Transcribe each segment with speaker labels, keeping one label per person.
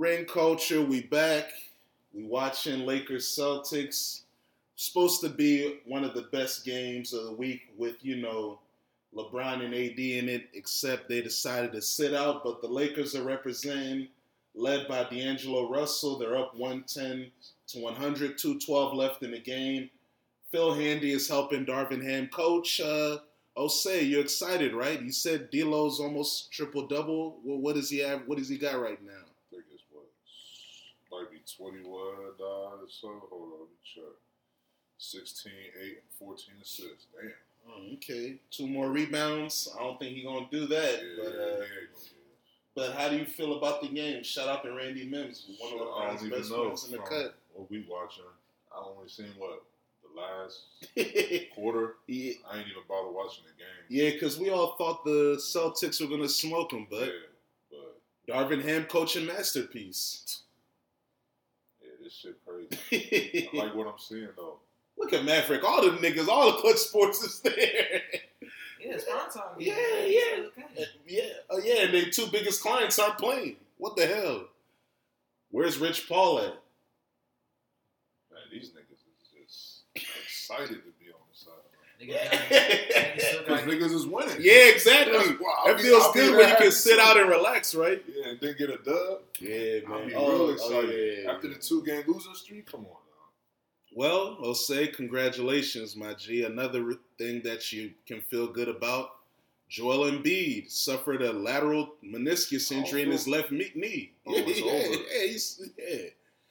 Speaker 1: Ring culture, we back. We watching Lakers Celtics. Supposed to be one of the best games of the week with, you know, LeBron and AD in it, except they decided to sit out. But the Lakers are representing, led by D'Angelo Russell. They're up 110 to 100, 212 left in the game. Phil Handy is helping Darvin Ham. Coach, uh, Osei, you're excited, right? You said D'Lo's almost triple double. Well, what does he have? What does he got right now?
Speaker 2: I think it's what might be 21 or so. Hold on, let me check. 16, 8, and 14 assists. Damn.
Speaker 1: Oh, okay, two more rebounds. I don't think he's gonna do that.
Speaker 2: Yeah,
Speaker 1: but uh,
Speaker 2: yeah,
Speaker 1: but how do you feel about the game? Shout out to Randy Mims, one of
Speaker 2: Shit, I
Speaker 1: LeBron's
Speaker 2: don't even
Speaker 1: best players in the cut.
Speaker 2: What we watching? I only seen what the last quarter.
Speaker 1: yeah,
Speaker 2: I ain't even bother watching the game.
Speaker 1: yeah, because we all thought the Celtics were gonna smoke him, but
Speaker 2: yeah, but
Speaker 1: Darvin Ham coaching masterpiece.
Speaker 2: yeah, this shit crazy. I like what I'm seeing though.
Speaker 1: Look at Maverick, all the niggas, all the Klutch Sports is there.
Speaker 3: Yeah, it's prime time.
Speaker 1: Yeah,
Speaker 3: man.
Speaker 1: yeah.
Speaker 3: It's
Speaker 1: yeah, oh yeah, and their two biggest clients aren't playing. What the hell? Where's Rich Paul at?
Speaker 2: Man, these niggas is just excited to be on the sideline.
Speaker 3: Niggas niggas
Speaker 2: Because
Speaker 3: got-
Speaker 2: niggas is winning.
Speaker 1: Yeah, exactly.
Speaker 2: That's why I'll be-
Speaker 1: feels
Speaker 2: I'll
Speaker 1: good when you can sit out and relax, right?
Speaker 2: Yeah, and then get a dub.
Speaker 1: Yeah,
Speaker 2: I'll be
Speaker 1: Oh,
Speaker 2: real
Speaker 1: oh,
Speaker 2: excited.
Speaker 1: yeah.
Speaker 2: After the two game losing streak, come on now.
Speaker 1: Well, I'll say congratulations, my G. Another thing that you can feel good about. Joel Embiid suffered a lateral meniscus injury in his left knee.
Speaker 2: Oh, it's
Speaker 1: yeah,
Speaker 2: over.
Speaker 1: yeah, he's, yeah.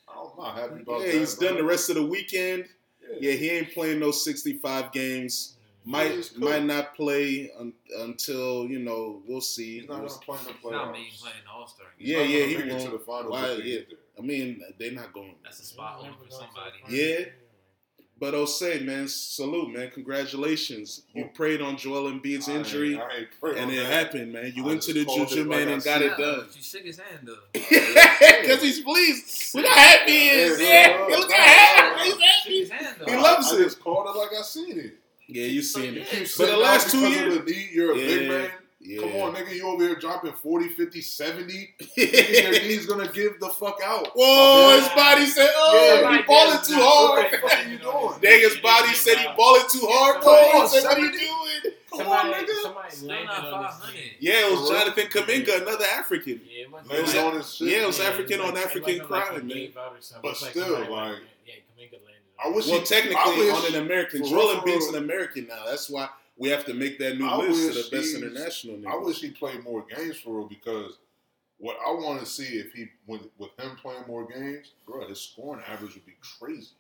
Speaker 2: I'm not happy about
Speaker 1: yeah,
Speaker 2: that.
Speaker 1: he's
Speaker 2: bro.
Speaker 1: done the rest of the weekend.
Speaker 2: Yeah.
Speaker 1: Yeah, he ain't playing no 65 games. Might
Speaker 2: cool.
Speaker 1: might not play un- until you know we'll see.
Speaker 2: He's not going to play in the playoffs.
Speaker 3: not me playing All Star.
Speaker 1: Yeah,
Speaker 2: not
Speaker 1: yeah, he
Speaker 2: make
Speaker 1: won't.
Speaker 2: to the finals
Speaker 1: Why,
Speaker 2: if they
Speaker 1: yeah.
Speaker 2: there.
Speaker 1: I mean, they're not going.
Speaker 3: That's a spot only for somebody.
Speaker 1: Yeah. But Osei, man, salute, man. Congratulations. You oh. prayed on Joel Embiid's
Speaker 2: I ain't-
Speaker 1: injury,
Speaker 2: I ain't praying
Speaker 1: and
Speaker 2: on
Speaker 1: it
Speaker 2: that.
Speaker 1: happened, man. You
Speaker 2: I
Speaker 1: went to the juju man
Speaker 2: like
Speaker 1: and got it
Speaker 2: it.
Speaker 1: done.
Speaker 3: She shook his hand though.
Speaker 1: Because he's pleased. Look how happy he is.
Speaker 2: Yeah,
Speaker 1: Yeah,
Speaker 2: yeah.
Speaker 1: look how happy he's happy.
Speaker 3: his hand.
Speaker 1: He loves
Speaker 2: I
Speaker 1: it.
Speaker 2: just called it like I seen it.
Speaker 1: Yeah, you seen
Speaker 3: Yeah.
Speaker 1: it.
Speaker 2: Keep
Speaker 1: But
Speaker 2: sitting
Speaker 1: the last two years,
Speaker 2: of the knee, you're a big man.
Speaker 1: Yeah.
Speaker 2: Come on, nigga, you over here dropping 40, 50, 70. Nigga, your knee's gonna give the fuck out.
Speaker 1: Whoa,
Speaker 2: My
Speaker 1: his body said, "Oh,
Speaker 2: Yeah,
Speaker 1: he balling too hard."
Speaker 2: What the fuck are you doing?
Speaker 1: Dang, his body said he balling too hard.
Speaker 2: Come on,
Speaker 1: said, "What are you doing?"
Speaker 2: Come on,
Speaker 4: Somebody,
Speaker 2: nigga.
Speaker 4: somebody
Speaker 3: Still
Speaker 4: landed
Speaker 3: not
Speaker 4: on his
Speaker 3: 500.
Speaker 1: Yeah, it was
Speaker 2: For real?
Speaker 1: Jonathan Kuminga, another African.
Speaker 4: Yeah, it must
Speaker 2: Landed
Speaker 1: was-
Speaker 2: on his shit.
Speaker 1: yeah, it was
Speaker 4: Yeah,
Speaker 1: African
Speaker 4: it
Speaker 1: on
Speaker 4: like-
Speaker 1: African
Speaker 4: it wasn't like
Speaker 1: crime,
Speaker 4: he
Speaker 1: man.
Speaker 4: gave out or something.
Speaker 2: But still, like-
Speaker 4: yeah, Kuminga landed.
Speaker 2: I wish.
Speaker 1: Well,
Speaker 2: he-
Speaker 1: technically,
Speaker 2: I wish-
Speaker 1: on an American,
Speaker 2: for
Speaker 1: Joel
Speaker 2: real, for
Speaker 1: Embiid's
Speaker 2: real.
Speaker 1: an American now. That's why we have to make that new
Speaker 2: I
Speaker 1: list to the best international.
Speaker 2: I wish he played more games for real because what I want to see if he with, with him playing more games, bro, his scoring average would be crazy.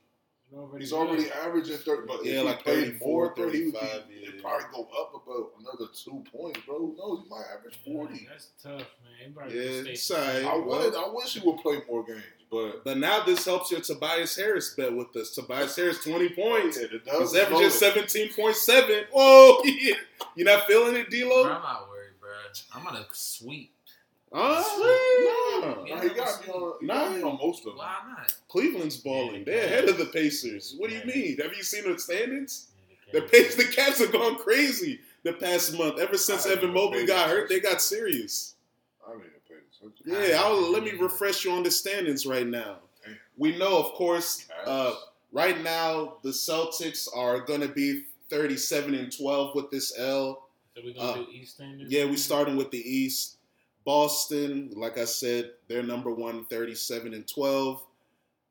Speaker 4: You know,
Speaker 2: He's already averaging thirty, but
Speaker 1: Yeah,
Speaker 2: if
Speaker 1: like
Speaker 2: he played
Speaker 1: 34,
Speaker 2: more, thirty, he would be,
Speaker 1: 35,
Speaker 2: it'd
Speaker 1: yeah.
Speaker 2: probably go up about another two points, bro. Who knows? He might average forty.
Speaker 4: That's tough, man. Everybody
Speaker 1: Yeah,
Speaker 4: yeah,
Speaker 1: it's
Speaker 4: stay
Speaker 1: alright.
Speaker 2: I would, I wish he would play more games, but
Speaker 1: But now this helps your Tobias Harris bet with us. Tobias Harris, 20 points.
Speaker 2: Yeah, the
Speaker 1: He's
Speaker 2: Dubs
Speaker 1: averaging 17.7. Whoa, yeah. you not feeling it,
Speaker 3: Bro,
Speaker 1: D-Lo?
Speaker 3: I'm not worried, bro. I'm gonna sweep.
Speaker 1: Huh? Nah.
Speaker 2: Nah, he got on, he got
Speaker 1: Nah.
Speaker 2: on most of them.
Speaker 3: Why not?
Speaker 1: Cleveland's balling. They're ahead of the Pacers. What do you mean? Have you seen the standings? The Pacers, the Cavs have gone crazy the past month. Ever since Evan Mobley got hurt, they got serious.
Speaker 2: I mean, it pays attention.
Speaker 1: Yeah, I'll, let me refresh you on the standings right now. We know, of course, uh, right now the Celtics are going to be 37 and 12 with this L.
Speaker 4: So we gonna
Speaker 1: uh,
Speaker 4: do East Standard?
Speaker 1: Yeah, we starting with the East. Boston, like I said, they're number one, 37 and 12.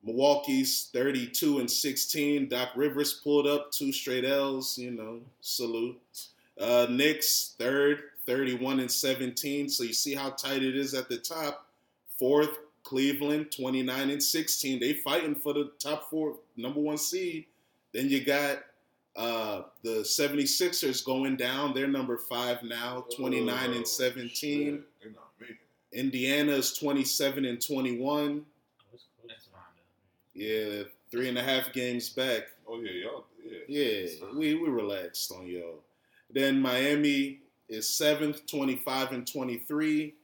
Speaker 1: Milwaukee's 32 and 16. Doc Rivers pulled up two straight L's, you know, salute. Uh, Knicks, third, 31 and 17. So you see how tight it is at the top. Fourth, Cleveland, 29 and 16. They fighting for the top four, number one seed. Then you got uh, the 76ers going down. They're number five now, 29
Speaker 2: Oh,
Speaker 1: and 17.
Speaker 2: shit.
Speaker 1: Indiana is 27 and 21.
Speaker 4: That's cool.
Speaker 3: That's fine.
Speaker 1: Yeah, three and a half games back.
Speaker 2: Oh yeah, y'all. Yeah.
Speaker 1: Yeah, we, we relaxed on y'all. Then Miami is seventh, 25 and 23.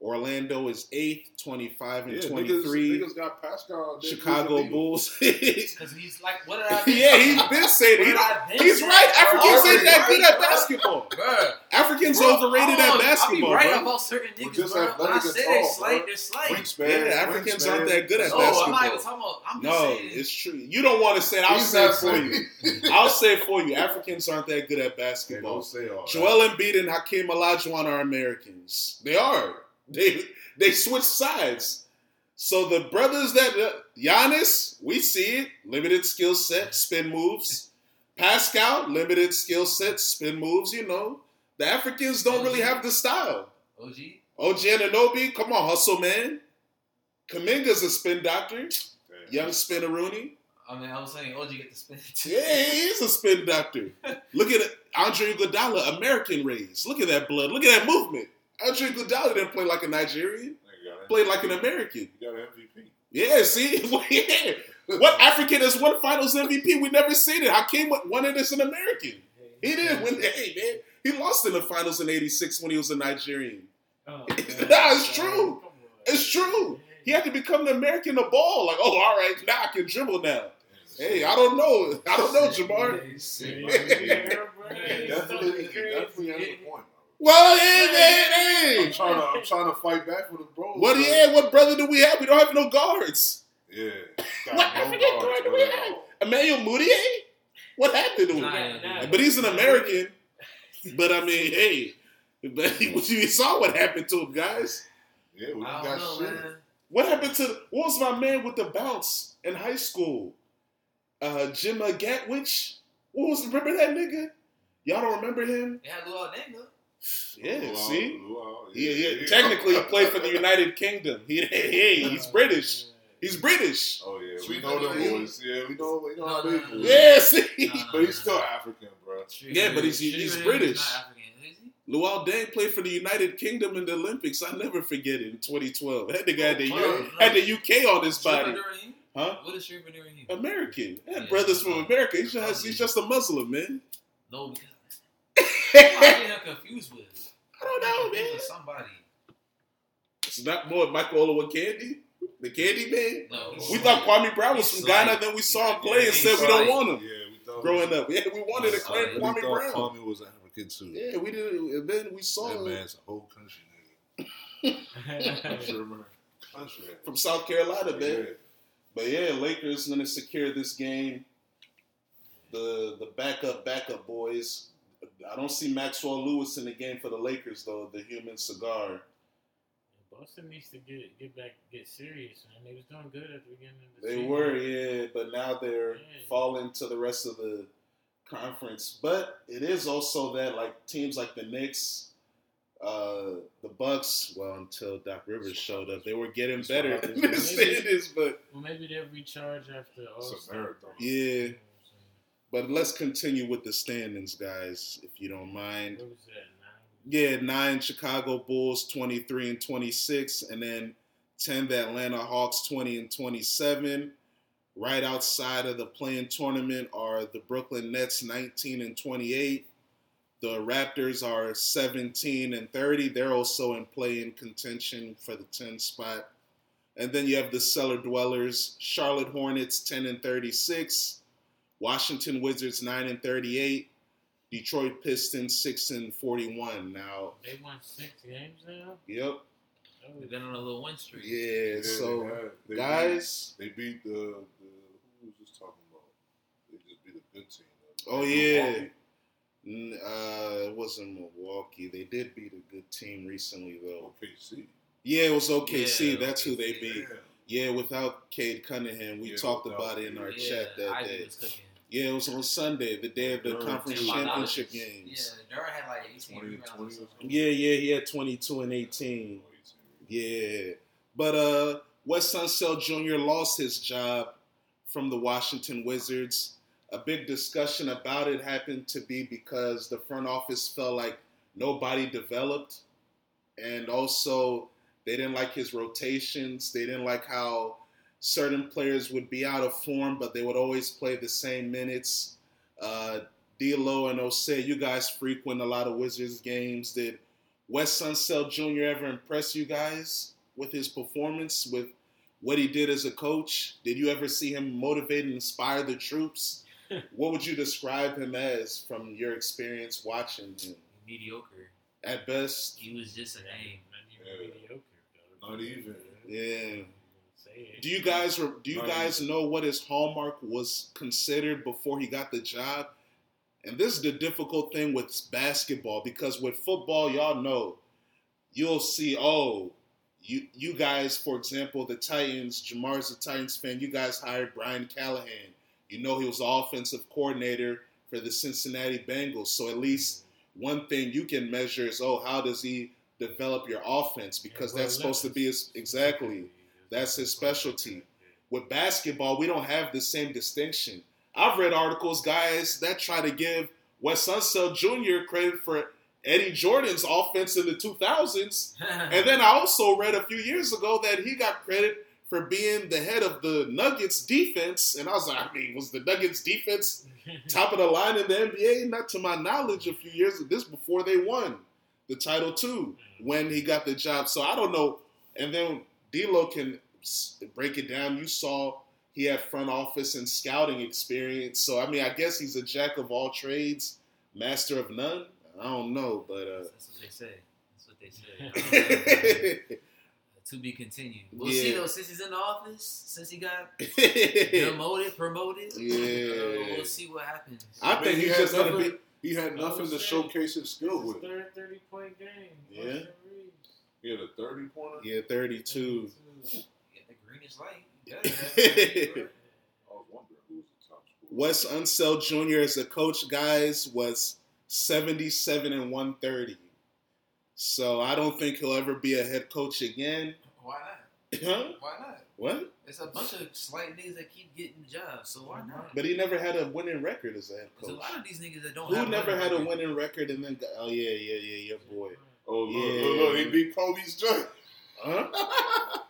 Speaker 1: Orlando is eighth, 25 and
Speaker 2: Yeah,
Speaker 1: 23.
Speaker 2: Niggas, niggas got Pascal.
Speaker 1: Chicago
Speaker 2: moving the needle.
Speaker 1: Bulls.
Speaker 3: Because he's like, what did I been
Speaker 1: yeah, he's been saying
Speaker 3: What
Speaker 1: it.
Speaker 3: did
Speaker 1: He's
Speaker 3: saying,
Speaker 1: right. Africans ain't that good at basketball. Africans
Speaker 3: Bro,
Speaker 1: overrated at basketball,
Speaker 3: I be right
Speaker 1: bro.
Speaker 3: about certain
Speaker 2: We're
Speaker 3: niggas,
Speaker 2: just
Speaker 3: bro. When I
Speaker 2: athletic
Speaker 3: say they
Speaker 2: tall,
Speaker 3: slight, they're slight.
Speaker 2: Wingspan,
Speaker 1: Yeah, Africans
Speaker 2: wingspan.
Speaker 1: aren't that good at
Speaker 3: No,
Speaker 1: basketball.
Speaker 3: I'm not even talking about. I'm just
Speaker 1: No,
Speaker 3: saying.
Speaker 1: it's true. You don't want to say it. I'll
Speaker 2: He's
Speaker 1: say it for you. I'll say it for you. Africans aren't that good at basketball.
Speaker 2: don't say all that.
Speaker 1: Joel Embiid and Hakeem Olajuwon are Americans. They are. They they switch sides. So the brothers that uh, Giannis, we see it, limited skill set, spin moves. Pascal, limited skill set, spin moves. You know, the Africans don't really have the style.
Speaker 3: OG.
Speaker 1: OG and Anunoby, come on, hustle man. Kuminga's a spin doctor.
Speaker 2: Damn.
Speaker 1: Young spinner Rooney.
Speaker 3: I mean, I was saying OG get the spin too.
Speaker 1: Yeah, he is a spin doctor. Look at it. Andre Iguodala, American raised. Look at that blood. Look at that movement. Andre Iguodala didn't play like a Nigerian. Played like an American.
Speaker 2: You got an MVP.
Speaker 1: Yeah, see? yeah. What African has won finals MVP? We never seen it. Hakeem won it as an American. He didn't win. Hey, man. He lost in the finals in 86 when he was a Nigerian.
Speaker 4: Oh,
Speaker 1: Nah, it's true. It's true. He had to become an American to ball. Like, oh, all right, now I can dribble now. Hey, I don't know. I don't know, Jamar.
Speaker 4: Yeah,
Speaker 2: Yeah,
Speaker 4: bro.
Speaker 2: Definitely, definitely has a point. Bro.
Speaker 1: Well, hey, man,
Speaker 2: I'm trying to, I'm trying to fight back for the bros.
Speaker 1: What?
Speaker 2: bro.
Speaker 1: Yeah, what brother do we have? We don't have no guards.
Speaker 2: Yeah.
Speaker 1: What
Speaker 2: Got no
Speaker 1: African
Speaker 2: guards,
Speaker 1: guard do we have? Emmanuel Mudiay? What happened to him?
Speaker 3: Nah,
Speaker 1: But he's an American. But I mean, hey, but you saw what happened to him, guys.
Speaker 2: Yeah, we
Speaker 3: I
Speaker 2: got
Speaker 3: don't know,
Speaker 2: shit.
Speaker 3: man.
Speaker 1: What happened to what was my man with the bounce in high school? Uh, Jim Gatwich. What was remember that nigga? Y'all don't remember him?
Speaker 3: They had Luol Deng,
Speaker 1: Yeah,
Speaker 2: Luol,
Speaker 1: see.
Speaker 2: Luol,
Speaker 1: Yeah, yeah. Technically, he played for the United Kingdom. He, hey, he's British. He's British.
Speaker 2: Oh yeah, we know them
Speaker 3: Vanilla.
Speaker 2: boys. Yeah, we know. We know
Speaker 3: No,
Speaker 2: how
Speaker 3: no,
Speaker 2: they
Speaker 3: no,
Speaker 2: do.
Speaker 3: no.
Speaker 1: Yeah, see.
Speaker 3: Nah.
Speaker 2: but he's still African, bro.
Speaker 1: Yeah, but he's- he's British.
Speaker 3: Not African, is he?
Speaker 1: Luol Deng played for the United Kingdom in the Olympics. I never forget it in 2012. Had the guy had the,
Speaker 3: Oh, no, no.
Speaker 1: had the UK on his body. Huh?
Speaker 3: What is Shriver Rahim?
Speaker 1: American. Had
Speaker 3: Yeah.
Speaker 1: brothers from America. He's just, he's just a Muslim, man.
Speaker 3: No, because I get him confused with.
Speaker 1: I don't know, man.
Speaker 3: with Somebody.
Speaker 1: It's not more Michael Olowokandi, the Candy Man.
Speaker 3: No.
Speaker 1: We thought Kwame Brown was
Speaker 3: He's
Speaker 1: from Ghana, then we saw him play and said we don't
Speaker 3: slight.
Speaker 1: want him.
Speaker 2: Yeah, we thought
Speaker 1: Growing up, yeah, we wanted to
Speaker 3: He's
Speaker 1: claim. Kwame
Speaker 2: we
Speaker 1: Brown.
Speaker 2: Kwame was African too.
Speaker 1: Yeah, we did, and then we saw
Speaker 2: that
Speaker 1: him
Speaker 2: man's a whole country nigga. Country. Country.
Speaker 1: from South Carolina, man.
Speaker 2: Yeah.
Speaker 1: But yeah, Lakers gonna secure this game. The the backup backup boys. I don't see Maxwell Lewis in the game for the Lakers though. The human cigar.
Speaker 4: Boston needs to get get back, get serious, man. They was doing good at the beginning of the
Speaker 1: They
Speaker 4: season.
Speaker 1: were, yeah, but now they're
Speaker 4: Yeah.
Speaker 1: falling to the rest of the conference. But it is also that like teams like the Knicks, uh, the Bucks. Well, until Doc Rivers showed up, they were getting
Speaker 2: That's
Speaker 1: better
Speaker 2: what
Speaker 1: than
Speaker 2: happens.
Speaker 1: the. But
Speaker 4: Well, maybe they'll recharge after All
Speaker 2: It's a marathon.
Speaker 1: yeah, but let's continue with the standings, guys, if you don't mind.
Speaker 4: What was that? Nine?
Speaker 1: Yeah, nine Chicago Bulls, 23 and 26, and then 10 the Atlanta Hawks, 20 and 27. Right outside of the playing tournament are the Brooklyn Nets, 19 and 28. The Raptors are 17 and 30. They're also in play-in contention for the 10 spot. And then you have the cellar dwellers, Charlotte Hornets, 10 and 36. Washington Wizards, 9 and 38. Detroit Pistons six and forty one. Now,
Speaker 4: They won six games now.
Speaker 1: yep,
Speaker 4: Oh,
Speaker 3: They've been on a little win streak.
Speaker 1: yeah.
Speaker 2: Yeah,
Speaker 1: so,
Speaker 2: they had- they
Speaker 1: guys,
Speaker 2: beat, they beat the, the who was just talking about? They just beat a good team.
Speaker 1: Oh, yeah. uh, it wasn't Milwaukee. They did beat a good team recently, though.
Speaker 2: OKC.
Speaker 1: Yeah, it was OKC.
Speaker 3: Yeah,
Speaker 1: That's who they beat.
Speaker 2: Yeah.
Speaker 1: Yeah, without Cade Cunningham, we
Speaker 2: Yeah,
Speaker 1: talked
Speaker 2: without
Speaker 1: about it in our
Speaker 2: Cade.
Speaker 1: chat that
Speaker 3: Ivy
Speaker 1: day.
Speaker 3: Was cooking.
Speaker 1: Yeah, it was on Sunday, the day of the
Speaker 2: Durant.
Speaker 1: conference
Speaker 2: championship
Speaker 1: championship
Speaker 3: Yeah,
Speaker 1: games.
Speaker 3: Durant had like 18
Speaker 2: 20, 20.
Speaker 1: Yeah, yeah, he had twenty two and eighteen. Yeah. But uh Wes Unseld Jr. lost his job from the Washington Wizards. A big discussion about it happened to be because the front office felt like nobody developed. And also they didn't like his rotations. They didn't like how certain players would be out of form, but they would always play the same minutes. Uh D'Lo and Osei, you guys frequent a lot of Wizards games. Did Wes Unseld Jr. ever impress you guys with his performance, with what he did as a coach? Did you ever see him motivate and inspire the troops? what would you describe him as from your experience watching him?
Speaker 3: Mediocre.
Speaker 1: At best,
Speaker 3: He was just a name.
Speaker 4: Not even
Speaker 2: Yeah.
Speaker 4: mediocre, though.
Speaker 2: Not even.
Speaker 1: yeah. Do you guys do you guys know what his hallmark was considered before he got the job? And this is the difficult thing with basketball because with football, y'all know you'll see. Oh, you you guys, for example, the Titans. Jamar's a Titans fan. You guys hired Brian Callahan. You know he was the offensive coordinator for the Cincinnati Bengals. So at least one thing you can measure is oh, how does he develop your offense? Because
Speaker 4: Yeah,
Speaker 1: that's supposed to be his exactly. That's his specialty. With basketball, we don't have the same distinction. I've read articles, guys, that try to give Wes Unseld Jr. credit for Eddie Jordan's offense in the 2000s. And then I also read a few years ago that he got credit for being the head of the Nuggets defense. And I was like, I mean, was the Nuggets defense top of the line in the NBA? Not to my knowledge, a few years of this before they won the title too when he got the job. So I don't know. And then D'Lo can break it down. You saw he had front office and scouting experience. So I mean, I guess he's a jack of all trades, master of none. I don't know, but uh,
Speaker 3: That's what they say. That's what they say. to be continued. We'll see
Speaker 1: Yeah.
Speaker 3: though. Since he's in the office, since he got
Speaker 1: yeah,
Speaker 3: demoted, promoted, uh,
Speaker 1: Yeah.
Speaker 3: we'll see what happens.
Speaker 1: I
Speaker 2: I
Speaker 1: think
Speaker 2: he
Speaker 1: he's
Speaker 2: had
Speaker 1: just gonna
Speaker 2: nothing.
Speaker 1: be.
Speaker 2: He had nothing to showcase his skill with.
Speaker 4: third 30 point game.
Speaker 1: Yeah.
Speaker 2: He had a thirty pointer.
Speaker 1: Yeah, thirty-two.
Speaker 3: Get the greenish light. You gotta have it.
Speaker 2: I was wondering who was the top scorer.
Speaker 1: Wes Unseld Jr. as a coach, guys, was seventy-seven and one thirty. So I don't think he'll ever be a head coach again.
Speaker 3: Why not?
Speaker 1: Huh?
Speaker 3: Why not?
Speaker 1: What?
Speaker 3: It's a bunch of slight niggas that keep getting jobs, so why not?
Speaker 1: But he never had a winning record as a head
Speaker 3: There's a lot of these niggas that don't.
Speaker 1: Who
Speaker 3: have
Speaker 1: never
Speaker 3: winning
Speaker 1: had a winning record and then got, oh yeah, yeah, yeah, your boy.
Speaker 2: Oh look,
Speaker 1: Yeah.
Speaker 2: look, look, he beat Kobe's joint.
Speaker 1: Huh?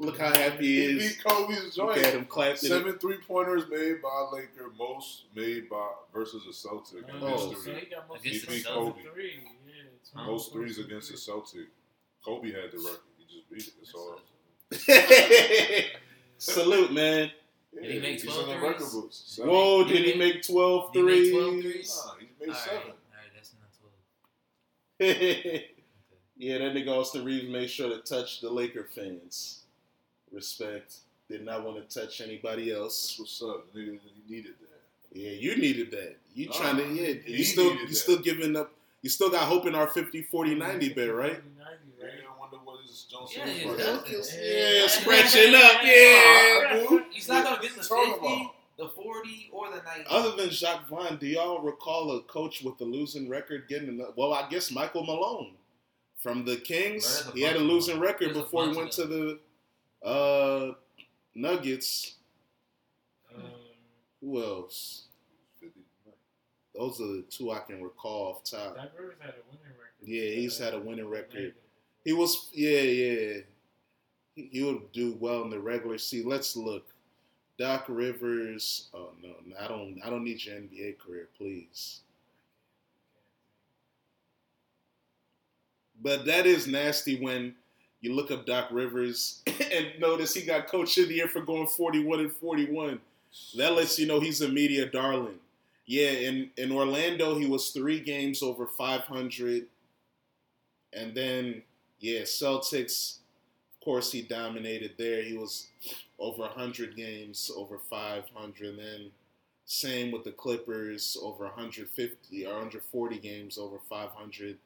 Speaker 1: Look how happy he is.
Speaker 2: He
Speaker 1: is.
Speaker 2: beat Kobe's
Speaker 1: Look
Speaker 2: joint.
Speaker 1: at him clapping.
Speaker 2: Seven three pointers made by Laker, most made by versus a Celtic in
Speaker 1: Oh.
Speaker 4: So
Speaker 2: history.
Speaker 4: he got most
Speaker 3: Against
Speaker 4: of
Speaker 2: the
Speaker 4: the three. Yeah, it's
Speaker 2: Most threes against the Celtic. Kobe had the record. He just beat it. That's all.
Speaker 1: Salute, man.
Speaker 2: Yeah,
Speaker 3: Did he make
Speaker 2: he's
Speaker 3: 12
Speaker 2: in the
Speaker 3: threes?
Speaker 2: record books. Seven.
Speaker 1: Whoa,
Speaker 3: He
Speaker 1: did he
Speaker 3: made-
Speaker 1: make 12
Speaker 3: he made 12
Speaker 1: threes?
Speaker 3: threes?
Speaker 2: Nah, he made
Speaker 3: All right,
Speaker 2: seven.
Speaker 3: all right, that's not twelve.
Speaker 1: yeah, that nigga Austin Reaves made sure to touch the Laker fans. Respect. Did not want to touch anybody else.
Speaker 2: That's
Speaker 1: else.
Speaker 2: what's up. Nigga, he needed that.
Speaker 1: Yeah, you needed that. You
Speaker 2: Nah,
Speaker 1: trying to, yeah, you still, you
Speaker 2: that.
Speaker 1: still giving up. You still got hope in our 50, 40, 90 bet, right?
Speaker 4: 90,
Speaker 2: Yeah,
Speaker 4: right?
Speaker 2: I wonder what his Jones
Speaker 3: Yeah,
Speaker 2: City
Speaker 3: yeah, yeah.
Speaker 1: Yeah, scratching up, yeah.
Speaker 3: He's not gonna get the fifty, the forty, or the ninety.
Speaker 1: Other than Jacque Vaughn, do y'all recall a coach with a losing record getting another? Well, I guess Michael Malone from the Kings.
Speaker 3: There's
Speaker 1: He had a losing record
Speaker 3: There's
Speaker 1: before he went
Speaker 3: of
Speaker 1: to the uh, Nuggets.
Speaker 4: Um,
Speaker 1: Who else? Those are the two I can recall off top.
Speaker 4: Doc Rivers had a winning record.
Speaker 1: Yeah, he's had a winning record. He was, yeah, yeah. He, he would do well in the regular season. Let's look. Doc Rivers. Oh no, no, I don't. I don't need your NBA career, please. But that is nasty when you look up Doc Rivers and notice he got Coach of the Year for going 41 and 41. That lets you know he's a media darling. Yeah, in, in Orlando, he was three games over 500. And then, yeah, Celtics, of course, he dominated there. He was over 100 games, over 500. And then, same with the Clippers, over 150 or 140 games, over 500.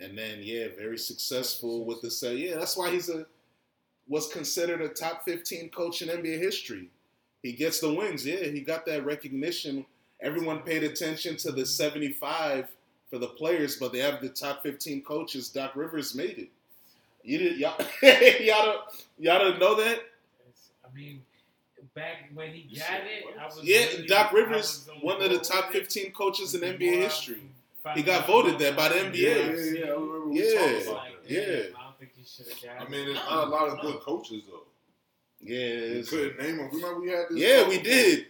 Speaker 1: And then, yeah, very successful with the set. Yeah, that's why he's a was considered a top 15 coach in NBA history. He gets the wins. Yeah, he got that recognition. Everyone paid attention to the 75 for the players, but they have the top 15 coaches. Doc Rivers made it. You did y'all y'all don't y'all don't know that?
Speaker 4: I mean, back when he got it. I was
Speaker 1: Yeah,
Speaker 4: really-
Speaker 1: Doc Rivers,
Speaker 4: was
Speaker 1: one of the top 15 coaches in NBA history.
Speaker 4: Found
Speaker 1: He got voted
Speaker 4: about
Speaker 1: that by the NBA.
Speaker 2: Yeah, yeah, yeah. I remember we
Speaker 1: Yeah.
Speaker 2: talked about that.
Speaker 1: Yeah.
Speaker 4: damn, I don't think he should have got
Speaker 2: I mean, there's not a lot of good coaches though.
Speaker 1: Yeah,
Speaker 2: We couldn't name them. Remember we had this.
Speaker 1: yeah, we did.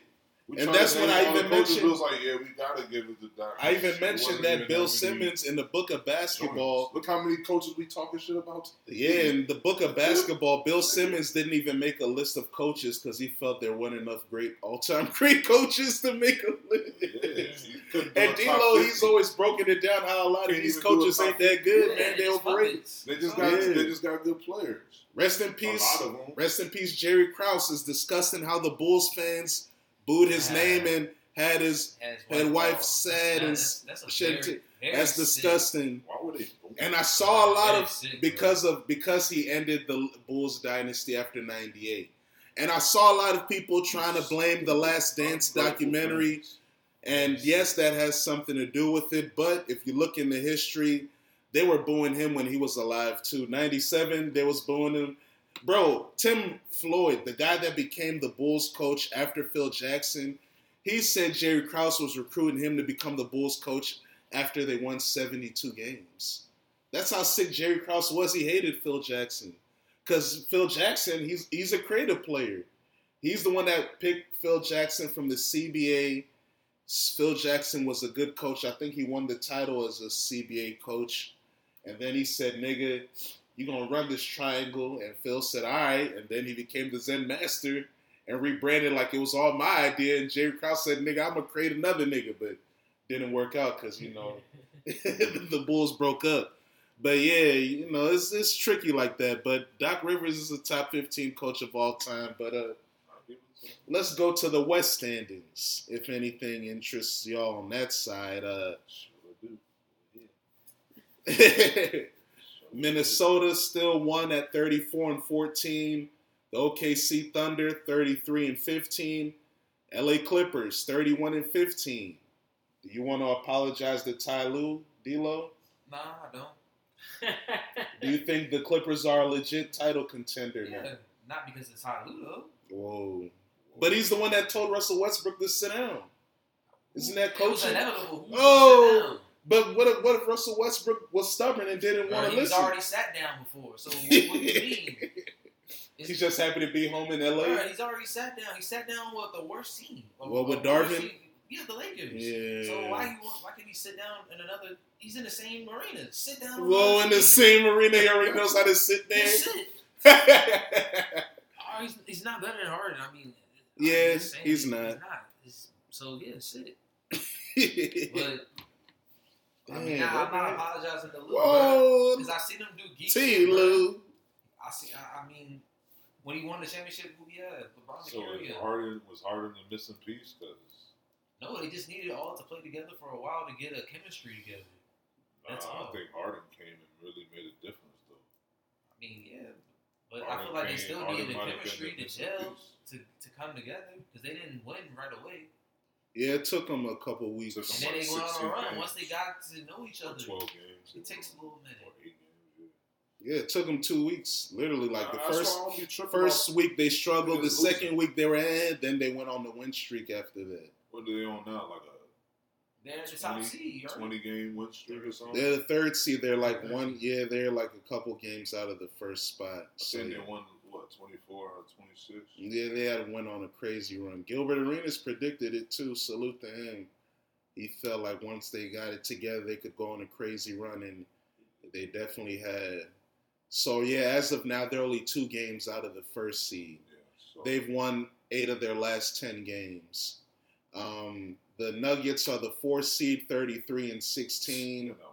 Speaker 2: We
Speaker 1: And that's
Speaker 2: when
Speaker 1: I even mentioned.
Speaker 2: Bill's like, yeah, we gotta give it to Doc.
Speaker 1: I even mentioned that
Speaker 2: that
Speaker 1: Bill
Speaker 2: many
Speaker 1: Simmons in the book of basketball.
Speaker 2: Look how many coaches we talking shit about.
Speaker 1: Yeah, in the book of basketball, Bill Simmons didn't even make a list of coaches because he felt there weren't enough great all-time great coaches to make a list.
Speaker 2: Yeah, he couldn't do
Speaker 1: And
Speaker 2: a top
Speaker 1: D'Lo, he's always broken it down how a lot of
Speaker 2: Can't
Speaker 1: these
Speaker 2: even do a
Speaker 1: coaches
Speaker 2: top
Speaker 1: ain't that good,
Speaker 3: Yeah,
Speaker 1: man. They
Speaker 3: it's
Speaker 1: overrated.
Speaker 3: puppets.
Speaker 2: They just got
Speaker 1: Yeah.
Speaker 2: they just got good players.
Speaker 1: Rest in
Speaker 2: A
Speaker 1: peace.
Speaker 2: lot of them.
Speaker 1: Rest in peace, Jerry Krause is discussing how the Bulls fans booed his
Speaker 3: Yeah.
Speaker 1: name and had his
Speaker 3: Has
Speaker 1: had wife
Speaker 3: ball.
Speaker 1: sad and
Speaker 3: That's- that's a
Speaker 1: shed tears.
Speaker 3: very
Speaker 1: That's
Speaker 3: sick-
Speaker 1: disgusting.
Speaker 2: Why would they?
Speaker 1: And I saw a lot of
Speaker 3: sick, bro.
Speaker 1: because of because he ended the Bulls dynasty after '98, and I saw a lot of people trying to blame the Last Dance documentary. And yes, that has something to do with it. But if you look in the history, they were booing him when he was alive too. '97, they was booing him. Bro, Tim Floyd, the guy that became the Bulls coach after Phil Jackson, he said Jerry Krause was recruiting him to become the Bulls coach after they won 72 games. That's how sick Jerry Krause was. He hated Phil Jackson. Because Phil Jackson, he's he's a creative player. He's the one that picked Phil Jackson from the CBA. Phil Jackson was a good coach. I think he won the title as a CBA coach. And then he said, nigga, you gonna run this triangle. And Phil said, all right. And then he became the Zen master and rebranded like it was all my idea. And Jerry Krause said, nigga, I'm gonna create another nigga. But didn't work out because, you know, the Bulls broke up. But yeah, you know, it's it's tricky like that. But Doc Rivers is a top 15 coach of all time. But uh, let's go to the West standings. If anything interests y'all on that side, uh, Minnesota still won at 34 and 14. The OKC Thunder 33 and 15. LA Clippers 31 and 15. Do you want to apologize to Ty Lue, D'Lo?
Speaker 3: Nah, I don't.
Speaker 1: Do you think the Clippers are a legit title contender
Speaker 3: Yeah,
Speaker 1: now?
Speaker 3: not because it's Ty Lue though.
Speaker 1: Whoa. But he's the one that told Russell Westbrook to sit down. Isn't that
Speaker 3: It was
Speaker 1: coaching?
Speaker 3: inevitable. Who
Speaker 1: Oh! But what if, what if Russell Westbrook was stubborn and didn't want to listen?
Speaker 3: He's already sat down before. So what, what do you mean? It's-
Speaker 1: He's just happy to be home in LA.
Speaker 3: Bro, he's already sat down. He sat down with the worst team.
Speaker 1: What, with Darvin?
Speaker 3: Yeah, the Lakers.
Speaker 1: Yeah.
Speaker 3: So why he want, why can he sit down in another? He's in the same arena. Sit down. another
Speaker 1: in the same arena, he already knows how to sit there.
Speaker 3: sit. Oh, he's, he's not better than Harden. I mean, I'm
Speaker 1: Yeah,
Speaker 3: just
Speaker 1: he's
Speaker 3: He's
Speaker 1: not.
Speaker 3: not. He's- so yeah, sit. But I mean,
Speaker 1: Damn,
Speaker 3: nah, I'm not apologizing to
Speaker 1: Lue.
Speaker 3: Because I seen him do geek
Speaker 1: T.
Speaker 3: shit, bro.
Speaker 1: Lue.
Speaker 3: I see. I, I mean, when he won the championship, who he? LeBron
Speaker 2: So
Speaker 3: Carey.
Speaker 2: Harden was Harden the missing piece? Because
Speaker 3: No, they just needed all to play together for a while to get a chemistry together. That's
Speaker 2: I
Speaker 3: all.
Speaker 2: don't think Harden came and really made a difference though.
Speaker 3: I mean, yeah, but I feel like they still
Speaker 2: Harden
Speaker 3: needed a
Speaker 2: might have been
Speaker 3: chemistry to gel to, to come together because they didn't win right away.
Speaker 1: Yeah, it took them a couple weeks.
Speaker 2: Took
Speaker 3: And
Speaker 2: him
Speaker 3: then they went on a run
Speaker 2: games.
Speaker 3: once they got to know each
Speaker 2: Or
Speaker 3: other.
Speaker 2: Twelve games.
Speaker 3: It takes a little
Speaker 2: Or
Speaker 3: minute.
Speaker 2: eight games. Yeah.
Speaker 1: Yeah, it took them two weeks. Literally, like the
Speaker 2: Nah,
Speaker 1: first
Speaker 2: why I don't be tripping
Speaker 1: first
Speaker 2: off-
Speaker 1: week they struggled. The
Speaker 2: losing.
Speaker 1: second week they were ahead. Then they went on the win streak after that.
Speaker 2: What are they on now? Like a
Speaker 3: They're in the top
Speaker 2: 20
Speaker 3: seed. right?
Speaker 2: twenty game win streak or something?
Speaker 1: They're the third seed. They're like one. Yeah, they're like a couple games out of the first spot.
Speaker 2: I
Speaker 1: So,
Speaker 2: think
Speaker 1: yeah.
Speaker 2: they won what twenty four or twenty six.
Speaker 1: Yeah, they had went on a crazy run. Gilbert Arenas predicted it too. Salute to him. He felt like once they got it together, they could go on a crazy run, and they definitely had. So yeah, as of now, they're only two games out of the first seed.
Speaker 2: Yeah, so
Speaker 1: They've won eight of their last ten games. Um, the Nuggets are the fourth seed, thirty-three and sixteen.
Speaker 2: not winning.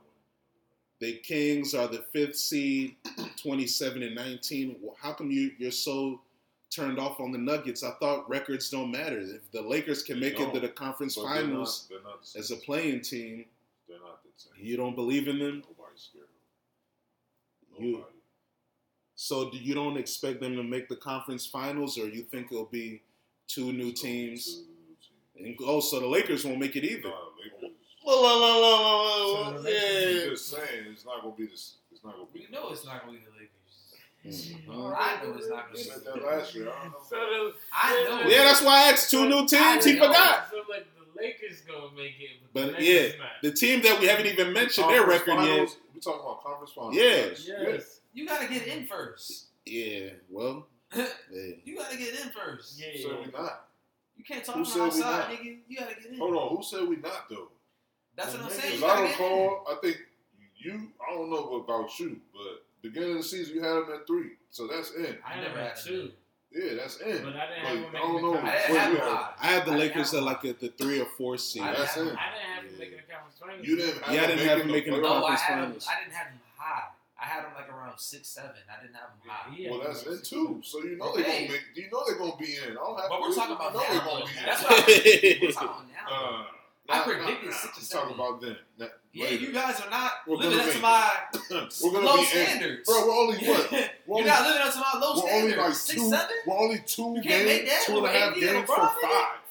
Speaker 1: The Kings are the fifth seed, 27 and 19. How come you, you're so turned off on the Nuggets? I thought records don't matter. If the Lakers can
Speaker 2: They
Speaker 1: make it to the conference
Speaker 2: But they're
Speaker 1: finals
Speaker 2: not, they're not the
Speaker 1: as a playing team,
Speaker 2: They're not the same.
Speaker 1: you don't believe in them?
Speaker 2: Nobody's scared of them.
Speaker 1: You- So do you don't expect them to make the conference finals, or you think it'll be two new teams?
Speaker 2: two
Speaker 1: And
Speaker 2: teams.
Speaker 1: oh, so the Lakers won't make it either.
Speaker 2: Nah, well,
Speaker 1: whoa, whoa, whoa, whoa, whoa.
Speaker 4: So yeah.
Speaker 2: I'm just saying, it's not gonna be this. It's not gonna be.
Speaker 3: You know, it's not gonna be the Lakers.
Speaker 1: Mm-hmm.
Speaker 3: I know it's not going to be.
Speaker 2: that last year.
Speaker 4: So
Speaker 3: I know.
Speaker 1: Yeah, that's why I asked two new teams. He forgot.
Speaker 4: So like the Lakers gonna make it, but,
Speaker 1: but
Speaker 4: the
Speaker 1: yeah,
Speaker 4: not.
Speaker 1: the team that we haven't even mentioned their record
Speaker 2: finals, yet. We talking about conference finals.
Speaker 1: Yeah.
Speaker 4: Yes.
Speaker 3: yes. You gotta get in first.
Speaker 1: Yeah. Well. yeah.
Speaker 3: You gotta get in first.
Speaker 4: Yeah.
Speaker 2: So we not.
Speaker 3: You can't talk from outside, nigga. You gotta get in.
Speaker 2: Hold on. Who said we not though?
Speaker 3: That's what I'm saying. As
Speaker 2: I call. I think you. I don't know about you, but beginning of the season you had him at three, so that's in.
Speaker 4: I never had two.
Speaker 2: Yeah, that's it.
Speaker 4: But I didn't
Speaker 2: like,
Speaker 4: have him
Speaker 2: I don't know.
Speaker 3: I, had,
Speaker 1: I had the
Speaker 3: I
Speaker 1: Lakers at like at the three or four seed.
Speaker 3: I,
Speaker 2: that's in.
Speaker 4: I didn't have him
Speaker 1: yeah.
Speaker 4: making the conference finals.
Speaker 2: You didn't.
Speaker 1: yeah, I didn't have him
Speaker 2: making
Speaker 1: the conference finals.
Speaker 3: I didn't have him high. I had him like around six, seven. I didn't have him high.
Speaker 4: Yeah,
Speaker 2: well, that's in two. So you know
Speaker 3: okay.
Speaker 2: they're gonna make. You know they're gonna be in. I don't have.
Speaker 3: But we're talking about now. That's what we're talking about now. I predicted six
Speaker 2: to
Speaker 3: seven.
Speaker 2: Talk about then. Not
Speaker 3: yeah,
Speaker 2: later.
Speaker 3: you guys are not
Speaker 2: we're
Speaker 3: living up to my low standards,
Speaker 2: bro. We're only what? We're
Speaker 3: You're
Speaker 2: only,
Speaker 3: not living up to my low
Speaker 2: we're
Speaker 3: standards.
Speaker 2: Only
Speaker 3: like
Speaker 2: two, six,
Speaker 3: seven.
Speaker 2: We're only two games, two and a half games
Speaker 3: for
Speaker 2: five.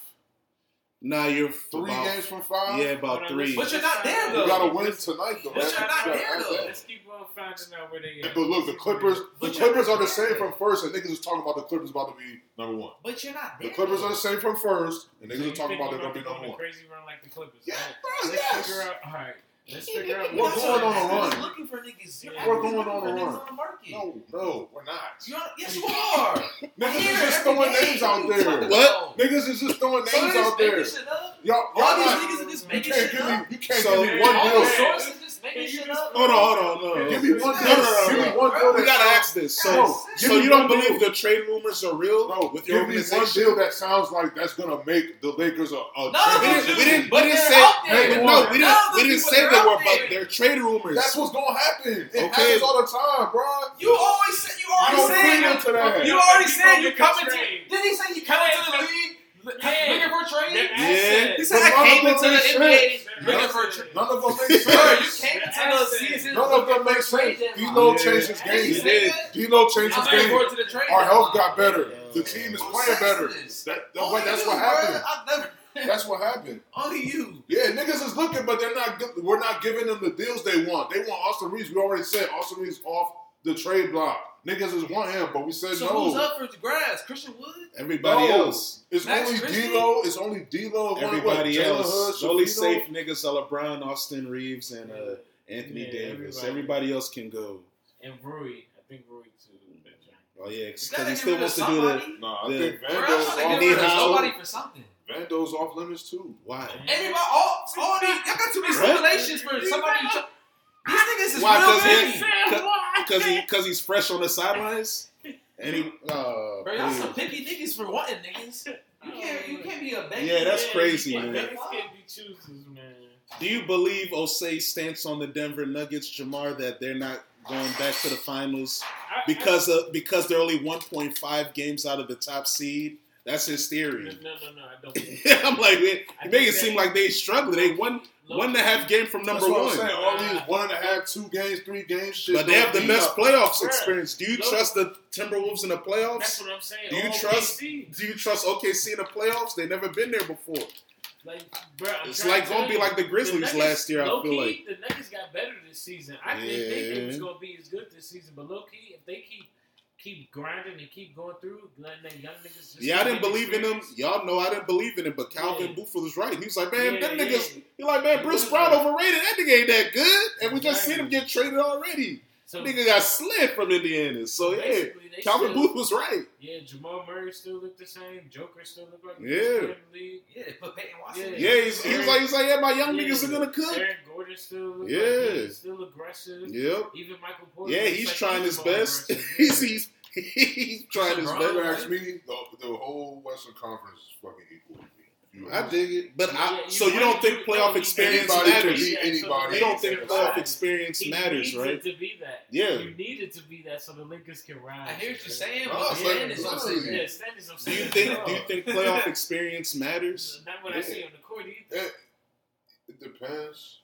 Speaker 1: Nah, you're
Speaker 2: three
Speaker 1: about,
Speaker 2: games from five.
Speaker 1: Yeah, about three.
Speaker 3: But you're not there though.
Speaker 2: You gotta win tonight though.
Speaker 3: But
Speaker 2: right?
Speaker 3: you're not
Speaker 2: you
Speaker 3: there though.
Speaker 4: Let's keep on finding out where they. Are.
Speaker 2: But look, the Clippers,
Speaker 3: but the
Speaker 2: Clippers are the same from first, and niggas is talking about the Clippers about to be number one.
Speaker 3: But you're not there.
Speaker 2: The Clippers
Speaker 3: though.
Speaker 2: are the same from first, and niggas
Speaker 4: so
Speaker 2: are talking about they're gonna,
Speaker 4: gonna be
Speaker 2: number one.
Speaker 4: Crazy run like the Clippers.
Speaker 2: Yeah,
Speaker 4: right?
Speaker 2: bro,
Speaker 4: Let's
Speaker 2: yes.
Speaker 4: figure out. All right. Let's figure out
Speaker 3: what's
Speaker 2: going on a run.
Speaker 3: Looking for niggas. You're
Speaker 4: we're
Speaker 2: going on a run.
Speaker 3: On.
Speaker 2: No, no, we're not.
Speaker 3: You're, yes, you are.
Speaker 2: niggas is just throwing names out there.
Speaker 1: What?
Speaker 2: Niggas is just throwing names out there. Y'all,
Speaker 3: y'all,
Speaker 2: y'all
Speaker 3: these niggas are just making shit up.
Speaker 2: You can't give me one
Speaker 3: real
Speaker 4: source
Speaker 3: up.
Speaker 1: Hold on, hold on, no.
Speaker 2: Give me one.
Speaker 3: No,
Speaker 1: no, no,
Speaker 2: Give me one.
Speaker 1: We gotta ask this. So, so you don't believe
Speaker 2: deal.
Speaker 1: the trade rumors are real?
Speaker 2: No,
Speaker 1: with your
Speaker 2: give me one deal that sounds like that's gonna make the Lakers a. a
Speaker 3: no,
Speaker 1: we didn't. We didn't, we didn't say. No, we didn't. We didn't say they were, but they're trade rumors.
Speaker 2: That's what's gonna happen. It happens all the time, bro.
Speaker 3: You always said. You already said. You already said
Speaker 4: you're
Speaker 3: coming to. Did he say you coming to the league?
Speaker 4: yeah.
Speaker 3: looking for trade.
Speaker 1: Yeah.
Speaker 3: He said,
Speaker 2: but
Speaker 3: I came into the NBA looking for trade.
Speaker 2: None of them make sense.
Speaker 3: Bro, you came into the season.
Speaker 2: None of them make sense. D'Lo
Speaker 1: yeah.
Speaker 2: changed his game. D'Lo changed his game. Our health got better. The team is playing better. That, that's what happened. That's what happened.
Speaker 3: Only you.
Speaker 2: Yeah, niggas is looking, but they're not. We're not giving them the deals they want. They want Austin Reaves. We already said Austin Reaves off the trade block. Niggas is want him, but we said
Speaker 3: so
Speaker 2: no.
Speaker 3: who's up for the grass? Christian Wood?
Speaker 1: Everybody
Speaker 2: no.
Speaker 1: else.
Speaker 2: It's
Speaker 3: Max
Speaker 2: only
Speaker 3: Christie?
Speaker 2: D It's only D
Speaker 1: Everybody
Speaker 2: what?
Speaker 1: else.
Speaker 2: Hood,
Speaker 1: only safe niggas are LeBron, Austin Reaves, and uh, Anthony
Speaker 4: yeah,
Speaker 1: Davis.
Speaker 4: Everybody.
Speaker 1: everybody. else can go.
Speaker 4: And Rui. I think Rui too.
Speaker 1: Oh yeah, because he still wants to do
Speaker 3: that.
Speaker 2: No, I
Speaker 1: the,
Speaker 2: think Vando's off
Speaker 1: limits.
Speaker 3: somebody for something.
Speaker 2: Vando's off limits too.
Speaker 1: Why?
Speaker 3: Everybody, all, all these, I got too many stipulations for somebody. These niggas is
Speaker 1: why,
Speaker 3: real
Speaker 1: cause
Speaker 3: why?
Speaker 1: Cause he, cause he's fresh on the sidelines. And he, uh,
Speaker 3: bro, y'all some picky niggas for wanting niggas. You can't, you can't be a baby.
Speaker 1: Yeah, that's crazy, man.
Speaker 4: Can't be choosers, man.
Speaker 1: Do you believe Osei's stance on the Denver Nuggets, Jamar, that they're not going back to the finals because of because they're only 1.5 games out of the top seed? That's his theory.
Speaker 4: No, no, no, I don't.
Speaker 1: I'm like, it,
Speaker 4: I
Speaker 1: make it seem like they struggle. They won one and a half game from number
Speaker 2: one. I'm saying. All these one and a half, two games, three games, shit.
Speaker 1: But they have the best
Speaker 2: up.
Speaker 1: playoffs experience. Do you
Speaker 4: look,
Speaker 1: trust the Timberwolves in the playoffs?
Speaker 4: That's what I'm saying.
Speaker 1: Do you
Speaker 4: All
Speaker 1: trust? Do you trust OKC in the playoffs? They've never been there before.
Speaker 4: Like, bro,
Speaker 1: it's like gonna be like the Grizzlies the
Speaker 4: Nuggets,
Speaker 1: last year. I feel
Speaker 4: key,
Speaker 1: like
Speaker 4: the Nuggets got better this season. I yeah. didn't think they was gonna be as good this season, but low key, if they keep keep grinding and keep going through, letting that young niggas.
Speaker 1: yeah, I didn't believe in him. Y'all know I didn't believe in him, but Calvin
Speaker 4: yeah.
Speaker 1: Booth was right. He was like, man,
Speaker 4: yeah,
Speaker 1: that
Speaker 4: yeah.
Speaker 1: niggas. He like, man, Bruce Brown
Speaker 4: right.
Speaker 1: overrated. That nigga ain't that good, and we just right. seen him get traded already.
Speaker 4: So,
Speaker 1: nigga got slid from Indiana. So yeah, Calvin
Speaker 4: still,
Speaker 1: Booth was right.
Speaker 4: Yeah, Jamal Murray still looked the same. Joker still looked like
Speaker 1: yeah,
Speaker 3: yeah. But Peyton Watson,
Speaker 4: yeah,
Speaker 1: yeah he's, Aaron, he was like, he's like, yeah, my young
Speaker 4: yeah,
Speaker 1: niggas are gonna cook.
Speaker 4: Aaron Gordon still,
Speaker 1: yeah,
Speaker 4: like still aggressive.
Speaker 1: Yep.
Speaker 4: Even Michael Porter,
Speaker 1: yeah, he's
Speaker 4: like
Speaker 1: trying his best. he's he's he's trying his best.
Speaker 2: Ask me, the, the, whole Western Conference is fucking equal to me.
Speaker 1: I dig it, but yeah, I,
Speaker 4: you
Speaker 1: so you don't think playoff experience
Speaker 2: anybody
Speaker 1: matters?
Speaker 4: Can be
Speaker 2: anybody.
Speaker 1: You don't think playoff experience
Speaker 4: he
Speaker 1: matters, right?
Speaker 4: to be that,
Speaker 1: yeah.
Speaker 4: You needed to be that so the Lakers can rise.
Speaker 3: I hear what you're saying. But
Speaker 2: oh,
Speaker 3: standards,
Speaker 4: yeah, standards,
Speaker 1: do you think? Do you think playoff experience matters?
Speaker 4: Not what yeah. I see on the court. Either.
Speaker 2: It, it depends.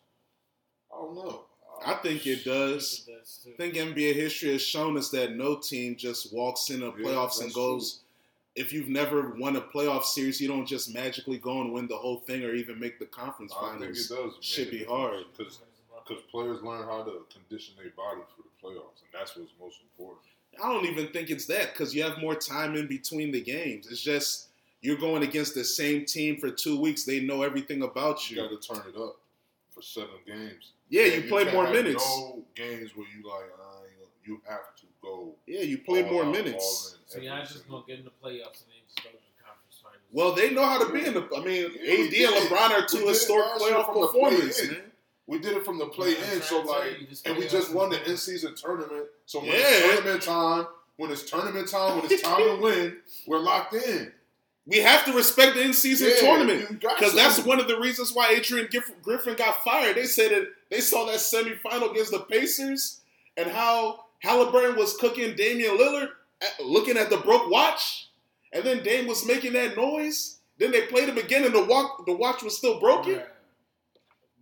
Speaker 2: I don't know.
Speaker 1: I think it does.
Speaker 4: It does
Speaker 1: I think NBA history has shown us that no team just walks in
Speaker 2: the
Speaker 1: playoffs and goes. True. If you've never won a playoff series, you don't just magically go and win the whole thing or even make the conference finals.
Speaker 2: I think it does. Man.
Speaker 1: Should be hard
Speaker 2: because players learn how to condition their body for the playoffs, and that's what's most important.
Speaker 1: I don't even think it's that because you have more time in between the games. It's just you're going against the same team for two weeks. They know everything about
Speaker 2: you.
Speaker 1: You
Speaker 2: got to turn it up for seven games.
Speaker 1: Yeah, you, you
Speaker 2: play
Speaker 1: more minutes.
Speaker 2: No games where you like, uh, you have to go.
Speaker 1: Yeah, you play more
Speaker 2: out,
Speaker 1: minutes.
Speaker 4: So
Speaker 2: you're
Speaker 4: not just gonna get in the playoffs and then just go to the conference finals.
Speaker 1: Well, they know how to be in the. I mean,
Speaker 2: yeah,
Speaker 1: AD and LeBron are two historic playoff
Speaker 2: performances.
Speaker 1: Play
Speaker 2: we did it from the play
Speaker 4: yeah,
Speaker 2: in, so like, and we just won the in season tournament. So when it's tournament time, when it's tournament time, when it's time to win, we're locked in.
Speaker 1: We have to respect the in-season
Speaker 2: Yeah,
Speaker 1: tournament because that's one of the reasons why Adrian Giff- Griffin got fired. They said that they saw that semifinal against the Pacers and how Halliburton was cooking Damian Lillard, looking at the broke watch, and then Dame was making that noise. Then they played him again, and the walk the watch was still broken.
Speaker 4: Bruh,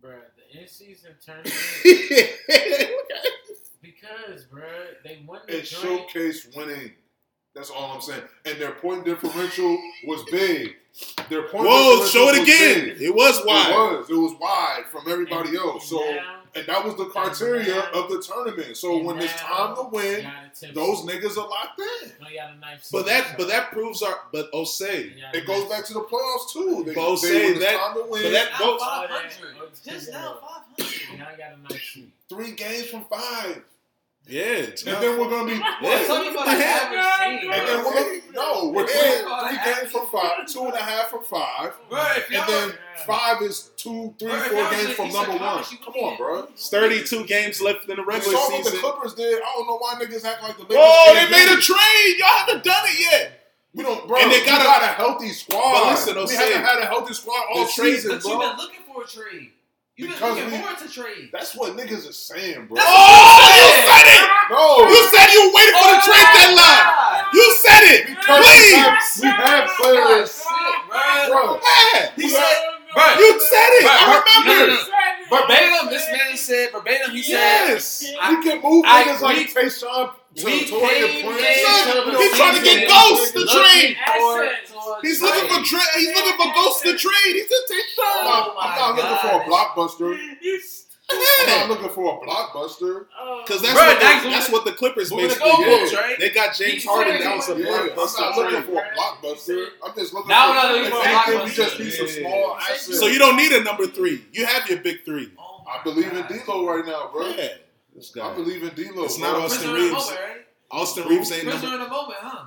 Speaker 4: bruh, the in season tournament because bruh, they won the
Speaker 2: It
Speaker 4: joint.
Speaker 2: showcased winning. That's all I'm saying. And their point differential was big. Their point
Speaker 1: Whoa,
Speaker 2: differential
Speaker 1: show it
Speaker 2: was
Speaker 1: again.
Speaker 2: big.
Speaker 1: It was wide.
Speaker 2: It was. It was wide from everybody
Speaker 4: And-
Speaker 2: else. So,
Speaker 4: now-
Speaker 2: and that was the criteria
Speaker 4: now-
Speaker 2: of the tournament. So
Speaker 4: and
Speaker 2: when it's time to win, those niggas are locked in.
Speaker 4: No, y'all a knife
Speaker 1: But that but that proves our but Osei.
Speaker 2: It goes back to the playoffs too. They,
Speaker 1: Both
Speaker 2: they
Speaker 1: say that-
Speaker 2: time to win.
Speaker 1: but that-
Speaker 3: Now
Speaker 1: Both-
Speaker 3: 500.
Speaker 4: Oh,
Speaker 3: Just now 500.
Speaker 4: Y'all got a knife seat.
Speaker 2: three games from five,
Speaker 1: Yeah.
Speaker 2: and then we're gonna be.
Speaker 1: Yeah.
Speaker 3: Talking about an average team.
Speaker 2: And then we're gonna, no, we're
Speaker 3: We're
Speaker 2: three, three games from five, two and a half from five,
Speaker 3: Bro,
Speaker 2: and then
Speaker 4: Yeah.
Speaker 2: five is two, three,
Speaker 3: Bro, if
Speaker 2: four games from number one. Come on, bro.
Speaker 1: It's 32 games left in the regular
Speaker 2: saw what the
Speaker 1: season.
Speaker 2: Clippers did. I don't know why niggas act like the Lakers.
Speaker 1: Oh, they made
Speaker 2: do
Speaker 1: a trade. Y'all haven't done it yet.
Speaker 2: We don't, bro.
Speaker 1: And they
Speaker 2: we
Speaker 1: got a-
Speaker 2: got a healthy squad.
Speaker 1: But listen,
Speaker 2: we haven't had a healthy squad all
Speaker 1: the trade-
Speaker 2: season,
Speaker 3: But you've been looking for a trade. You've
Speaker 2: Because
Speaker 3: been looking
Speaker 2: we-
Speaker 3: forward to trade.
Speaker 2: That's what niggas are saying, bro.
Speaker 3: That's
Speaker 1: Oh, you said it.
Speaker 2: no,
Speaker 1: You said you waited for the oh trade deadline. You said it.
Speaker 2: because we
Speaker 1: Please.
Speaker 2: have, we have players,
Speaker 3: Bro.
Speaker 2: bro.
Speaker 1: Yeah.
Speaker 3: He said,
Speaker 4: Bro,
Speaker 1: You said it.
Speaker 3: Bro,
Speaker 1: I remember.
Speaker 3: no, no, verbatim, this man said, verbatim, he said,
Speaker 1: Yes.
Speaker 2: We can move niggas like Tayshaun,
Speaker 3: we
Speaker 2: Taurean
Speaker 3: came
Speaker 2: Prince.
Speaker 3: into
Speaker 2: We
Speaker 3: the
Speaker 2: don't
Speaker 1: He's trying to get
Speaker 2: ghosts
Speaker 1: Ghost to trade.
Speaker 3: for-
Speaker 4: Assets.
Speaker 3: for a
Speaker 1: He's looking for
Speaker 3: trade.
Speaker 1: tra- He's looking for Ghost to trade. He said take
Speaker 2: I'm not,
Speaker 3: Oh
Speaker 2: I'm not looking for a blockbuster.
Speaker 4: You
Speaker 2: I'm not looking for a blockbuster. Oh.
Speaker 1: Because that's,
Speaker 3: Bro,
Speaker 1: what the,
Speaker 3: that's-
Speaker 1: that's what the Clippers
Speaker 3: Moving
Speaker 1: basically did.
Speaker 3: right?
Speaker 1: They got James
Speaker 3: He
Speaker 1: Harden.
Speaker 3: said
Speaker 1: That was a
Speaker 2: Yeah, I'm not looking for a blockbuster. I'm just looking
Speaker 3: Now
Speaker 2: for,
Speaker 3: we're not looking for a
Speaker 2: anything, we just need some small assets.
Speaker 1: So you don't need a number three. You have your big three.
Speaker 3: Oh
Speaker 2: I believe in
Speaker 3: God.
Speaker 2: D'Lo right now, bro.
Speaker 1: Yeah. This
Speaker 2: I believe in D'Lo.
Speaker 1: It's
Speaker 2: bro.
Speaker 1: not Austin
Speaker 3: Prisoner
Speaker 1: Reaves.
Speaker 3: moment, right?
Speaker 1: Austin Reaves ain't
Speaker 3: Prisoner
Speaker 1: number.
Speaker 3: in the moment, huh?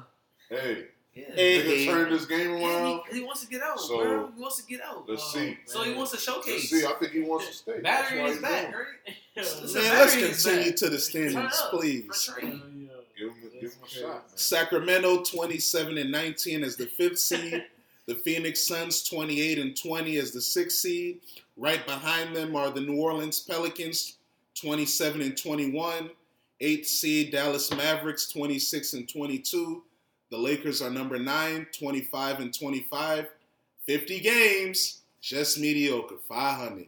Speaker 2: Hey,
Speaker 3: Yeah.
Speaker 1: Hey.
Speaker 2: nigga turn this game
Speaker 3: Yeah,
Speaker 2: around.
Speaker 3: he, he wants to get out,
Speaker 2: So,
Speaker 3: bro. He wants to get out.
Speaker 2: Let's
Speaker 3: Uh,
Speaker 2: see.
Speaker 3: So he wants to
Speaker 2: Let's
Speaker 3: showcase.
Speaker 2: see. I think he wants to stay.
Speaker 3: Battery is back,
Speaker 2: going.
Speaker 3: right?
Speaker 1: Man, let's continue
Speaker 3: back.
Speaker 1: to the standings, please.
Speaker 2: Give him, give him a shot, man.
Speaker 1: Sacramento 27 and 19 as the fifth seed. The Phoenix Suns 28 and 20 as the sixth seed. Right behind them are the New Orleans Pelicans 27 and 21. Eighth seed Dallas Mavericks 26 and 22. The Lakers are number 9, 25 and 25. 50 games, just mediocre, 500.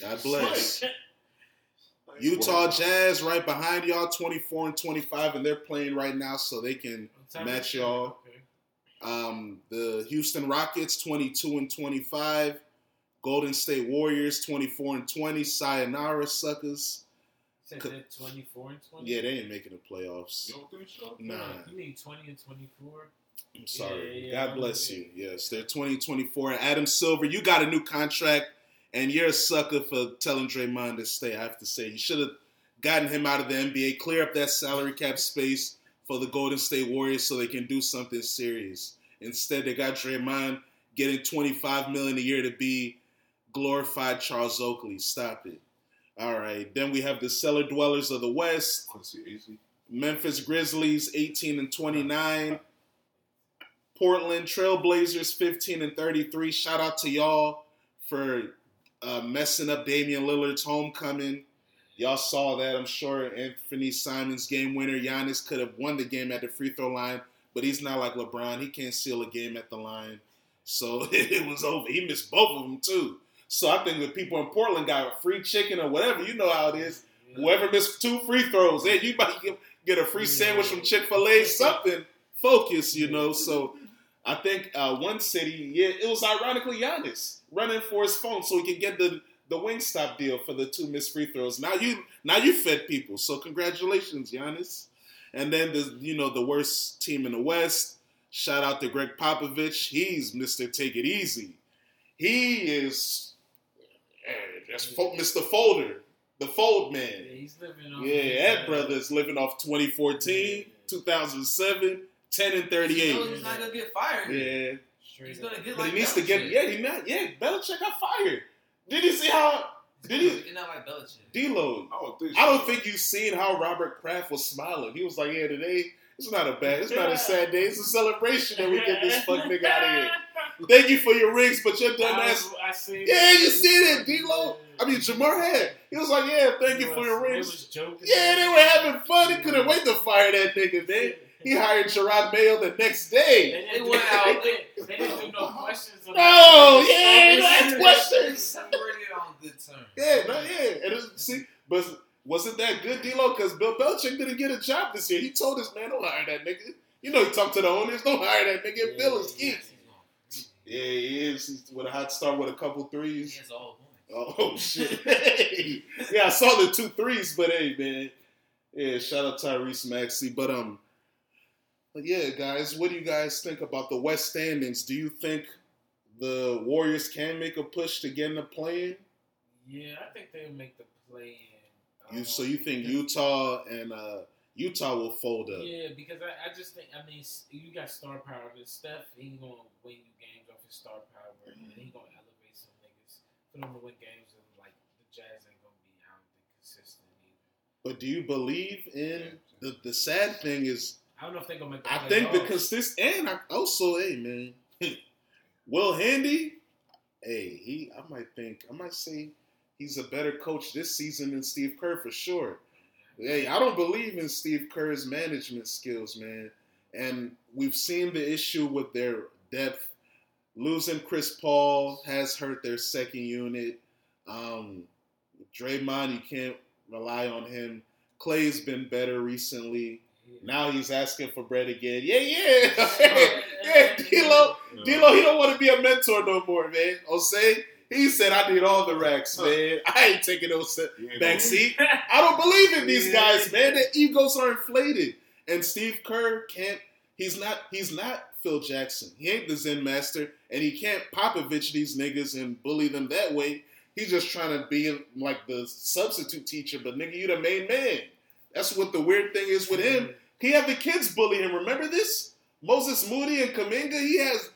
Speaker 1: God bless. Utah Jazz right behind y'all, 24 and 25, and they're playing right now, so they can match y'all. Um, the Houston Rockets, 22 and 25. Golden State Warriors, 24 and 20. Sayonara suckers.
Speaker 4: Said 24 and 20?
Speaker 1: Yeah, they ain't making the playoffs.
Speaker 2: You don't think so?
Speaker 1: Nah,
Speaker 4: You need 20 and 24?
Speaker 1: I'm sorry.
Speaker 4: Yeah, yeah,
Speaker 1: God bless
Speaker 4: yeah.
Speaker 1: you. Yes, they're 20 and 24. And Adam Silver, you got a new contract, and you're a sucker for telling Draymond to stay. I have to say, you should have gotten him out of the NBA, clear up that salary cap space for the Golden State Warriors so they can do something serious. Instead, they got Draymond getting 25 million a year to be glorified Charles Oakley. Stop it. All right. Then we have the cellar dwellers of the West. Memphis Grizzlies 18 and 29. Portland Trailblazers 15 and 33. Shout out to y'all for uh, messing up Damian Lillard's homecoming. Y'all saw that, I'm sure. Anfernee Simons game winner. Giannis could have won the game at the free throw line, but he's not like LeBron. He can't seal a game at the line. So it was over. He missed both of them too. So I think the people in Portland got a free chicken or whatever. You know how it is. Whoever missed two free throws, hey, you might get, a free sandwich from Chick Fil A. Something focus, you know. So I think uh, one city, yeah, it was ironically Giannis running for his phone so he could get the the Wingstop deal for the two missed free throws. Now you now you fed people, so congratulations, Giannis. And then the you know the worst team in the West. Shout out to Gregg Popovich. He's Mister Take It Easy. He is just fo- Mr. Folder, the Fold
Speaker 4: Yeah,
Speaker 1: Man.
Speaker 4: he's living on
Speaker 1: Yeah, Ed Brothers living off 2014, 2007, 10 and
Speaker 3: You know
Speaker 1: 38.
Speaker 3: he's not gonna get fired.
Speaker 1: Yeah.
Speaker 4: Straight
Speaker 3: He's gonna get
Speaker 1: But
Speaker 3: like
Speaker 1: he needs to get, yeah, he not, yeah, Belichick got fired. Did you see how, did he,
Speaker 3: He's not like Belichick.
Speaker 1: D-Lo,
Speaker 2: I don't think.
Speaker 1: I don't think you seen how Robert Kraft was smiling. He was like, yeah, today, it's not a bad, it's not a sad day. It's a celebration that we get this fuck nigga out of here. Thank you for your rings, but your dumb
Speaker 4: I,
Speaker 1: ass
Speaker 4: I seen
Speaker 1: Yeah,
Speaker 4: that.
Speaker 1: you see it, D-Lo. I mean, Jamar had. He was like, yeah, thank you for your
Speaker 4: They
Speaker 1: rings.
Speaker 4: was joking.
Speaker 1: Yeah, they were having fun. He couldn't wait to fire that nigga, man. He hired Jerod Mayo the next
Speaker 4: They,
Speaker 1: day.
Speaker 4: didn't
Speaker 3: They went out.
Speaker 4: They, didn't- they didn't do no questions.
Speaker 1: No,
Speaker 4: about it.
Speaker 1: yeah,
Speaker 4: They
Speaker 1: no, ask questions.
Speaker 3: Separated on good terms.
Speaker 1: Yeah, no, yeah. And it, see, but wasn't that good, D-Lo? Because Bill Belichick didn't get a job this year. He told his man, don't hire that nigga. You know, he talked to the owners, don't hire that nigga. Bill is key. Yeah, he is. He's with a hot start with a couple threes.
Speaker 3: He has all points.
Speaker 1: Oh, shit. yeah, I saw the two threes, but hey, man. Yeah, shout out Tyrese Maxey. But um, but yeah, guys, what do you guys think about the West standings? Do you think the Warriors can make a push to get in the play-in?
Speaker 4: Yeah, I think they'll make the play in.
Speaker 1: You so you think Utah and uh Utah will fold up?
Speaker 4: Yeah, because I, I just think I mean you got star power. But Steph, he gonna win you his star power, and he gonna elevate some niggas for them to win games. And like the Jazz ain't gonna be, don't think, consistent either.
Speaker 1: But do you believe in the the sad thing is
Speaker 4: I don't know if they're gonna make. The
Speaker 1: I think because this and I oh, also hey man, Will Hardy, hey he I might think I might say he's a better coach this season than Steve Kerr for sure. Hey, I don't believe in Steve Kerr's management skills, man. And we've seen the issue with their depth. Losing Chris Paul has hurt their second unit. Um, Draymond, you can't rely on him. Clay's been better recently. Now he's asking for bread again. Yeah, yeah. yeah, D'Lo, D'Lo, he don't want to be a mentor no more, man. Jose, he said, I need all the racks, man. I ain't taking no back seat. I don't believe in these guys, man. Their egos are inflated. And Steve Kerr can't, he's not, he's not Phil Jackson. He ain't the Zen master, and he can't Popovich these niggas and bully them that way. He's just trying to be like the substitute teacher, but nigga, you the main man. That's what the weird thing is with him. He had the kids bully him. Remember this? Moses Moody and Kuminga. He has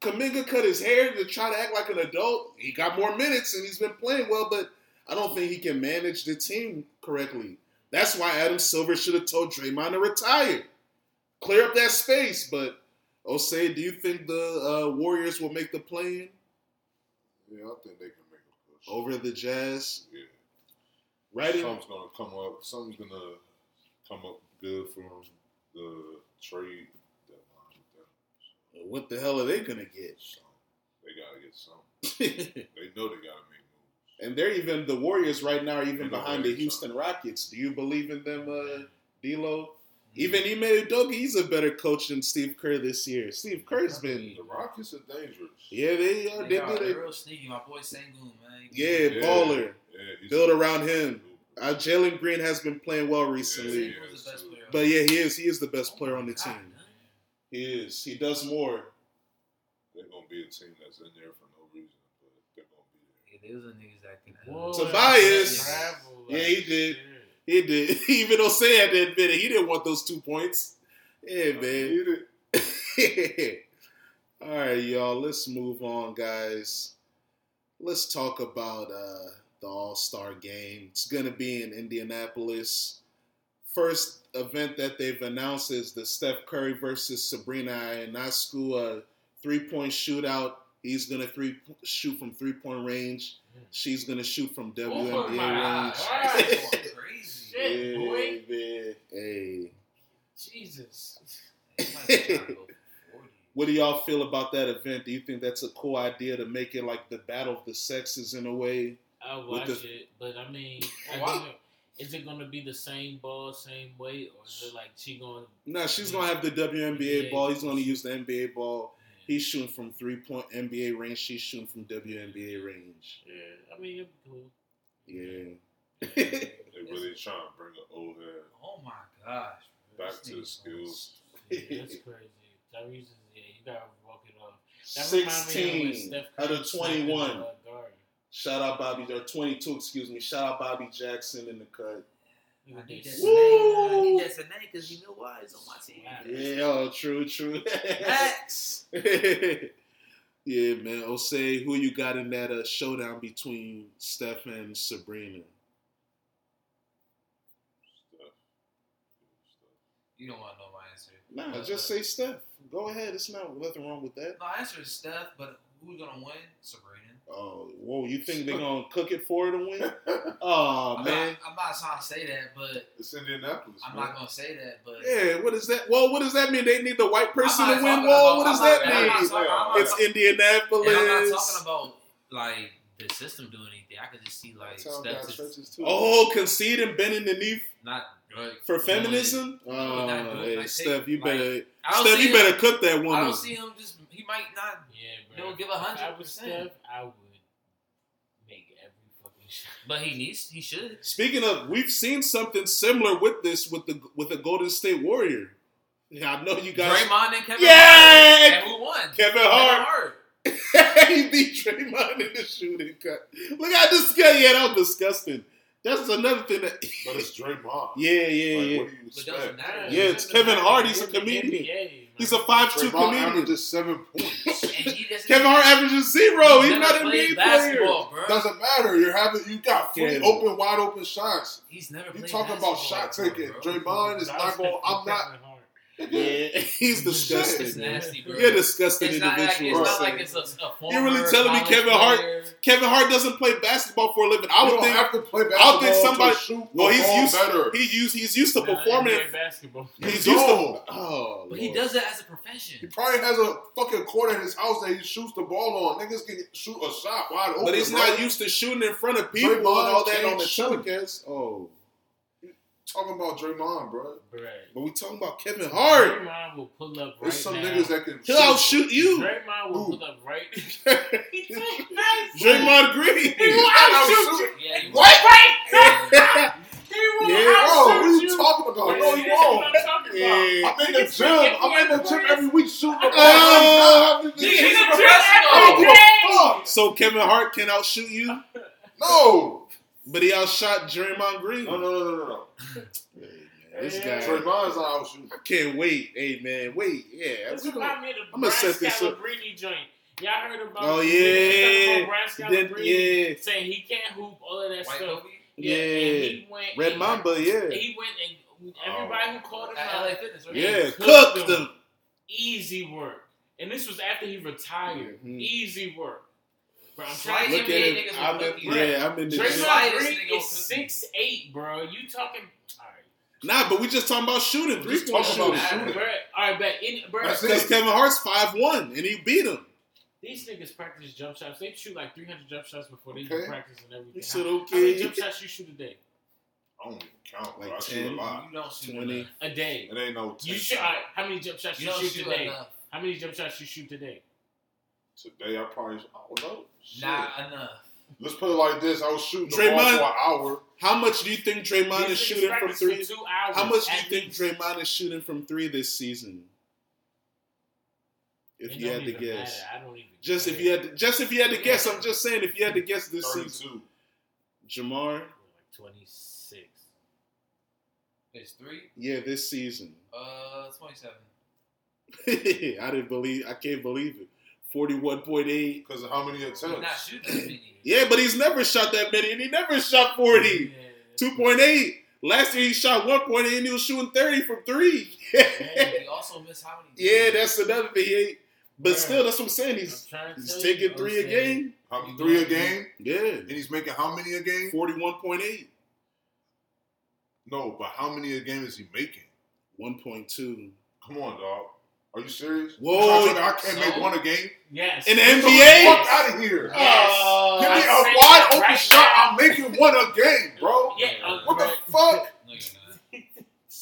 Speaker 1: Kuminga cut his hair to try to act like an adult. He got more minutes and he's been playing well, but I don't think he can manage the team correctly. That's why Adam Silver should have told Draymond to retire, clear up that space. But Osei, do you think the uh, Warriors will make the play-in
Speaker 2: Yeah, I think they can make a push.
Speaker 1: over the Jazz?
Speaker 2: Yeah.
Speaker 1: Right? in-
Speaker 2: Something's gonna come up. Something's gonna come up good from the trade deadline.
Speaker 1: What the hell are they gonna get?
Speaker 2: They gotta get something. They know they gotta make moves.
Speaker 1: and they're even the Warriors right now are even behind the Houston Rockets. Do you believe in them, uh, D'Lo? Even Ime Udoka, he's a better coach than Steve Kerr this year. Steve Kerr's been,
Speaker 2: The Rockets are dangerous.
Speaker 1: yeah, they are.
Speaker 3: They
Speaker 1: They
Speaker 3: are, they're real sneaky. My boy Sengun, man.
Speaker 1: Yeah,
Speaker 2: Yeah.
Speaker 1: baller.
Speaker 2: Yeah, he's
Speaker 1: Build around him. Uh, Jalen Green has been playing well recently,
Speaker 2: Yeah,
Speaker 3: Sengun's the
Speaker 1: but yeah, he is. He is the best player on the
Speaker 3: God,
Speaker 1: team.
Speaker 3: man.
Speaker 1: He is. He does more.
Speaker 2: They're gonna be a team that's in there for no reason, but they're gonna be there.
Speaker 3: Yeah, those are niggas that can.
Speaker 1: Tobias.
Speaker 4: travel,
Speaker 1: Yeah, he did. He did. Even though Say had to admit it, he didn't want those two points. Yeah, man. All right, y'all. Let's move on, guys. Let's talk about uh, the All Star game. It's going to be in Indianapolis. First event that they've announced is the Steph Curry versus Sabrina Ionescu three point shootout. He's going to three shoot from three point range. She's going to shoot from
Speaker 4: Oh
Speaker 1: WNBA
Speaker 4: my
Speaker 1: range.
Speaker 4: God.
Speaker 3: That's going crazy.
Speaker 4: Shit, boy.
Speaker 1: man. Hey.
Speaker 4: Jesus.
Speaker 3: They might be trying to go 40.
Speaker 1: What do y'all feel about that event? Do you think that's a cool idea to make it like the battle of the sexes in a way?
Speaker 4: I'll watch
Speaker 1: the-
Speaker 4: it, but I mean, I is it gonna be the same ball, same weight, or is it like she going?
Speaker 1: No, she's gonna have the WNBA
Speaker 4: Yeah.
Speaker 1: ball. He's gonna use the NBA ball. He's shooting from three point NBA range. She's shooting from WNBA range.
Speaker 4: Yeah, I mean, it'd be cool.
Speaker 1: Yeah.
Speaker 2: They really trying to bring an old head
Speaker 3: Oh my gosh. bro.
Speaker 2: back to the
Speaker 3: nigga's
Speaker 2: skills.
Speaker 4: Yeah, that's crazy. Tyrese is yeah, you gotta walk it off. That remind me of
Speaker 1: Sixteen out of twenty-one.
Speaker 4: uh.
Speaker 1: Shout out Bobby or twenty-two, excuse me. Shout out Bobby Jackson in the cut.
Speaker 3: I need that
Speaker 1: Woo!
Speaker 3: Sine. I need that Sine because you know why? It's on my team.
Speaker 1: Yeah, oh, true, true.
Speaker 3: Max.
Speaker 1: yeah, man. Osei, who you got in that uh, showdown between Steph and Sabrina?
Speaker 2: Steph.
Speaker 3: You don't want to know my answer.
Speaker 1: Nah, just say Steph. Go ahead. It's not nothing wrong with that.
Speaker 3: No, answer is Steph, but who's gonna win? Sabrina.
Speaker 1: Oh, whoa! You think they're gonna cook it for her to win? Oh
Speaker 3: I'm
Speaker 1: man.
Speaker 3: not, I'm not trying to say that, but
Speaker 2: It's Indianapolis.
Speaker 3: I'm
Speaker 2: man.
Speaker 3: not gonna say that. But
Speaker 1: Yeah, what is that? Well, what does that mean? They need the white person to win.
Speaker 3: talking
Speaker 1: Well, what does that
Speaker 3: not- I'm not
Speaker 1: mean?
Speaker 3: talking-
Speaker 1: It's
Speaker 3: talking-
Speaker 1: Indianapolis.
Speaker 3: And I'm not talking about like the system doing anything. I could just see like Steph
Speaker 2: got
Speaker 3: just
Speaker 2: too.
Speaker 1: Oh, concede and bending the knee
Speaker 3: not Oh, oh, like,
Speaker 1: for feminism.
Speaker 3: not
Speaker 1: Oh,
Speaker 3: doing-
Speaker 1: hey,
Speaker 3: like,
Speaker 1: Steph, you
Speaker 3: like,
Speaker 1: better, Steph, you
Speaker 3: him-
Speaker 1: better cook that
Speaker 3: I don't see him just. He might not.
Speaker 4: Yeah,
Speaker 3: He'll
Speaker 4: bro.
Speaker 3: give
Speaker 4: If I was
Speaker 3: 100%.
Speaker 4: Steph, I would make every fucking shot.
Speaker 3: But he needs. He should.
Speaker 1: Speaking of, we've seen something similar with this with the with the Golden State Warrior. Yeah, I know you guys.
Speaker 3: Draymond and Kevin.
Speaker 1: Yeah!
Speaker 3: Hart. And who won?
Speaker 1: Kevin
Speaker 3: Kevin
Speaker 1: Hart.
Speaker 3: Hart.
Speaker 1: he beat Draymond in the shooting cut. Look how disgusting. Yeah, that was disgusting. That's another thing that.
Speaker 2: But it's Draymond.
Speaker 1: yeah, yeah,
Speaker 2: Like,
Speaker 1: yeah.
Speaker 2: what do you
Speaker 3: But
Speaker 2: expect?
Speaker 3: doesn't matter.
Speaker 1: Yeah, it's Kevin Hart. He's a comedian. He's a five-two
Speaker 2: Draymond
Speaker 1: comedian.
Speaker 2: averages seven points.
Speaker 3: And he.
Speaker 1: Kevin Hart averages zero. He's
Speaker 3: never
Speaker 1: not an
Speaker 3: played
Speaker 1: NBA player.
Speaker 3: basketball, bro.
Speaker 2: Doesn't matter. You're having you got free
Speaker 1: Yeah.
Speaker 2: open, wide open shots.
Speaker 3: He's never.
Speaker 2: You
Speaker 3: played
Speaker 2: talking about shot taking?
Speaker 3: bro.
Speaker 2: Draymond is not going. I'm not.
Speaker 1: Yeah, he's disgusting. man.
Speaker 3: nasty, bro.
Speaker 1: You're a disgusting
Speaker 3: It's not, like, it's
Speaker 1: individual.
Speaker 3: not like it's a, a former
Speaker 1: You're really telling me
Speaker 3: college
Speaker 1: Kevin Hart-
Speaker 3: player.
Speaker 1: Kevin Hart doesn't play basketball for a living. I
Speaker 2: I
Speaker 1: would
Speaker 2: don't
Speaker 1: think
Speaker 2: have to play
Speaker 1: I
Speaker 2: basketball
Speaker 1: would think somebody-
Speaker 2: shoot
Speaker 1: well, he's used
Speaker 2: better.
Speaker 1: he used he's used to performing.
Speaker 4: basketball.
Speaker 1: He's
Speaker 2: You
Speaker 1: used to.
Speaker 2: don't.
Speaker 1: Oh,
Speaker 3: But he does that as a profession.
Speaker 2: He probably has a fucking court in his house that he shoots the ball on. Niggas can shoot a shot wide open.
Speaker 1: But he's
Speaker 2: bro.
Speaker 1: not used to shooting in front of people and all that on the
Speaker 2: shoot.
Speaker 1: telecast. Oh,
Speaker 2: talking about Draymond, bro.
Speaker 4: Right.
Speaker 1: but we talking about Kevin Hart.
Speaker 4: Draymond will pull up right
Speaker 2: There's some
Speaker 4: now.
Speaker 2: niggas that can
Speaker 1: He'll outshoot you.
Speaker 4: Draymond will
Speaker 2: Who?
Speaker 4: pull up right.
Speaker 1: Draymond Green.
Speaker 3: Yeah, he
Speaker 2: What?
Speaker 3: Yeah.
Speaker 4: He will
Speaker 1: Yeah.
Speaker 2: Bro, oh, what are
Speaker 4: outshoot
Speaker 2: you talking about?
Speaker 4: Wait,
Speaker 2: No,
Speaker 4: this
Speaker 2: you
Speaker 4: is
Speaker 2: won't.
Speaker 4: I'm.
Speaker 1: Yeah.
Speaker 2: I'm in the gym. I'm in the gym every week shooting the oh. ball.
Speaker 1: Oh,
Speaker 2: I'm not-
Speaker 3: Nigga, he's
Speaker 4: He's
Speaker 3: a
Speaker 4: a
Speaker 3: professional.
Speaker 2: I don't give a fuck.
Speaker 1: so Kevin Hart can outshoot you,
Speaker 2: No.
Speaker 1: But he outshot Draymond Green.
Speaker 2: No, no, no, no, no.
Speaker 1: Hey, man, this
Speaker 4: Yeah.
Speaker 1: guy.
Speaker 2: Draymond's not out shooting.
Speaker 1: I can't wait. Hey man, wait. Yeah,
Speaker 4: This
Speaker 1: we gonna-
Speaker 4: remind me of the
Speaker 1: I'ma set this up.
Speaker 4: Scalabrine joint. Y'all heard about?
Speaker 1: Oh, yeah.
Speaker 4: niggas talking about Brian
Speaker 1: Then- yeah.
Speaker 4: saying he can't hoop, all of that
Speaker 3: White
Speaker 4: stuff.
Speaker 3: Kobe.
Speaker 4: Yeah,
Speaker 1: Yeah.
Speaker 4: he went.
Speaker 1: Red
Speaker 4: and-
Speaker 1: Mamba, yeah.
Speaker 4: He went and everybody who called him out,
Speaker 3: LA Fitness, right?
Speaker 1: Yeah,
Speaker 4: cooked
Speaker 1: cooked
Speaker 4: them.
Speaker 1: them.
Speaker 4: easy work. And this was after he retired.
Speaker 1: Mhm.
Speaker 4: Easy work. Bro, I'm
Speaker 3: Slight
Speaker 4: trying
Speaker 1: Look
Speaker 4: to
Speaker 1: at it.
Speaker 3: niggas
Speaker 1: I'm
Speaker 3: will
Speaker 1: in,
Speaker 3: cook you.
Speaker 1: yeah, I'm in the
Speaker 3: Draymond-
Speaker 1: gym.
Speaker 4: Draymond Green is
Speaker 3: cook
Speaker 4: six eight, bro. You talking? All right.
Speaker 1: Nah, but we just talking about shooting, three
Speaker 2: Just
Speaker 1: point
Speaker 2: talking about
Speaker 1: shooting.
Speaker 2: shooting.
Speaker 4: Bro, all right, but in, bro,
Speaker 1: Because Kevin Hart's five one and he beat him.
Speaker 4: these niggas practice jump shots. They shoot like 300 jump shots before they
Speaker 2: Okay.
Speaker 4: do practice and everything.
Speaker 1: He said
Speaker 4: how, how many jump shots you shoot a day?
Speaker 2: I don't even count. Bro.
Speaker 1: Like
Speaker 2: I shoot a
Speaker 1: 10.
Speaker 2: lot.
Speaker 3: You don't shoot
Speaker 1: 20.
Speaker 4: A day.
Speaker 2: It ain't no.
Speaker 4: You shoot. All right, how many jump shots
Speaker 3: You
Speaker 4: you, shoot
Speaker 3: shoot
Speaker 4: today?
Speaker 3: enough.
Speaker 4: How many jump shots you shoot today?
Speaker 2: Today I probably. I don't know. Shit.
Speaker 3: Not enough.
Speaker 2: Let's put it like this. I was shooting the
Speaker 1: Draymond-
Speaker 2: ball for an hour.
Speaker 1: How much do you think Draymond
Speaker 4: These
Speaker 1: is shooting from three?
Speaker 4: Two hours.
Speaker 1: How much do you think
Speaker 4: least.
Speaker 1: Draymond is shooting from three this season? If
Speaker 4: It
Speaker 1: you had to guess,
Speaker 4: matter. I don't even.
Speaker 1: just if you had, to, just if you had to guess, I'm just saying if you had to guess this season,
Speaker 2: Thirty-two.
Speaker 1: Jamar,
Speaker 4: like 26.
Speaker 3: It's three.
Speaker 1: yeah, this season.
Speaker 3: Uh, twenty-seven.
Speaker 1: I didn't believe, I can't believe it. Forty-one point eight.
Speaker 2: Because of how many
Speaker 3: He's not
Speaker 2: attempts?
Speaker 3: shooting that many.
Speaker 1: Yeah, but he's never shot that many, and he never shot forty.
Speaker 4: Yeah.
Speaker 1: 2.8. Last year he shot 1.8 and he was shooting 30 from three.
Speaker 3: He also missed how many?
Speaker 1: yeah, that's another thing. He ain't, but
Speaker 4: Yeah.
Speaker 1: still, that's what I'm saying.
Speaker 4: I'm
Speaker 1: He's
Speaker 4: trying to
Speaker 1: he's
Speaker 4: tell
Speaker 1: taking
Speaker 4: you,
Speaker 1: three a
Speaker 4: I'm
Speaker 1: game.
Speaker 2: How, three a game,
Speaker 1: Yeah,
Speaker 2: and he's making how many a game?
Speaker 1: 41.8,
Speaker 2: No, but how many a game is he making?
Speaker 1: 1.2.
Speaker 2: Come on, dog. Are you serious?
Speaker 1: Whoa.
Speaker 2: You trying to tell me I can't
Speaker 3: So?
Speaker 2: make one a game.
Speaker 4: Yes.
Speaker 1: In the
Speaker 2: Get the
Speaker 1: NBA?
Speaker 2: fuck out of here.
Speaker 1: Oh,
Speaker 2: Give me
Speaker 4: I
Speaker 2: a
Speaker 4: say
Speaker 2: wide open
Speaker 4: right
Speaker 2: shot.
Speaker 4: now.
Speaker 2: I'm making one a game, bro.
Speaker 4: Yeah. uh,
Speaker 2: What the fuck?
Speaker 3: No, you're not.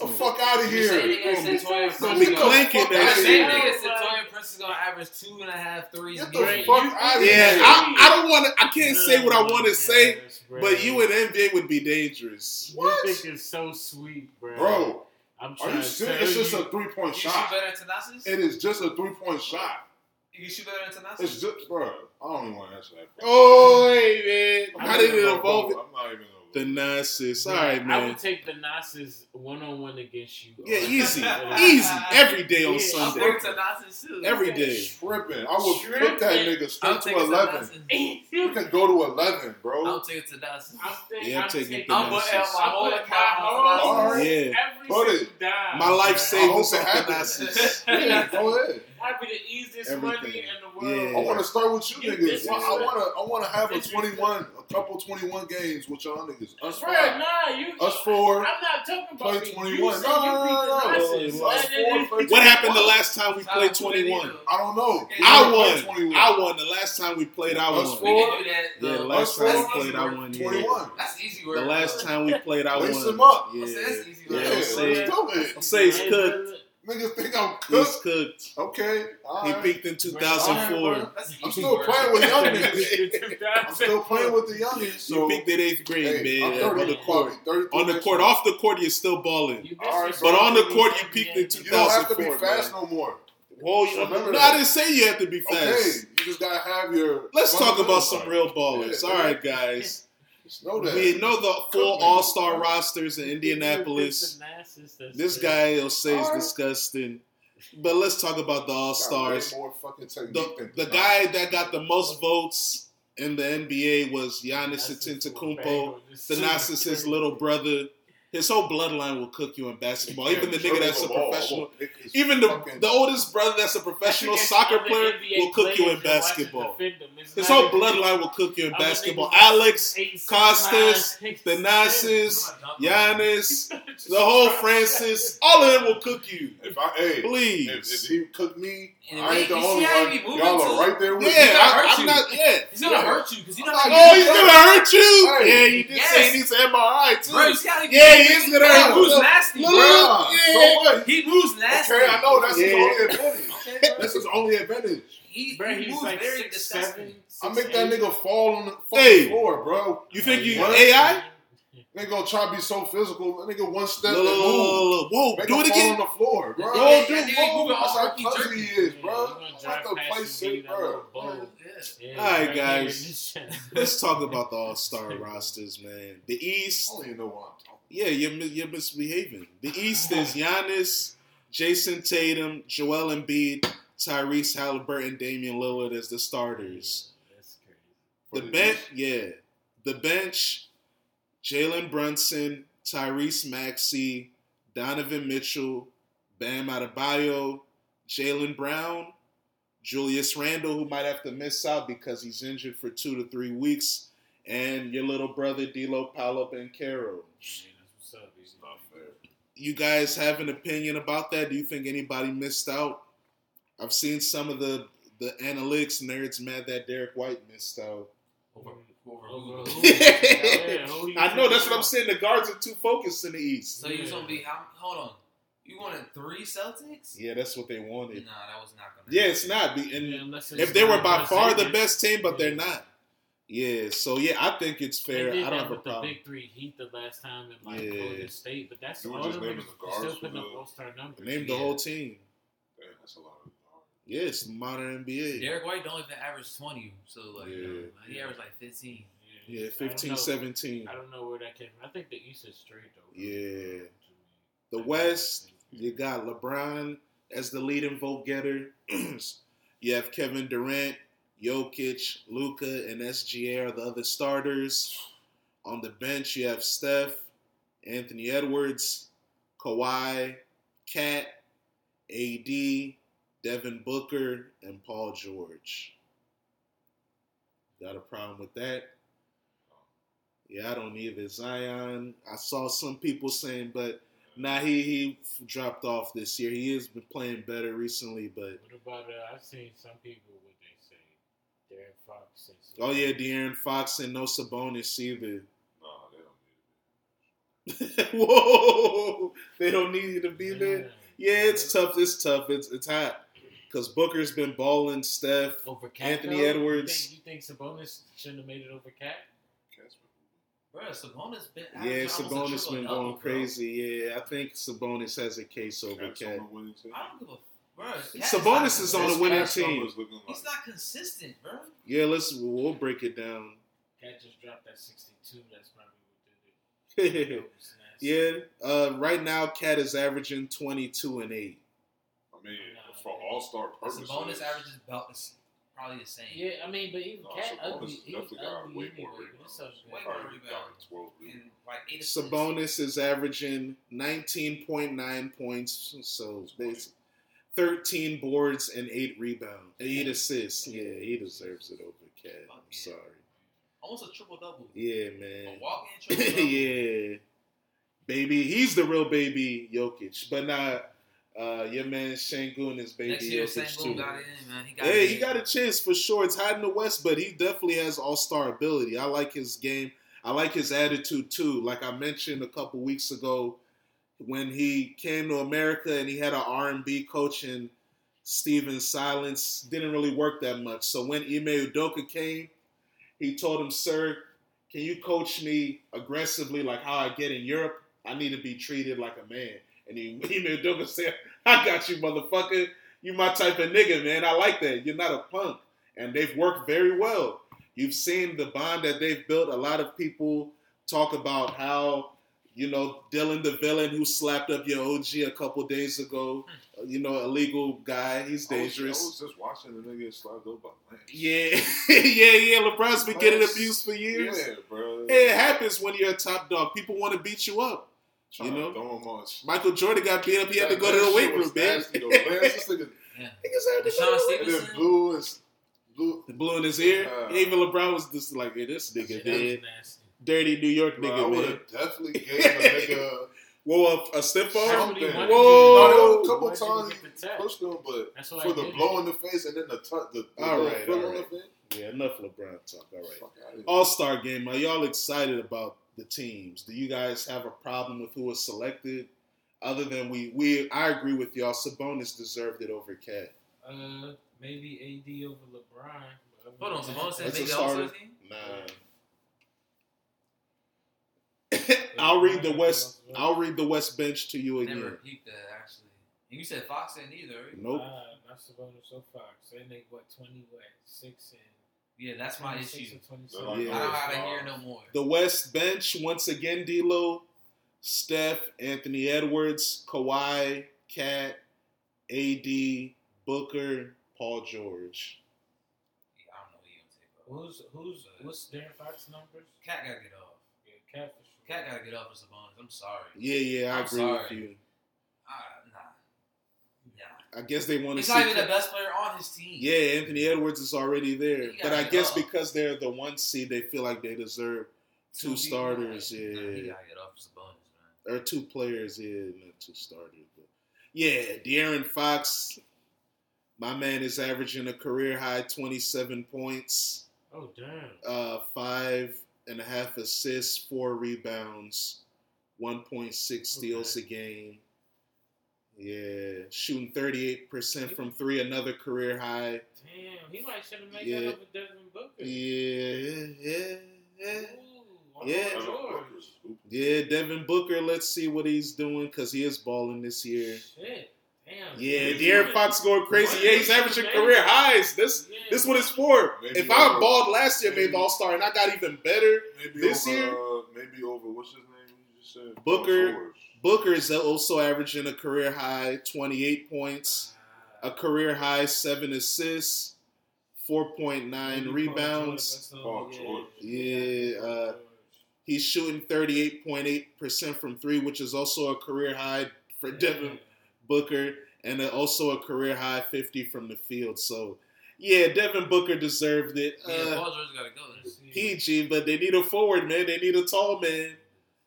Speaker 2: The fuck out of here.
Speaker 3: nigga Santoya
Speaker 1: Gonna
Speaker 3: Prince
Speaker 1: be
Speaker 3: is gonna-
Speaker 1: clanking
Speaker 2: Fuck
Speaker 1: that
Speaker 3: The
Speaker 1: shit.
Speaker 3: same
Speaker 2: here.
Speaker 3: nigga Santoya Prince is gonna average two and a half threes a
Speaker 2: Get the
Speaker 3: game.
Speaker 2: fuck
Speaker 4: You-
Speaker 2: out of
Speaker 1: Yeah,
Speaker 2: here.
Speaker 1: I, I don't want to. I can't say what I want to
Speaker 4: Yes,
Speaker 1: say, but you and NBA would be dangerous.
Speaker 2: What?
Speaker 4: This thing is so sweet, bro.
Speaker 2: Bro,
Speaker 4: I'm
Speaker 2: are you
Speaker 4: to
Speaker 2: serious?
Speaker 4: tell
Speaker 2: It's just
Speaker 4: you.
Speaker 2: a three point
Speaker 3: You shoot
Speaker 2: shot.
Speaker 3: better than Thanasis?
Speaker 2: It is just a three point shot.
Speaker 3: You shoot better than Thanasis?
Speaker 2: It's just, bro. I don't even want to answer that. Bro.
Speaker 1: Oh, hey, man.
Speaker 2: I'm
Speaker 1: How
Speaker 2: not
Speaker 1: did
Speaker 2: even
Speaker 1: it
Speaker 2: gonna
Speaker 1: evolve?
Speaker 2: go. I'm not even gonna
Speaker 1: Thanasis. All right, man.
Speaker 4: I
Speaker 1: man.
Speaker 4: would take Thanasis one on one against you.
Speaker 1: Yeah, easy, easy. Every day on
Speaker 4: Yeah.
Speaker 3: I'm
Speaker 1: Sunday.
Speaker 3: going to Nazis too.
Speaker 1: Every day.
Speaker 2: Tripping. I would
Speaker 4: Tripping.
Speaker 2: put that nigga
Speaker 3: I'm
Speaker 2: straight to eleven.
Speaker 3: Nazis.
Speaker 2: You can go to eleven, bro.
Speaker 3: I'm taking to Nazis.
Speaker 4: I'm, think,
Speaker 1: Yeah, I'm
Speaker 4: I'm
Speaker 1: taking
Speaker 4: taking
Speaker 1: the
Speaker 3: I'm putting out
Speaker 1: Nasus.
Speaker 3: my whole account
Speaker 4: my
Speaker 3: on
Speaker 4: whole-
Speaker 2: Alright.
Speaker 1: Yeah.
Speaker 4: Every
Speaker 2: Put it.
Speaker 4: dime.
Speaker 1: My life
Speaker 4: man.
Speaker 2: I
Speaker 1: savings
Speaker 2: hope it
Speaker 1: the
Speaker 2: happens.
Speaker 1: Nasus.
Speaker 2: Yeah, go ahead.
Speaker 4: That'd be the easiest
Speaker 1: Everything.
Speaker 4: money in the world.
Speaker 1: Yeah.
Speaker 2: I want to start with you
Speaker 4: You
Speaker 2: niggas. I want to. I want to have a twenty-one, a couple twenty-one games with y'all niggas. Us
Speaker 4: Bro,
Speaker 2: five,
Speaker 4: nah, you.
Speaker 2: us four.
Speaker 4: I'm not talking about
Speaker 2: Play 21.
Speaker 4: You
Speaker 2: No, no, no, no. Us
Speaker 4: And
Speaker 2: four
Speaker 4: you
Speaker 2: play
Speaker 4: beat
Speaker 1: What
Speaker 4: the
Speaker 1: happened the last time we played 21?
Speaker 2: I don't know. We
Speaker 1: I won. I won. The last time we played, I won.
Speaker 2: Us four.
Speaker 3: We can do that.
Speaker 1: Yeah, the last time we played, I won.
Speaker 2: Twenty-one.
Speaker 3: That's easy work.
Speaker 1: The last time we played, I
Speaker 2: Lace
Speaker 1: won.
Speaker 2: them up.
Speaker 1: Yeah.
Speaker 3: That's easy
Speaker 2: Yeah,
Speaker 3: work.
Speaker 1: Yeah,
Speaker 2: let's
Speaker 1: say-
Speaker 2: do it.
Speaker 1: Say it's
Speaker 4: Hey,
Speaker 1: cooked.
Speaker 4: Brother,
Speaker 2: Niggas think I'm cooked.
Speaker 1: He's
Speaker 2: cooked.
Speaker 1: cooked.
Speaker 2: Okay, all
Speaker 1: He
Speaker 2: right.
Speaker 1: peaked in 2004.
Speaker 3: That's
Speaker 2: I'm still
Speaker 3: work.
Speaker 2: playing with young niggas. I'm still playing with the youngins.
Speaker 1: You
Speaker 2: So
Speaker 1: peaked at eighth grade,
Speaker 2: hey, I'm
Speaker 1: man. On the court. On the court.
Speaker 2: year.
Speaker 1: Off the court, you're still balling.
Speaker 4: You
Speaker 2: All right,
Speaker 4: disrespect
Speaker 1: But on the court, you
Speaker 4: NBA.
Speaker 1: peaked in 2004.
Speaker 2: You don't have to be
Speaker 1: 2004,
Speaker 2: fast
Speaker 1: man.
Speaker 2: no more.
Speaker 1: Whoa, you,
Speaker 2: Remember
Speaker 1: no,
Speaker 2: that.
Speaker 1: I didn't say you have to be fast.
Speaker 2: Okay, you just gotta have your.
Speaker 1: Let's talk about some real ballers.
Speaker 2: Yeah,
Speaker 1: All
Speaker 2: yeah.
Speaker 1: right, guys.
Speaker 2: Just know that.
Speaker 1: We know the full
Speaker 2: Cook me.
Speaker 1: All Star rosters in Indianapolis.
Speaker 4: if it's the Nazis, that's
Speaker 1: This
Speaker 4: it.
Speaker 1: guy, will say, is disgusting. But let's talk about the All
Speaker 2: Got way
Speaker 1: Stars.
Speaker 2: more fucking technique
Speaker 1: The, the guy that got the most votes in the NBA was Giannis
Speaker 4: That's
Speaker 1: Antetokounmpo.
Speaker 4: just
Speaker 1: The
Speaker 4: so
Speaker 1: Nas is his little brother. His whole bloodline will cook you in basketball. Even the nigga that's a
Speaker 2: ball.
Speaker 1: professional.
Speaker 2: I'm gonna pick his
Speaker 1: Even the, the oldest brother that's a professional soccer player will cook you in
Speaker 4: players that watch
Speaker 1: basketball.
Speaker 4: defend
Speaker 1: His whole bloodline will cook you in basketball. Alex, Kostas,
Speaker 4: nine, six,
Speaker 1: the Giannis, the whole Francis, all of them will cook you.
Speaker 2: If I, hey, if, if he cooked me,
Speaker 3: And
Speaker 2: I ain't the only one.
Speaker 3: he be moving,
Speaker 2: Y'all
Speaker 3: too?
Speaker 2: are right there with
Speaker 1: Yeah,
Speaker 2: me.
Speaker 3: gonna
Speaker 1: I,
Speaker 3: hurt
Speaker 1: I'm
Speaker 3: you.
Speaker 1: not. Yeah.
Speaker 3: He's gonna
Speaker 2: Yeah.
Speaker 3: hurt you because you know.
Speaker 2: I'm not
Speaker 1: Oh, he's gonna hurt you.
Speaker 2: Hey.
Speaker 1: Yeah, you did
Speaker 3: Yes.
Speaker 1: say he needs an MRI too.
Speaker 3: Bro,
Speaker 1: Yeah, he is gonna hurt
Speaker 3: He moves
Speaker 1: you.
Speaker 3: nasty, bro.
Speaker 1: Yeah.
Speaker 2: So what?
Speaker 3: He moves nasty.
Speaker 2: Okay, I know that's his only advantage.
Speaker 3: Okay.
Speaker 2: That's his only advantage.
Speaker 3: He,
Speaker 4: Bro,
Speaker 3: he
Speaker 4: he's
Speaker 3: moves
Speaker 4: like
Speaker 3: very
Speaker 4: six,
Speaker 3: disgusting.
Speaker 4: seven,
Speaker 2: I make that
Speaker 4: eight.
Speaker 2: nigga fall on the fucking
Speaker 1: Hey.
Speaker 2: floor, bro.
Speaker 1: You think you
Speaker 2: What?
Speaker 1: AI?
Speaker 2: Nigga gonna try to be so physical. That nigga one step
Speaker 1: Look,
Speaker 2: and
Speaker 1: look,
Speaker 2: move.
Speaker 1: look, look. Whoa,
Speaker 2: Make
Speaker 1: do
Speaker 2: him
Speaker 1: it
Speaker 2: fall on the floor, bro.
Speaker 1: Go,
Speaker 3: Yeah,
Speaker 1: do
Speaker 3: yeah,
Speaker 1: it.
Speaker 3: yeah,
Speaker 1: Whoa.
Speaker 2: That's how
Speaker 3: herky
Speaker 2: cousin
Speaker 3: jerky.
Speaker 2: he is, bro.
Speaker 4: you gonna
Speaker 2: Like the
Speaker 4: past
Speaker 2: play
Speaker 4: and
Speaker 2: safe,
Speaker 4: give you that
Speaker 2: bro.
Speaker 3: Yeah.
Speaker 4: Yeah,
Speaker 1: All right,
Speaker 4: right here in
Speaker 1: guys. Let's talk about the All Star rosters, man. The
Speaker 2: I
Speaker 1: East,
Speaker 2: don't even know what I'm talking.
Speaker 1: Yeah, you're you're misbehaving. The East is Giannis, Jayson Tatum, Joel Embiid, Tyrese Halliburton, Damian Lillard as the starters.
Speaker 4: That's crazy.
Speaker 1: The
Speaker 2: the
Speaker 1: bench, yeah, the bench: Jalen Brunson, Tyrese Maxey, Donovan Mitchell, Bam Adebayo, Jaylen Brown, Julius Randle, who might have to miss out because he's injured for two to three weeks, and your little brother D'Lo Paolo Banchero.
Speaker 4: Yeah, that's what's up,
Speaker 2: It's not fair.
Speaker 1: You guys have an opinion about that? Do you think anybody missed out? I've seen some of the the analytics nerds mad that Derrick White missed out.
Speaker 3: Over, over,
Speaker 4: Over
Speaker 3: over.
Speaker 4: Yeah,
Speaker 1: I know that's what I'm saying. The guards are too focused in the East.
Speaker 3: So you was gonna be? Hold on. You wanted three Celtics?
Speaker 1: Yeah, that's what they wanted.
Speaker 3: Nah, that was not gonna.
Speaker 1: Yeah,
Speaker 3: happen.
Speaker 1: it's not. Be-
Speaker 4: Yeah,
Speaker 1: And if they were by far the best team, but they're not. Yeah, so yeah, I think it's
Speaker 4: They
Speaker 1: fair.
Speaker 4: did
Speaker 1: I don't
Speaker 4: that
Speaker 1: have a
Speaker 4: with the big three Heat the last time in like
Speaker 1: Yeah.
Speaker 4: Golden State, but that's
Speaker 2: You were
Speaker 4: all
Speaker 2: just
Speaker 4: them
Speaker 2: naming
Speaker 4: niggas
Speaker 2: the guards
Speaker 4: still putting up
Speaker 2: the-
Speaker 4: all star numbers.
Speaker 1: Name the
Speaker 3: Yeah.
Speaker 1: whole team.
Speaker 2: Damn, that's a lot of.
Speaker 1: Yes, modern NBA.
Speaker 3: Derrick White don't even average twenty, so like you know,
Speaker 1: Yeah.
Speaker 3: he averaged like fifteen.
Speaker 1: Yeah,
Speaker 4: I
Speaker 1: 15,
Speaker 4: know.
Speaker 1: 17.
Speaker 4: I don't know where that came from. I think the East is straight though.
Speaker 1: Yeah. The
Speaker 4: me.
Speaker 1: West, you got LeBron as the leading vote getter. you have Kevin Durant, Jokic, Luka, and SGA are the other starters. On the bench, you have Steph, Anthony Edwards, Kawhi, Cat, AD, Devin Booker, and Paul George. Got a problem with that? Yeah, I don't either. Zion, I saw some people saying, but nah, he he dropped off this year. He has been playing better recently, but
Speaker 4: What about uh, I've seen some people with say. De'Aaron Fox says.
Speaker 1: oh yeah, De'Aaron Fox and no Sabonis either.
Speaker 2: Nah, they don't need it.
Speaker 1: Whoa, they don't need you to be there. Yeah, it's tough. It's tough. It's it's hot because Booker's been balling. Steph,
Speaker 4: Over Cat,
Speaker 1: Anthony
Speaker 4: though?
Speaker 1: Edwards.
Speaker 4: You think, you think Sabonis shouldn't have made it over Cat?
Speaker 2: Cat's
Speaker 3: Bro, Sabonis been
Speaker 1: yeah,
Speaker 3: averaging almost a
Speaker 1: Sabonis been
Speaker 3: triple-double,
Speaker 1: going crazy. Yeah, I think Sabonis has a case over Cat.
Speaker 2: on the winning team.
Speaker 3: I don't give a bro.
Speaker 1: Sabonis
Speaker 3: Cat's
Speaker 1: is on the winning team.
Speaker 2: numbers like-
Speaker 3: He's not consistent, bro.
Speaker 1: Yeah, let's we'll break it down.
Speaker 4: Cat just dropped that 62. That's probably what That was nasty.
Speaker 1: yeah. Uh, right now, Cat is averaging 22 and 8.
Speaker 2: I mean, for all star purposes.
Speaker 3: Sabonis averages about this, probably the same.
Speaker 4: Yeah, I mean, but even
Speaker 2: No,
Speaker 4: Cat
Speaker 2: Sabonis
Speaker 4: ugly. He's
Speaker 2: definitely got
Speaker 4: ugly
Speaker 2: way
Speaker 4: anyway.
Speaker 2: more
Speaker 4: but
Speaker 2: rebounds.
Speaker 4: it's so.
Speaker 3: Way
Speaker 2: Probably
Speaker 3: more
Speaker 2: got
Speaker 3: rebounds.
Speaker 2: 12 rebounds.
Speaker 3: And like eight assists.
Speaker 1: Sabonis is averaging 19.9 points, so basi- 13 boards and 8 rebounds, 8 assists. Yeah, he deserves it over Cat. I'm sorry.
Speaker 3: almost a triple double.
Speaker 1: Yeah, man.
Speaker 3: walk in triple double.
Speaker 1: yeah. Baby, he's the real baby Jokic, but not uh, your man Sengun is baby
Speaker 3: Next year,
Speaker 1: Jokic too.
Speaker 3: got it in, man. He got
Speaker 1: Hey,
Speaker 3: it
Speaker 1: he
Speaker 3: in.
Speaker 1: got a chance for sure. It's hot in the West, but he definitely has all star ability. I like his game. I like his attitude too. Like I mentioned a couple weeks ago, when he came to America and he had an R and B coach and Stephen Silas didn't really work that much. So when Ime Udoka came, he told him, "Sir, can you coach me aggressively like how I get in Europe? I need to be treated like a man." And he, Ime Udoka said, "I got you, motherfucker. You my type of nigga, man. I like that. You're not a punk." And they've worked very well. You've seen the bond that they've built. A lot of people talk about how, you know, Dillon the villain who slapped up your OG a couple days ago, you know, illegal guy. He's
Speaker 2: I was-
Speaker 1: dangerous.
Speaker 2: I was just watching the nigga get slapped up by Lance.
Speaker 1: Yeah, yeah, yeah. LeBron's been getting abused for years.
Speaker 2: Yeah, bro.
Speaker 1: It happens when you're a top dog. People want to beat you up.
Speaker 2: Trying
Speaker 1: you know?
Speaker 2: to throw him on.
Speaker 1: Michael Jordan got beat up. He had to go to the weight room,
Speaker 2: was
Speaker 1: man.
Speaker 2: nasty. Lance, this nigga,
Speaker 3: Yeah.
Speaker 1: Niggas had to go to the weight
Speaker 2: and
Speaker 1: room.
Speaker 3: Stephenson.
Speaker 2: then blue is blue.
Speaker 1: The blue in his ear.
Speaker 2: Yeah.
Speaker 1: Even LeBron was just like, hey, this nigga,
Speaker 4: that
Speaker 1: man.
Speaker 4: Was nasty.
Speaker 1: Dirty New York
Speaker 2: Bro, I
Speaker 1: nigga,
Speaker 2: would
Speaker 1: man.
Speaker 2: have definitely gave a nigga.
Speaker 1: Whoa, a, a stiff arm?
Speaker 2: Something.
Speaker 4: Why did you-
Speaker 1: Whoa.
Speaker 2: No, there was a couple
Speaker 4: why did you
Speaker 2: times
Speaker 4: get the
Speaker 2: pushed him, but for
Speaker 4: I
Speaker 2: the
Speaker 4: did
Speaker 2: blow
Speaker 4: it.
Speaker 2: in the face and then the touch, the, the
Speaker 1: All
Speaker 2: little
Speaker 1: right,
Speaker 2: fill
Speaker 1: all
Speaker 2: on the
Speaker 1: Yeah, enough LeBron talk. All right.
Speaker 2: Fuck outta here.
Speaker 1: All Star game. Are y'all excited about the teams? Do you guys have a problem with who was selected? Other than we, we, I agree with y'all. Sabonis deserved it over Cat.
Speaker 4: Uh, maybe AD over LeBron. but
Speaker 3: Hold on, Sabonis said
Speaker 1: That's
Speaker 3: make the All Star team.
Speaker 1: Nah. I'll read the West. I'll read the West bench to you again.
Speaker 3: Never peeped that actually. And you said Fox didn't either. Right?
Speaker 1: Nope.
Speaker 4: Uh, not Sabonis or Fox. They make what twenty what six and
Speaker 3: Yeah, that's my issue.
Speaker 4: or 27.
Speaker 2: They're like,
Speaker 1: Yeah.
Speaker 3: I don't have to hear no more.
Speaker 1: The West bench once again: D'Lo, Steph, Anthony Edwards, Kawhi, Cat, AD, Booker, Paul George.
Speaker 3: Yeah, I don't know who you gonna take.
Speaker 4: Who's who's what's De'Aaron Fox numbers?
Speaker 3: Cat gotta get off.
Speaker 4: Yeah, Cat for sure.
Speaker 3: Cat gotta get off for Sabonis. I'm sorry.
Speaker 1: Yeah, yeah, I
Speaker 3: I'm
Speaker 1: agree with
Speaker 3: sorry.
Speaker 1: you.
Speaker 3: Uh, nah. Nah.
Speaker 1: I guess they want to
Speaker 3: He's
Speaker 1: see.
Speaker 3: not even the best player on his team.
Speaker 1: Yeah, Anthony Edwards is already there, but I guess
Speaker 3: off.
Speaker 1: because they're the one seed, they feel like they deserve two
Speaker 3: Two
Speaker 1: starters.
Speaker 3: people,
Speaker 1: Yeah,
Speaker 3: Nah, he gotta get off for Sabonis, man.
Speaker 1: or two players. Yeah, not two starters. But yeah, De'Aaron Fox, my man is averaging a career high twenty-seven points,
Speaker 4: Oh damn.
Speaker 1: uh, five and a half assists, four rebounds, one point six steals a game. Yeah, shooting thirty-eight percent from three, another career high.
Speaker 4: Damn, he might should have made
Speaker 1: Yeah.
Speaker 4: that over Devin Booker.
Speaker 1: Yeah, yeah, yeah.
Speaker 4: Ooh,
Speaker 1: Yeah.
Speaker 2: Devin
Speaker 4: George.
Speaker 2: Booker's hooping.
Speaker 1: Yeah, Devin Booker. Let's see what he's doing because he is balling this year.
Speaker 4: Shit. Damn.
Speaker 1: Yeah,
Speaker 2: He's
Speaker 1: De'Aaron Fox going crazy.
Speaker 4: What?
Speaker 1: Yeah, he's averaging career highs. This
Speaker 4: Yeah.
Speaker 1: this what it's for.
Speaker 2: Maybe
Speaker 1: if I
Speaker 2: over-
Speaker 1: balled last year, made the All Star, and I got even better.
Speaker 2: Maybe
Speaker 1: This
Speaker 2: over,
Speaker 1: year?
Speaker 2: uh, maybe over what's his name? You just said
Speaker 1: Booker. Booker is also averaging a career high twenty eight points, a career high seven assists, four point nine
Speaker 4: Maybe
Speaker 1: rebounds.
Speaker 4: Paul George,
Speaker 2: Paul George.
Speaker 1: Yeah, uh, He's shooting thirty eight point eight percent from three, which is also a career high for Devin Booker, and also a career high 50 from the field. So, yeah, Devin Booker deserved it.
Speaker 3: Yeah,
Speaker 1: Uh,
Speaker 3: Paul George gotta go.
Speaker 4: Let's see.
Speaker 1: PG, but they need a forward, man. They need a tall man.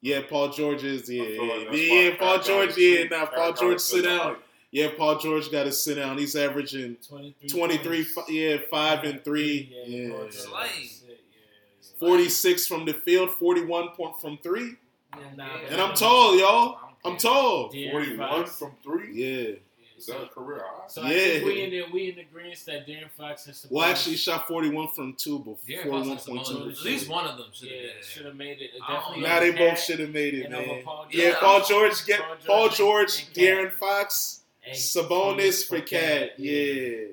Speaker 1: Yeah, Paul George is, yeah.
Speaker 2: I
Speaker 1: Yeah, yeah Paul George,
Speaker 2: gotta
Speaker 1: yeah. Now,
Speaker 2: Cat
Speaker 1: Paul George,
Speaker 2: sit
Speaker 1: sit down. Yeah, Paul George got to sit down. He's averaging
Speaker 4: 23,
Speaker 1: 23,
Speaker 4: points.
Speaker 1: yeah, 5 and 3.
Speaker 4: Yeah,
Speaker 1: Yeah.
Speaker 4: Paul George,
Speaker 3: Slay.
Speaker 4: that's it, yeah, yeah.
Speaker 1: 46 from the field, 41 point from three.
Speaker 4: Yeah, nah,
Speaker 3: Yeah.
Speaker 1: And I'm
Speaker 4: I
Speaker 1: tall, y'all.
Speaker 3: I don't
Speaker 1: I'm
Speaker 3: care.
Speaker 1: tall.
Speaker 4: De'Aaron
Speaker 2: 41
Speaker 4: Fox.
Speaker 2: from three?
Speaker 1: Yeah.
Speaker 4: Yeah,
Speaker 2: Is that a career high?
Speaker 4: So I think
Speaker 1: Yeah.
Speaker 4: we in the we in agreement that De'Aaron Fox and Sabonis
Speaker 1: Well, actually, he shot 41 from two before
Speaker 3: De'Aaron Fox and
Speaker 1: 41.2.
Speaker 3: Sabonis, At least one of them should have
Speaker 4: yeah,
Speaker 3: did
Speaker 4: should
Speaker 3: it.
Speaker 4: have made it.
Speaker 3: I don't
Speaker 4: Definitely
Speaker 3: know.
Speaker 1: Now they
Speaker 4: over
Speaker 1: both
Speaker 4: Cat
Speaker 1: should have made it,
Speaker 4: and over
Speaker 1: man.
Speaker 4: Paul
Speaker 1: Yeah,
Speaker 3: George.
Speaker 1: Paul George get
Speaker 4: Paul
Speaker 1: Paul
Speaker 4: George
Speaker 1: George,
Speaker 4: and Cat.
Speaker 1: De'Aaron Fox,
Speaker 4: and
Speaker 1: Sabonis for Cat. Yeah,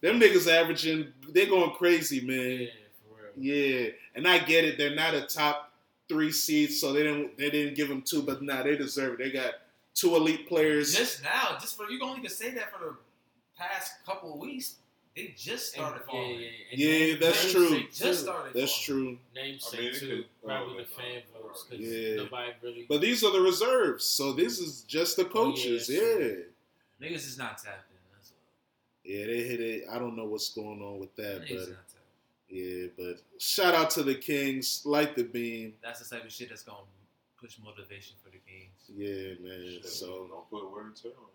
Speaker 1: them niggas averaging. They're going crazy,
Speaker 4: yeah,
Speaker 1: man.
Speaker 4: for real.
Speaker 1: Yeah, and I get it. They're not a top three seeds, so they didn't they didn't give him two, but nah, they deserve it. They got two elite players.
Speaker 3: Just now, just for you can only can say that for the past couple of weeks. They just started
Speaker 4: And-
Speaker 3: falling.
Speaker 4: yeah, and
Speaker 1: Yeah,
Speaker 4: name-
Speaker 1: that's
Speaker 4: namesake
Speaker 1: true.
Speaker 4: too.
Speaker 3: Just started.
Speaker 1: That's
Speaker 3: falling.
Speaker 1: true.
Speaker 4: Namesake
Speaker 2: I mean,
Speaker 4: too.
Speaker 2: could-
Speaker 4: Probably
Speaker 2: oh,
Speaker 4: the fan votes because
Speaker 1: Yeah.
Speaker 4: nobody really.
Speaker 1: But these are the reserves, so this is just the
Speaker 4: Oh, yeah,
Speaker 1: coaches. yeah.
Speaker 3: Niggas is not tapped in. That's all.
Speaker 1: yeah, they hit it. I don't know what's going on with that,
Speaker 3: Niggas
Speaker 1: but
Speaker 3: not tapped.
Speaker 1: Yeah, but shout out to the Kings, light the beam.
Speaker 3: That's the type of shit that's gonna push motivation for the games.
Speaker 1: Yeah, man.
Speaker 2: Shit,
Speaker 1: So,
Speaker 2: don't put wear and tear on it.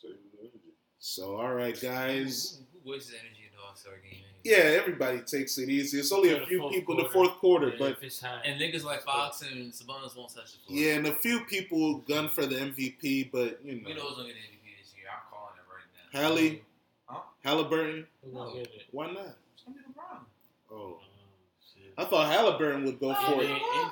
Speaker 2: Save the energy.
Speaker 1: so all right, guys.
Speaker 3: Who, who wastes energy in the All Star game? Anyway?
Speaker 1: Yeah, everybody takes it easy. It's only
Speaker 4: To
Speaker 1: a few
Speaker 4: fourth
Speaker 1: people in the fourth quarter,
Speaker 4: Yeah,
Speaker 1: but
Speaker 4: if it's high.
Speaker 3: And niggas like Fox and Sabonis won't touch the floor.
Speaker 1: yeah, and a few people gun for the MVP, but you know.
Speaker 3: We know
Speaker 1: know,
Speaker 3: who's gonna get the MVP this year. I'm calling it right now.
Speaker 1: Hallie,
Speaker 3: Huh?
Speaker 1: Halliburton.
Speaker 4: Who gonna get it?
Speaker 1: Why not?
Speaker 3: It's gonna LeBron.
Speaker 1: Oh,
Speaker 4: Oh.
Speaker 1: I thought Halliburton would go oh, for it.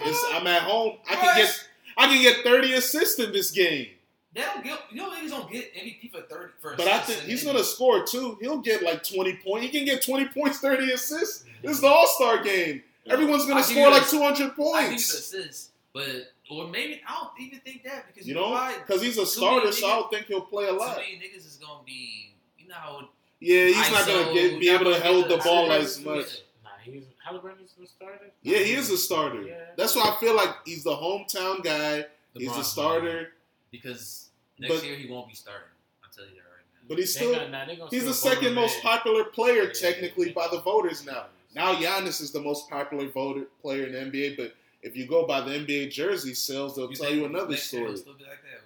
Speaker 1: It's, I'm at home. I can get I can get 30 assists in this game.
Speaker 3: They don't get. You know, niggas don't get MVP for thirty. For
Speaker 1: But I think he's gonna score too. He'll get like 20 points. He can get 20 points, 30 assists. This is the All Star game. Everyone's gonna score like
Speaker 3: the-
Speaker 1: 200
Speaker 3: I give you
Speaker 1: points.
Speaker 3: assists, but or maybe I don't even think that because
Speaker 1: You
Speaker 3: you know
Speaker 1: know,
Speaker 3: why?
Speaker 1: because he's a starter,
Speaker 3: many
Speaker 1: so I don't think he'll play a
Speaker 3: Too
Speaker 1: lot.
Speaker 3: many niggas is gonna be. You know how
Speaker 1: Yeah, he's not gonna get, be able to hold the ball as much.
Speaker 4: Nah, he's Halliburton's the starter.
Speaker 1: Yeah, he is a starter.
Speaker 4: Yeah.
Speaker 1: That's why I feel like he's the hometown guy. He's
Speaker 3: LeBron's
Speaker 1: a starter,
Speaker 3: because next
Speaker 1: But-
Speaker 3: year he won't be starting. I'll tell you that right now.
Speaker 1: but he's still
Speaker 4: gonna, nah,
Speaker 1: he's the
Speaker 4: still vote
Speaker 1: second most
Speaker 4: in.
Speaker 1: popular player
Speaker 4: Yeah,
Speaker 1: technically
Speaker 4: yeah,
Speaker 1: by the voters now. Now Giannis is the most popular voter player in the NBA, but if you go by the NBA jersey sales, they'll tell you another
Speaker 3: next year
Speaker 1: story.
Speaker 3: He'll still be like that. Yeah, will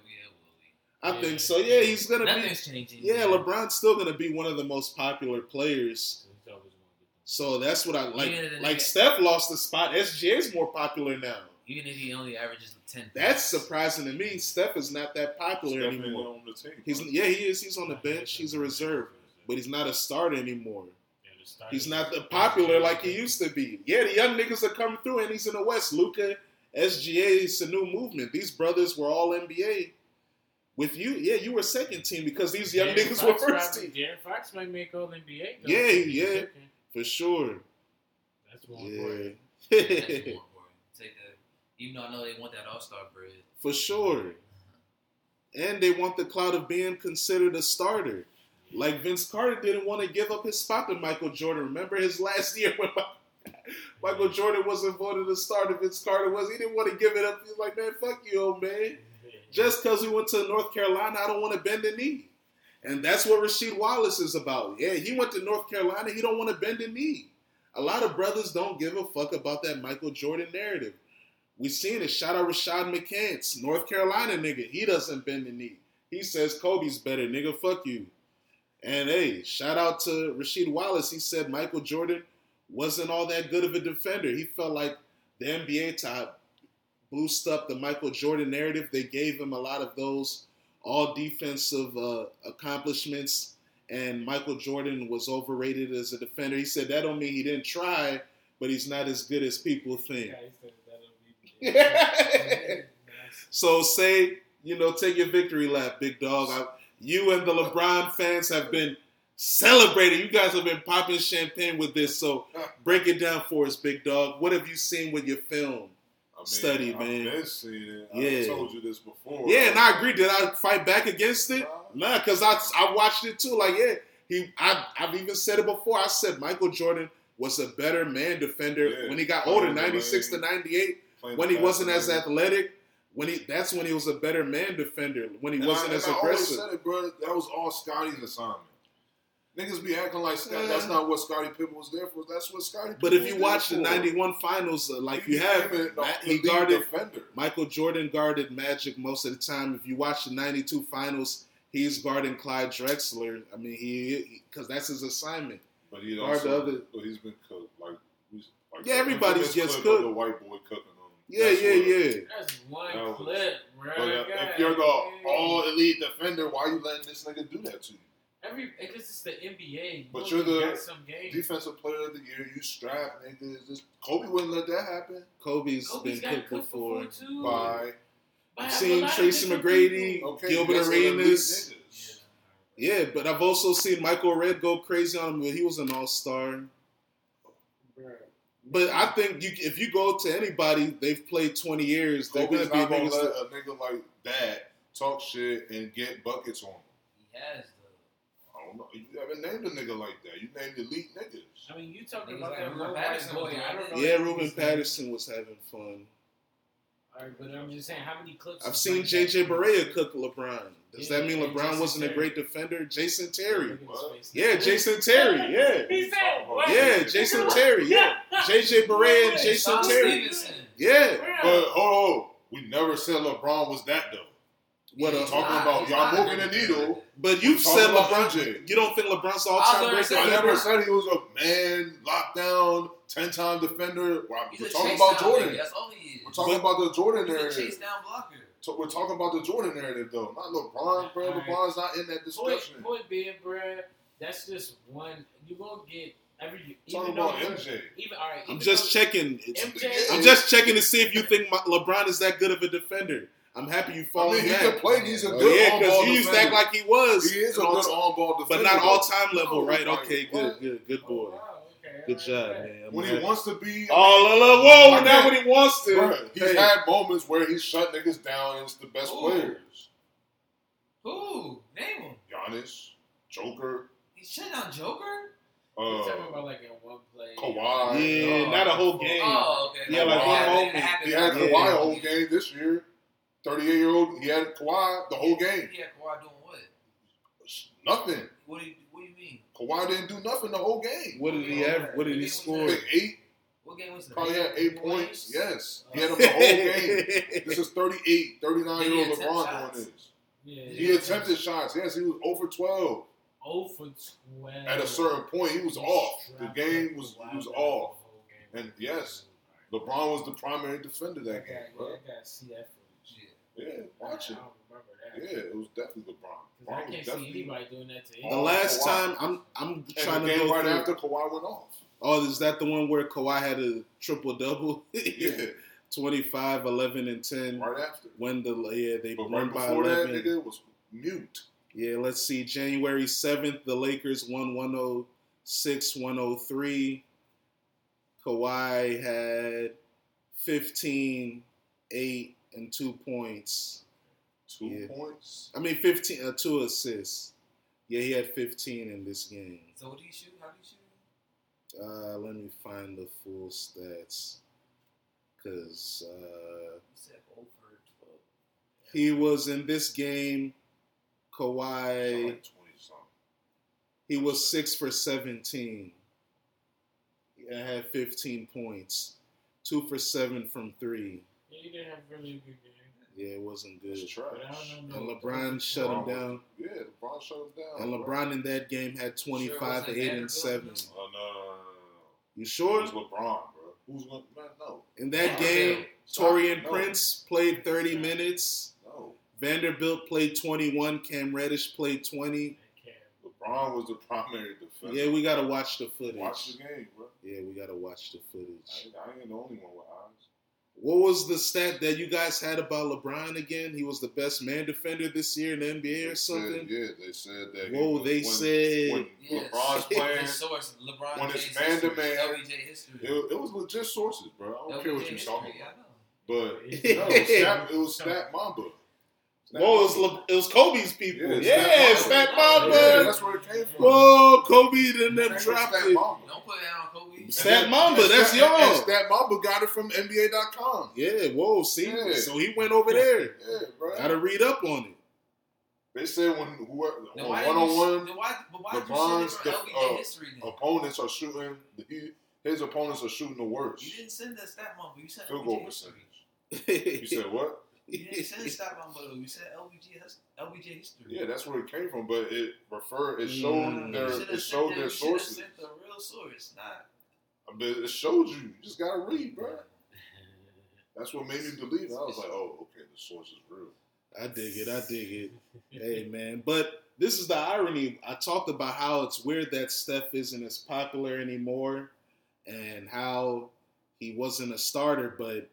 Speaker 1: I
Speaker 4: Yeah.
Speaker 1: think so. Yeah, he's gonna be.
Speaker 3: Nothing's changing.
Speaker 1: Yeah, LeBron's still gonna be one of the most popular players.
Speaker 4: He's always gonna get
Speaker 1: So that's what I like. Like
Speaker 3: nigga-
Speaker 1: Steph lost the spot. SGA's more popular now.
Speaker 3: Even if he only averages ten.
Speaker 1: That's surprising to me. Steph is not that popular
Speaker 2: Steph
Speaker 1: anymore.
Speaker 2: on the team.
Speaker 1: He's yeah, he is. He's on the bench. He's a reserve, but he's not a starter anymore.
Speaker 4: Yeah, the starter-
Speaker 1: He's not the popular like he used to be. Yeah, the young niggas are coming through, and he's in the West. Luka, SGA, it's a new movement. These brothers were all NBA. With you, yeah, you were second team because these young
Speaker 4: De'Aaron
Speaker 1: niggas were first
Speaker 4: probably-
Speaker 1: team
Speaker 4: De'Aaron Fox might make All NBA. though.
Speaker 1: Yeah,
Speaker 4: He's
Speaker 1: yeah.
Speaker 4: second.
Speaker 1: for sure.
Speaker 4: That's more important.
Speaker 1: Yeah,
Speaker 3: Yeah, that's more important. Take that. Even though I know they want that All Star bread.
Speaker 1: for sure. And they want the cloud of being considered a starter. Like Vince Carter didn't want to give up his spot to Michael Jordan. Remember his last year when Michael Jordan wasn't voted a starter, Vince Carter was. He didn't want to give it up. He was like, man, fuck you, old man. Just because we went to North Carolina, I don't want to bend the knee. And that's what Rasheed Wallace is about. Yeah, he went to North Carolina. He don't want to bend the knee. A lot of brothers don't give a fuck about that Michael Jordan narrative. We seen it. Shout out Rashad McCants, North Carolina nigga. He doesn't bend the knee. He says Kobe's better, nigga. Fuck you. And hey, shout out to Rasheed Wallace. He said Michael Jordan wasn't all that good of a defender. He felt like the NBA to boost up the Michael Jordan narrative. They gave him a lot of those all defensive uh, accomplishments, and Michael Jordan was overrated as a defender. He said that don't mean he didn't try, but he's not as good as people think.
Speaker 4: Yeah, he said that'll be-
Speaker 1: So say, you know, take your victory lap, big dog. I, you and the LeBron fans have been celebrating. You guys have been popping champagne with this. So break it down for us, big dog. What have you seen with your film?
Speaker 2: I mean,
Speaker 1: Study,
Speaker 2: I've
Speaker 1: man.
Speaker 2: been seeing it.
Speaker 1: Yeah.
Speaker 2: I told you this before.
Speaker 1: Yeah, and I agree. Did I fight back against it? Nah, because I, I watched it too. Like, yeah, he. I, I've even said it before. I said Michael Jordan was a better man defender
Speaker 2: Yeah.
Speaker 1: when he got older, ninety six to ninety eight. When he wasn't as athletic, when he that's when he was a better man defender. When he
Speaker 2: And
Speaker 1: wasn't
Speaker 2: I,
Speaker 1: as
Speaker 2: I
Speaker 1: aggressive.
Speaker 2: said it, bro. That was all Scottie's assignment. Niggas be acting like Scott,
Speaker 1: Yeah.
Speaker 2: that's not what Scottie Pippen was there for. That's what Scottie.
Speaker 1: But if you
Speaker 2: was
Speaker 1: watch the '91 finals, uh, like
Speaker 2: He
Speaker 1: you have,
Speaker 2: became
Speaker 1: Ma- he guarded
Speaker 2: defender.
Speaker 1: Michael Jordan guarded Magic most of the time. If you watch the '92 finals, he's guarding Clyde Drexler. I mean, he because that's his assignment.
Speaker 2: But he
Speaker 1: Guard
Speaker 2: also,
Speaker 1: the other-
Speaker 2: but he's been cooked. Like, we- like
Speaker 1: Yeah, everybody
Speaker 2: infamous
Speaker 1: gets cooked.
Speaker 2: The white boy cooking him.
Speaker 1: Yeah,
Speaker 2: That's
Speaker 1: yeah,
Speaker 2: what-
Speaker 1: yeah.
Speaker 4: That's one
Speaker 2: That was-
Speaker 4: clip, bro.
Speaker 2: But uh, if you're the all elite defender, why are you letting this nigga do that to you?
Speaker 4: Every it's just the NBA.
Speaker 2: But
Speaker 4: You
Speaker 2: you're the
Speaker 4: got some games.
Speaker 2: Defensive player of the year, you strap nigga. Just, Kobe wouldn't let that happen.
Speaker 1: Kobe's
Speaker 4: Kobe's
Speaker 1: been
Speaker 4: got
Speaker 1: cooked
Speaker 4: cooked
Speaker 1: before.
Speaker 4: before too.
Speaker 2: By
Speaker 4: By
Speaker 1: I've seen Tracy McGrady,
Speaker 2: okay,
Speaker 1: Gilbert Arenas.
Speaker 2: niggas.
Speaker 1: Yeah, but I've also seen Michael Redd go crazy on him. when He was an all star. But I think you, if you go to anybody, they've played 20 years. They're
Speaker 2: Kobe's
Speaker 1: gonna be
Speaker 2: not gonna let
Speaker 1: that-
Speaker 2: a nigga like that talk shit and get buckets on him.
Speaker 3: He has the.
Speaker 2: I don't know. You haven't named a nigga like that. You named elite niggas.
Speaker 4: I mean, you talking about
Speaker 3: like
Speaker 4: that
Speaker 3: Ruben Patterson was
Speaker 4: boy. I don't know.
Speaker 1: Yeah,
Speaker 4: if
Speaker 1: Ruben Patterson was having fun.
Speaker 4: All right, but I'm just saying, how many clips?
Speaker 1: I've seen
Speaker 4: like
Speaker 1: JJ
Speaker 4: that?
Speaker 1: Barea cook LeBron. Does
Speaker 4: Yeah,
Speaker 1: that mean LeBron
Speaker 4: Jason
Speaker 1: wasn't a great defender? Jason Terry.
Speaker 4: Look at his
Speaker 2: What?
Speaker 1: Yeah, Jason Terry. Yeah.
Speaker 4: He said, what?
Speaker 1: Yeah, Jason Terry. Yeah. JJ Barea and Jason
Speaker 3: Sean
Speaker 1: Terry.
Speaker 3: Stevenson.
Speaker 1: Yeah.
Speaker 2: But oh, on, we never said LeBron was that though.
Speaker 1: What uh,
Speaker 3: He's
Speaker 1: a-
Speaker 2: talking
Speaker 3: not-
Speaker 2: about
Speaker 3: he's
Speaker 2: y'all
Speaker 3: not a
Speaker 2: moving the needle.
Speaker 1: But you've said LeBron.
Speaker 2: MJ.
Speaker 1: You don't think LeBron's all
Speaker 3: I was
Speaker 1: time
Speaker 3: gonna
Speaker 1: great
Speaker 3: say
Speaker 2: I
Speaker 1: defender?
Speaker 2: never said he was a man lockdown, ten time defender. Well,
Speaker 3: He's
Speaker 2: We're talking about Jordan.
Speaker 3: That's all he is.
Speaker 2: We're talking
Speaker 1: But-
Speaker 2: about the Jordan
Speaker 3: He's a
Speaker 2: narrative.
Speaker 3: chase down blocker.
Speaker 2: So we're talking about the Jordan narrative though, not LeBron, bro.
Speaker 4: Alright.
Speaker 2: LeBron's not in that
Speaker 4: Point,
Speaker 2: discussion.
Speaker 4: point being, bruh, that's just one. You gonna get every.
Speaker 2: Talking
Speaker 4: even
Speaker 2: about MJ.
Speaker 4: Even all right.
Speaker 1: I'm just checking.
Speaker 4: MJ.
Speaker 1: I'm just checking to see if you think my, LeBron is that good of a defender. I'm happy you
Speaker 2: I
Speaker 1: fall
Speaker 2: mean, he
Speaker 1: back.
Speaker 2: can play. He's a
Speaker 1: Oh,
Speaker 2: good
Speaker 1: yeah,
Speaker 2: on-ball
Speaker 1: because you used to act like he was.
Speaker 2: he is a good on-ball defender,
Speaker 1: but
Speaker 2: not
Speaker 1: all time level,
Speaker 2: No,
Speaker 1: right? Okay, good,
Speaker 2: what?
Speaker 1: good, good
Speaker 4: Oh,
Speaker 1: boy.
Speaker 4: wow, okay,
Speaker 1: Good job,
Speaker 4: right,
Speaker 1: man. I'm
Speaker 2: When he wants to be,
Speaker 1: Oh, la, la, whoa!
Speaker 2: I
Speaker 1: Not when he wants to.
Speaker 2: Bruh, he's
Speaker 1: Hey,
Speaker 2: had moments where he shut niggas down and it's the best
Speaker 3: Ooh.
Speaker 2: players.
Speaker 3: Who? Name him.
Speaker 2: Giannis, Joker,
Speaker 3: He shut down Joker.
Speaker 4: We're talking
Speaker 2: uh,
Speaker 4: about like in one play.
Speaker 2: Kawhi.
Speaker 1: Yeah,
Speaker 3: Oh.
Speaker 1: not a whole game.
Speaker 3: Oh, okay.
Speaker 1: Yeah,
Speaker 2: like one
Speaker 3: happened-
Speaker 1: moment.
Speaker 2: he had. Kawhi a whole game this year. 38 year old, he had Kawhi the whole game.
Speaker 3: Yeah, Kawhi doing what?
Speaker 2: Nothing.
Speaker 3: What do you What do you mean?
Speaker 2: Kawhi didn't do nothing the whole game.
Speaker 1: What did he have? What did he
Speaker 3: He
Speaker 1: score?
Speaker 2: Like eight,
Speaker 3: What game was it?
Speaker 2: probably had eight
Speaker 3: Warriors?
Speaker 2: points. Yes, uh, he had him the whole game. This is 38, 39 year old
Speaker 3: Did he attempt
Speaker 2: LeBron doing this.
Speaker 4: Yeah,
Speaker 2: He attempted shots. Yes, he was oh over 12.
Speaker 4: 0 for 12.
Speaker 2: At a certain point, he was
Speaker 4: He
Speaker 2: off. The game was he was off.
Speaker 4: game.
Speaker 2: And yes, LeBron was the primary defender
Speaker 4: I
Speaker 2: that
Speaker 4: got,
Speaker 2: game,
Speaker 4: yeah,
Speaker 2: bro.
Speaker 4: I got to see that footage.
Speaker 3: Yeah.
Speaker 2: Yeah, watch
Speaker 4: I
Speaker 2: it.
Speaker 4: don't remember that.
Speaker 2: Yeah, it was definitely LeBron.
Speaker 4: 'Cause I
Speaker 2: LeBron was
Speaker 4: can't see anybody doing that to him.
Speaker 1: The last
Speaker 2: Kawhi.
Speaker 1: time I'm I'm trying
Speaker 2: the
Speaker 1: to
Speaker 2: game
Speaker 1: go
Speaker 2: right
Speaker 1: through.
Speaker 2: after Kawhi went off.
Speaker 1: Oh, is that the one where Kawhi had a triple double?
Speaker 2: Yeah,
Speaker 1: 25, 11, and 10.
Speaker 2: right after.
Speaker 1: When the yeah they
Speaker 2: But
Speaker 1: won
Speaker 2: right
Speaker 1: by
Speaker 2: before that,
Speaker 1: 11.
Speaker 2: nigga was mute.
Speaker 1: Yeah, let's see. January 7th, the Lakers won 106 103. Kawhi had 15, 8, and 2 points.
Speaker 2: Two
Speaker 1: Yeah.
Speaker 2: points.
Speaker 1: I mean, 15, uh, 2 assists. Yeah, he had 15 in this game.
Speaker 3: So what do you shoot? How do you shoot?
Speaker 1: Uh, let me find the full stats. Because uh,
Speaker 3: You said 0 12.
Speaker 1: he was in this game,
Speaker 2: Something
Speaker 1: Kawhi,
Speaker 2: like 20 something.
Speaker 1: he was 6 for 17. and had 15 points, two for seven from three.
Speaker 4: Yeah, he didn't have really a good game.
Speaker 1: Yeah, it wasn't good.
Speaker 2: It's trash.
Speaker 4: But I don't know.
Speaker 1: And LeBron shut him
Speaker 2: LeBron
Speaker 1: down.
Speaker 2: Yeah, LeBron shut him down.
Speaker 1: And
Speaker 2: bro.
Speaker 1: LeBron in that game had 25,
Speaker 3: wasn't
Speaker 1: 8, and
Speaker 3: Vanderbilt?
Speaker 1: 7.
Speaker 2: Oh, no, no, no, no, no.
Speaker 1: You
Speaker 2: It was LeBron, bro. Who's going to, man, no.
Speaker 1: In that
Speaker 3: Yeah.
Speaker 1: game,
Speaker 2: Stop.
Speaker 1: Taurean
Speaker 2: No.
Speaker 1: Prince played 30 minutes.
Speaker 2: No.
Speaker 1: Vanderbilt played 21. Cam Reddish played 20.
Speaker 2: LeBron was the primary defender.
Speaker 1: Yeah, we got to watch the footage.
Speaker 2: Watch the game, bro.
Speaker 1: Yeah, we got to watch the footage.
Speaker 2: ain't, I ain't the only one with eyes.
Speaker 1: What was the stat that you guys had about LeBron again? He was the best man defender this year in the NBA or something?
Speaker 2: Said, yeah, they said that. he
Speaker 1: Whoa,
Speaker 2: was-
Speaker 1: they
Speaker 2: when,
Speaker 1: said-
Speaker 2: when
Speaker 3: Yes.
Speaker 2: LeBron's playing,
Speaker 3: His source, LeBron
Speaker 2: when it's man to man, it, it was legit sources, bro. I don't
Speaker 3: LBJ
Speaker 2: care what you're
Speaker 3: history,
Speaker 2: talking about. But no, it was Stat, it was Stat Mamba. Stat
Speaker 1: Whoa, it was, Le- it was Kobe's people.
Speaker 2: Yeah,
Speaker 1: Yeah,
Speaker 2: Stat
Speaker 1: Stat
Speaker 2: Mamba.
Speaker 1: Mamba.
Speaker 2: Yeah, that's where it came from.
Speaker 1: Whoa, Kobe and them
Speaker 2: It came
Speaker 1: dropped it.
Speaker 2: Mamba.
Speaker 3: Don't put that on Kobe.
Speaker 2: And
Speaker 1: Stat Mamba, that's
Speaker 2: Stat-
Speaker 1: y'all.
Speaker 2: And Stat Mamba got it from NBA.com.
Speaker 1: Yeah, whoa, see?
Speaker 2: Yeah.
Speaker 1: So he went over there.
Speaker 2: Yeah, bro.
Speaker 1: Got to read up on it.
Speaker 2: They said when whoever
Speaker 3: Then
Speaker 2: on
Speaker 3: why
Speaker 2: one on one
Speaker 3: then why,
Speaker 2: LeBron's
Speaker 3: did you send
Speaker 2: def-
Speaker 3: it for LBJ
Speaker 2: uh,
Speaker 3: history
Speaker 2: opponents are shooting, he, his opponents are shooting the worst
Speaker 3: You didn't send us that stat mumble. You said
Speaker 2: field goal percentage. You said what?
Speaker 3: You didn't send stat mumble. You said LBJ LBJ history.
Speaker 2: Yeah, that's where it came from, but it refer it showed
Speaker 1: Mm.
Speaker 2: their
Speaker 3: You
Speaker 2: it showed
Speaker 3: them-
Speaker 2: their
Speaker 3: you
Speaker 2: sources.
Speaker 3: sent the real source, not.
Speaker 2: I mean, it showed you. You just gotta read, bro. That's what made me believe it. I was like, oh, okay, the source is real.
Speaker 1: I dig it. I dig it. Hey, man. But this is the irony. I talked about how it's weird that Steph isn't as popular anymore and how he wasn't a starter, but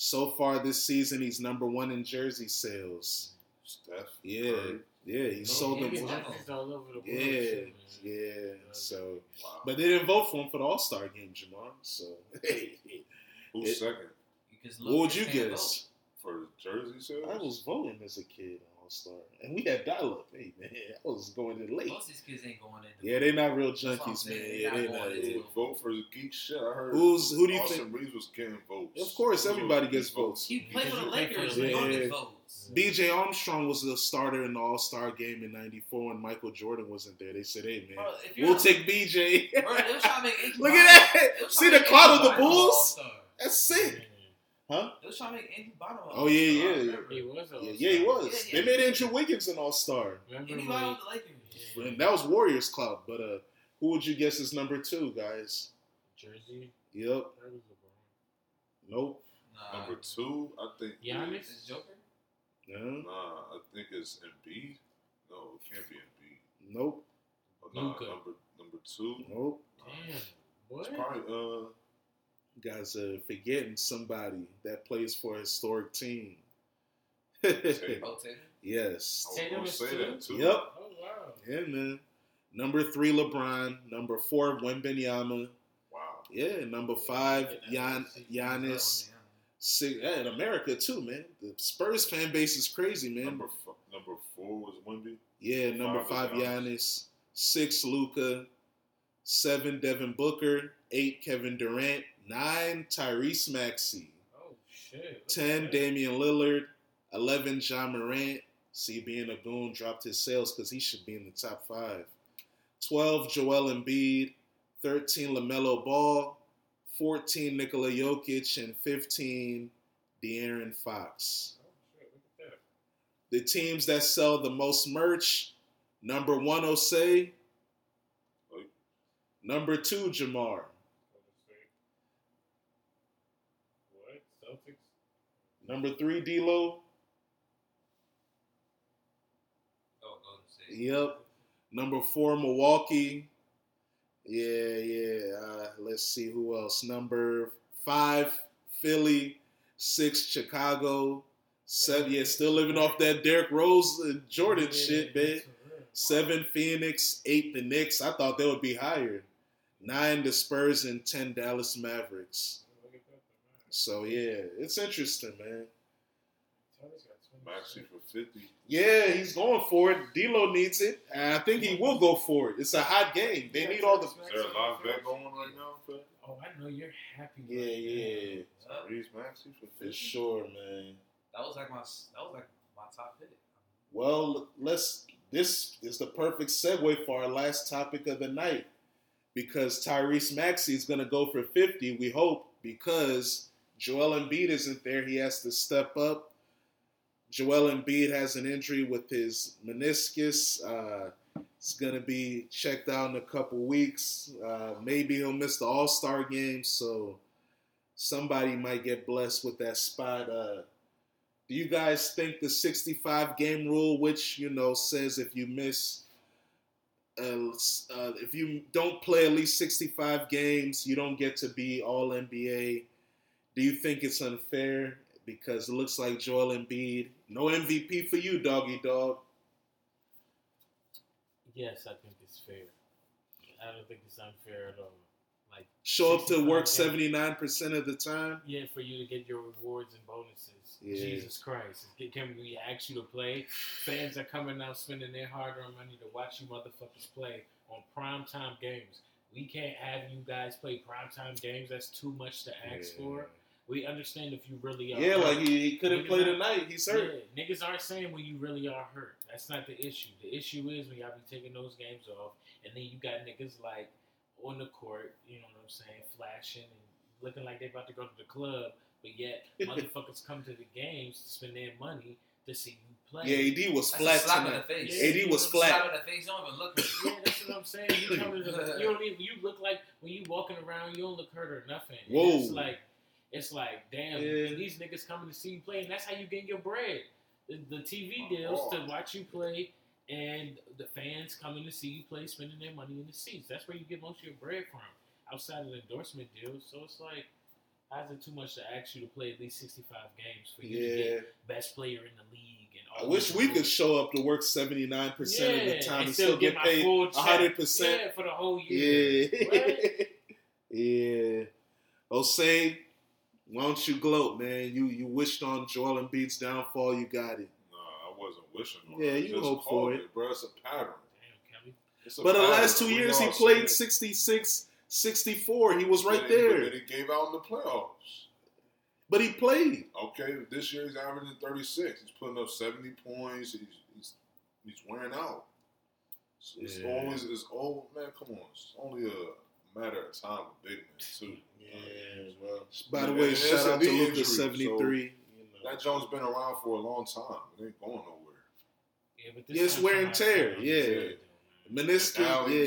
Speaker 1: so far this season, he's number one in jersey sales.
Speaker 2: Steph,
Speaker 1: Yeah.
Speaker 2: Curry.
Speaker 1: Yeah, he
Speaker 3: No,
Speaker 1: sold them.
Speaker 3: gets
Speaker 4: all over the world.
Speaker 1: Yeah,
Speaker 4: too, man.
Speaker 1: yeah. So,
Speaker 2: Wow.
Speaker 1: but they didn't vote for him for the All Star game, Jamar. So, hey,
Speaker 2: Who's
Speaker 1: it-
Speaker 2: second
Speaker 3: Because
Speaker 1: what would you
Speaker 3: Lucas can't
Speaker 1: guess?
Speaker 2: for the jersey sales?
Speaker 1: I was voting as a kid on All Star, and we had dial up. Hey man, I was going in
Speaker 3: vote.
Speaker 1: late.
Speaker 3: Most of these kids ain't going in.
Speaker 1: Yeah, they not real
Speaker 3: That's what
Speaker 1: junkies, man.
Speaker 3: saying.
Speaker 1: Yeah,
Speaker 3: They
Speaker 1: they
Speaker 3: not
Speaker 1: not.
Speaker 3: going
Speaker 1: yeah.
Speaker 3: into
Speaker 2: vote for the geek shit? I heard.
Speaker 1: Who's who do you
Speaker 2: Austin
Speaker 1: think?
Speaker 2: Reeves was getting votes.
Speaker 1: Of course, everybody gets votes.
Speaker 3: He played for the
Speaker 4: Because you play for
Speaker 3: Lakers.
Speaker 4: the
Speaker 3: He gonna get votes.
Speaker 1: B.J. Armstrong was the starter in the All Star game in '94, and Michael Jordan wasn't there. They said, "Hey man,
Speaker 3: Bro,
Speaker 1: we'll
Speaker 3: not-
Speaker 1: take B.J."
Speaker 3: Bro, they was trying to make
Speaker 1: Look at that! See the
Speaker 3: to make
Speaker 1: clout of the Bulls? That's sick, huh?
Speaker 3: They was trying to make Andrew Bynum. an
Speaker 1: Oh yeah, yeah, yeah.
Speaker 4: He was.
Speaker 1: Yeah, yeah, he was.
Speaker 3: Yeah,
Speaker 1: They
Speaker 3: yeah.
Speaker 1: made Andrew Wiggins an All Star,
Speaker 4: Remember
Speaker 3: Anybody
Speaker 4: when?
Speaker 3: the Lakers?
Speaker 1: and that was Warriors club. But uh, who would you guess is number two, guys?
Speaker 4: Jersey.
Speaker 1: Yep.
Speaker 4: That was LeBron.
Speaker 1: Nope.
Speaker 3: Nah.
Speaker 2: Number two, I think.
Speaker 4: Giannis?
Speaker 3: Is Joker?
Speaker 1: No.
Speaker 2: Nah, I think it's Embiid. No, it can't be Embiid.
Speaker 1: Nope.
Speaker 2: Oh, nah, number number two.
Speaker 1: Nope.
Speaker 4: Damn. What?
Speaker 2: It's probably uh.
Speaker 1: You guys are forgetting somebody that plays for a historic team.
Speaker 2: Tatum.
Speaker 3: Oh,
Speaker 1: yes.
Speaker 2: I was
Speaker 4: Tatum is
Speaker 2: say that too.
Speaker 1: Yep.
Speaker 4: Oh wow.
Speaker 1: Yeah, man. Number three, LeBron. Number four, Wembanyama.
Speaker 2: Wow.
Speaker 1: Yeah. Number five, Gian, Giannis. Oh, Six, yeah, in America too, man. The Spurs fan base is crazy, man.
Speaker 2: Number f- number four was Wemby.
Speaker 1: yeah, number
Speaker 2: five
Speaker 1: five,
Speaker 2: is
Speaker 1: Giannis. Six, Luka. Seven, Devin Booker. Eight, Kevin Durant. Nine, Tyrese Maxey.
Speaker 4: Oh shit. Look
Speaker 1: 10,
Speaker 4: that.
Speaker 1: Damian Lillard. 11, Ja Morant. See, being a goon dropped his sales because he should be in the top five. 12, Joel Embiid. 13, LaMelo Ball. 14, Nikola Jokic. And 15, De'Aaron Fox.
Speaker 4: Oh shit. Look at that.
Speaker 1: The teams that sell the most merch number one, Osei.
Speaker 2: Oh.
Speaker 1: Number two, Jamar.
Speaker 4: Golden State. What? Celtics.
Speaker 1: Number three, D'Lo.
Speaker 3: Oh, Golden State.
Speaker 1: Yep. Number four, Milwaukee. Yeah, yeah. Uh, let's see who else. Number five, Philly. Six, Chicago. Seven, yeah, still living off that Derrick Rose and Jordan
Speaker 4: Yeah,
Speaker 1: shit, man.
Speaker 4: that's.
Speaker 1: Seven, Phoenix. Eight, the Knicks. I thought they would be higher. Nine, the Spurs, and ten, Dallas Mavericks.
Speaker 4: Look at that, man.
Speaker 1: So yeah, it's interesting, man.
Speaker 4: Tyler's got 20
Speaker 2: for fifty.
Speaker 1: Yeah, he's going for it. D'Lo needs it, and I think he will go for it. It's a hot game. They need all the.
Speaker 2: Is there a live bet going right now for
Speaker 4: Oh, I know you're happy.
Speaker 1: Yeah,
Speaker 4: right
Speaker 1: yeah,
Speaker 2: Reese Maxey for
Speaker 1: for
Speaker 2: fifty?
Speaker 1: sure, man.
Speaker 3: that was like my that was like my top pick.
Speaker 1: Well, let's. This is the perfect segue for our last topic of the night, because Tyrese Maxey is going to go for fifty. We hope because Joel Embiid isn't there. He has to step up. Joel Embiid has an injury with his meniscus. Uh, it's going to be checked out in a couple weeks. Uh, maybe he'll miss the All Star game. So somebody might get blessed with that spot. Uh, do you guys think the 65 game rule, which you know says if you miss, uh, uh, if you don't play at least 65 games, you don't get to be All NBA? Do you think it's unfair? Because it looks like Joel Embiid, no MVP for you, doggy dog.
Speaker 4: Yes, I think it's fair. I don't think it's unfair at all. Like
Speaker 1: Show up to work 79% of the time.
Speaker 4: Yeah, for you to get your rewards and bonuses.
Speaker 1: Yeah.
Speaker 4: Jesus Christ. Can- we ask you to play? Fans are coming out spending their hard earned money to watch you motherfuckers play on primetime games. We can't have you guys play primetime games. That's too much to ask for. We understand if you really are.
Speaker 1: Yeah,
Speaker 4: hurt.
Speaker 1: like he, he couldn't
Speaker 4: Niggas
Speaker 1: play tonight. He's hurt.
Speaker 4: Yeah, niggas aren't saying when you really are hurt. That's not the issue. The issue is when y'all be taking those games off, and then you got niggas like on the court, you know what I'm saying, flashing and looking like they about to go to the club, but yet motherfuckers come to the games to spend their money to see you play.
Speaker 1: Yeah, AD was
Speaker 3: That's a
Speaker 1: flat
Speaker 3: slap in the
Speaker 1: tonight.
Speaker 3: face.
Speaker 4: Yeah.
Speaker 1: AD was
Speaker 3: Slap
Speaker 1: flat.
Speaker 3: in the face. Don't even look.
Speaker 4: Yeah, that's what I'm saying. You come to the, you know what I mean? You look like when you walking around, you don't look hurt or nothing. And
Speaker 1: Whoa.
Speaker 4: It's like, it's like, damn,
Speaker 1: Yeah.
Speaker 4: these niggas coming to see you play, and that's how you get your bread. The, the TV
Speaker 2: My
Speaker 4: deals to watch you play, and the fans coming to see you play, spending their money in the seats. That's where you get most of your bread from, outside of the endorsement deals. So it's like, how's it too much to ask you to play at least 65 games for you to
Speaker 1: Yeah.
Speaker 4: get best player in the league and
Speaker 1: I
Speaker 4: all
Speaker 1: wish we could show up to work seventy nine percent of the time and still get
Speaker 4: my
Speaker 1: paid
Speaker 4: full
Speaker 1: hundred percent.
Speaker 4: Yeah, for the whole year.
Speaker 1: Yeah.
Speaker 4: What?
Speaker 1: yeah. Osei, why don't you gloat, man? You you wished on Joel Embiid's downfall. You got it.
Speaker 2: Nah, I wasn't wishing on
Speaker 1: Yeah,
Speaker 2: it.
Speaker 1: you
Speaker 2: Just
Speaker 1: hope for
Speaker 2: called
Speaker 1: it.
Speaker 2: bro. It's a pattern.
Speaker 4: Damn, Kelly.
Speaker 2: It's a
Speaker 1: But the last two
Speaker 2: We
Speaker 1: years, he played
Speaker 2: see
Speaker 1: 66, 64. He was right
Speaker 2: But
Speaker 1: there.
Speaker 2: then he gave out in the playoffs.
Speaker 1: But he played.
Speaker 2: Okay, this year he's averaging 36. He's putting up 70 points. He's he's, he's wearing out. So it's
Speaker 1: Yeah.
Speaker 2: always it's oh man, come on. It's only a matter of time with big men too.
Speaker 1: Yeah.
Speaker 2: well.
Speaker 1: By the
Speaker 2: And
Speaker 1: way,
Speaker 2: it's
Speaker 1: shout out to
Speaker 2: knee
Speaker 1: Luka
Speaker 2: injury,
Speaker 1: seventy
Speaker 2: so
Speaker 1: three.
Speaker 2: That Jones been around for a long time. It ain't going nowhere.
Speaker 4: Yeah, but this
Speaker 1: Yeah, it's wear and tear,
Speaker 4: found
Speaker 1: yeah.
Speaker 4: it.
Speaker 1: Meniscus,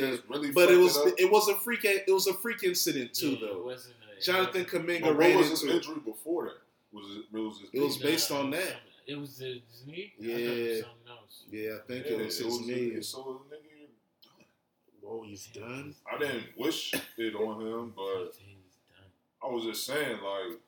Speaker 1: yeah.
Speaker 2: really
Speaker 1: But it was
Speaker 2: up.
Speaker 1: it was a freak it was a freak incident too
Speaker 4: Yeah, it
Speaker 1: though.
Speaker 4: wasn't a- it
Speaker 1: Jonathan
Speaker 4: wasn't-
Speaker 1: Kuminga
Speaker 2: But
Speaker 1: ran
Speaker 2: what was his
Speaker 1: into it.
Speaker 2: injury before that? Was it, it was his
Speaker 1: It was based on that.
Speaker 4: It was the his knee.
Speaker 1: Yeah.
Speaker 4: thought something else.
Speaker 1: Yeah, I think
Speaker 2: Yeah,
Speaker 1: it was his knee.
Speaker 2: So the nigga,
Speaker 1: Whoa, he's done.
Speaker 2: I didn't wish it on him, but I was just saying like